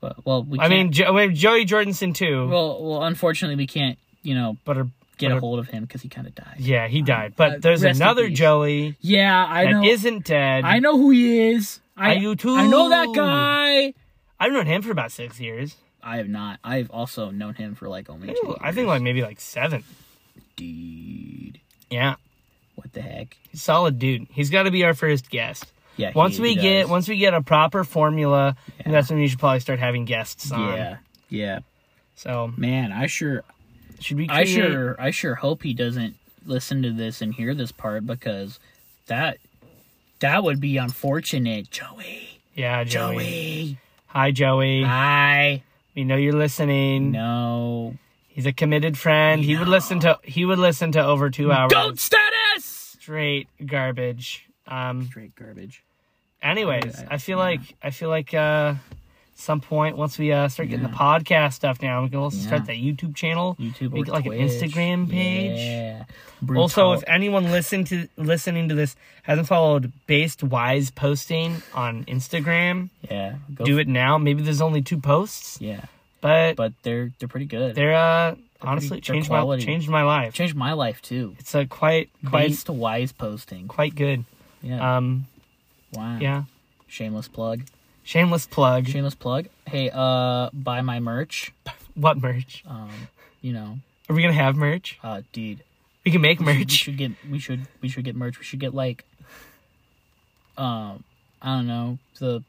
[SPEAKER 1] Well, well we
[SPEAKER 2] I mean, jo- wait, Joey Jordison too.
[SPEAKER 1] well, well, unfortunately, we can't, you know,
[SPEAKER 2] but her,
[SPEAKER 1] get
[SPEAKER 2] but
[SPEAKER 1] a hold of him because he kind of died.
[SPEAKER 2] yeah, he died. But
[SPEAKER 1] Uh,
[SPEAKER 2] there's another. Joey
[SPEAKER 1] Yeah, I
[SPEAKER 2] that
[SPEAKER 1] know.
[SPEAKER 2] not dead.
[SPEAKER 1] I know who he is. I,
[SPEAKER 2] I do too.
[SPEAKER 1] I know that guy.
[SPEAKER 2] I've known him for about six years.
[SPEAKER 1] I have not. I've also known him for like only two.
[SPEAKER 2] I think like maybe like seven.
[SPEAKER 1] dude.
[SPEAKER 2] Yeah,
[SPEAKER 1] What the heck?
[SPEAKER 2] solid dude. He's got to be our first guest.
[SPEAKER 1] Yeah.
[SPEAKER 2] Once
[SPEAKER 1] he-
[SPEAKER 2] we
[SPEAKER 1] he
[SPEAKER 2] get
[SPEAKER 1] does.
[SPEAKER 2] once we get a proper formula,
[SPEAKER 1] Yeah.
[SPEAKER 2] that's when we should probably start having guests on.
[SPEAKER 1] Yeah. Yeah.
[SPEAKER 2] So
[SPEAKER 1] Man, I sure
[SPEAKER 2] should we?
[SPEAKER 1] I sure I sure hope he doesn't listen to this and hear this part because that that would be unfortunate, Joey.
[SPEAKER 2] Yeah, Joey.
[SPEAKER 1] Joey.
[SPEAKER 2] Hi, Joey.
[SPEAKER 1] I
[SPEAKER 2] we know you're listening.
[SPEAKER 1] No.
[SPEAKER 2] He's a committed friend. He would listen to he would listen to over two hours
[SPEAKER 1] Goat status.
[SPEAKER 2] straight garbage. Um.
[SPEAKER 1] Straight garbage.
[SPEAKER 2] Anyways,
[SPEAKER 1] I-
[SPEAKER 2] I feel like I feel like uh, some point once we uh, start getting the podcast stuff down, we can also
[SPEAKER 1] Yeah.
[SPEAKER 2] start that YouTube channel.
[SPEAKER 1] YouTube
[SPEAKER 2] Make it like an Instagram page.
[SPEAKER 1] Yeah.
[SPEAKER 2] Also, if anyone listen to listening to this hasn't followed Based Wise posting on Instagram,
[SPEAKER 1] yeah, go
[SPEAKER 2] do it now. Maybe there's only two posts,
[SPEAKER 1] Yeah,
[SPEAKER 2] but,
[SPEAKER 1] but they're they're pretty good.
[SPEAKER 2] they're uh, honestly
[SPEAKER 1] they're
[SPEAKER 2] changed my changed my life.
[SPEAKER 1] changed my life too.
[SPEAKER 2] It's a quite quite
[SPEAKER 1] Based wise posting.
[SPEAKER 2] quite good.
[SPEAKER 1] Yeah.
[SPEAKER 2] Um,
[SPEAKER 1] wow.
[SPEAKER 2] yeah.
[SPEAKER 1] Shameless plug.
[SPEAKER 2] Shameless plug.
[SPEAKER 1] Shameless plug. Hey, uh, buy my merch.
[SPEAKER 2] What merch?
[SPEAKER 1] Um, you know,
[SPEAKER 2] Are we gonna have merch?
[SPEAKER 1] uh, dude,
[SPEAKER 2] We can make merch.
[SPEAKER 1] we should get we should we should get merch. We should get like, um, I don't know the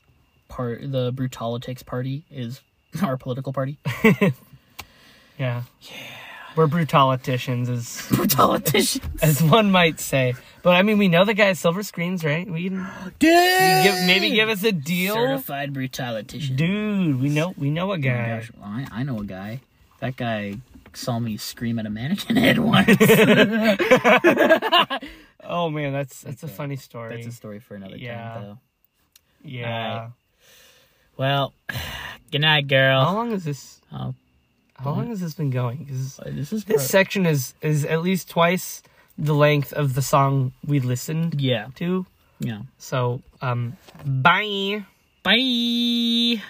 [SPEAKER 1] part the Brutalitics party is our political party.
[SPEAKER 2] Yeah. Yeah. We're brutaliticians, as
[SPEAKER 1] Brutalitics,
[SPEAKER 2] as one might say. But I mean, we know the guy at Silver Screens, right? We can
[SPEAKER 1] dude.
[SPEAKER 2] give, maybe give us a deal,
[SPEAKER 1] certified brutalitics.
[SPEAKER 2] dude. We know we know a
[SPEAKER 1] Oh
[SPEAKER 2] guy.
[SPEAKER 1] I, I know a guy. That guy saw me scream at a mannequin head once.
[SPEAKER 2] Oh man, that's that's a funny story.
[SPEAKER 1] That's a story for another
[SPEAKER 2] Yeah.
[SPEAKER 1] time, though.
[SPEAKER 2] yeah.
[SPEAKER 1] Alright. Well, good night, girl.
[SPEAKER 2] How long is this?
[SPEAKER 1] Oh,
[SPEAKER 2] How long has this been going? 'Cause
[SPEAKER 1] this is
[SPEAKER 2] this section is is at least twice the length of the song we listened
[SPEAKER 1] yeah,
[SPEAKER 2] to.
[SPEAKER 1] yeah.
[SPEAKER 2] So, um, bye.
[SPEAKER 1] Bye.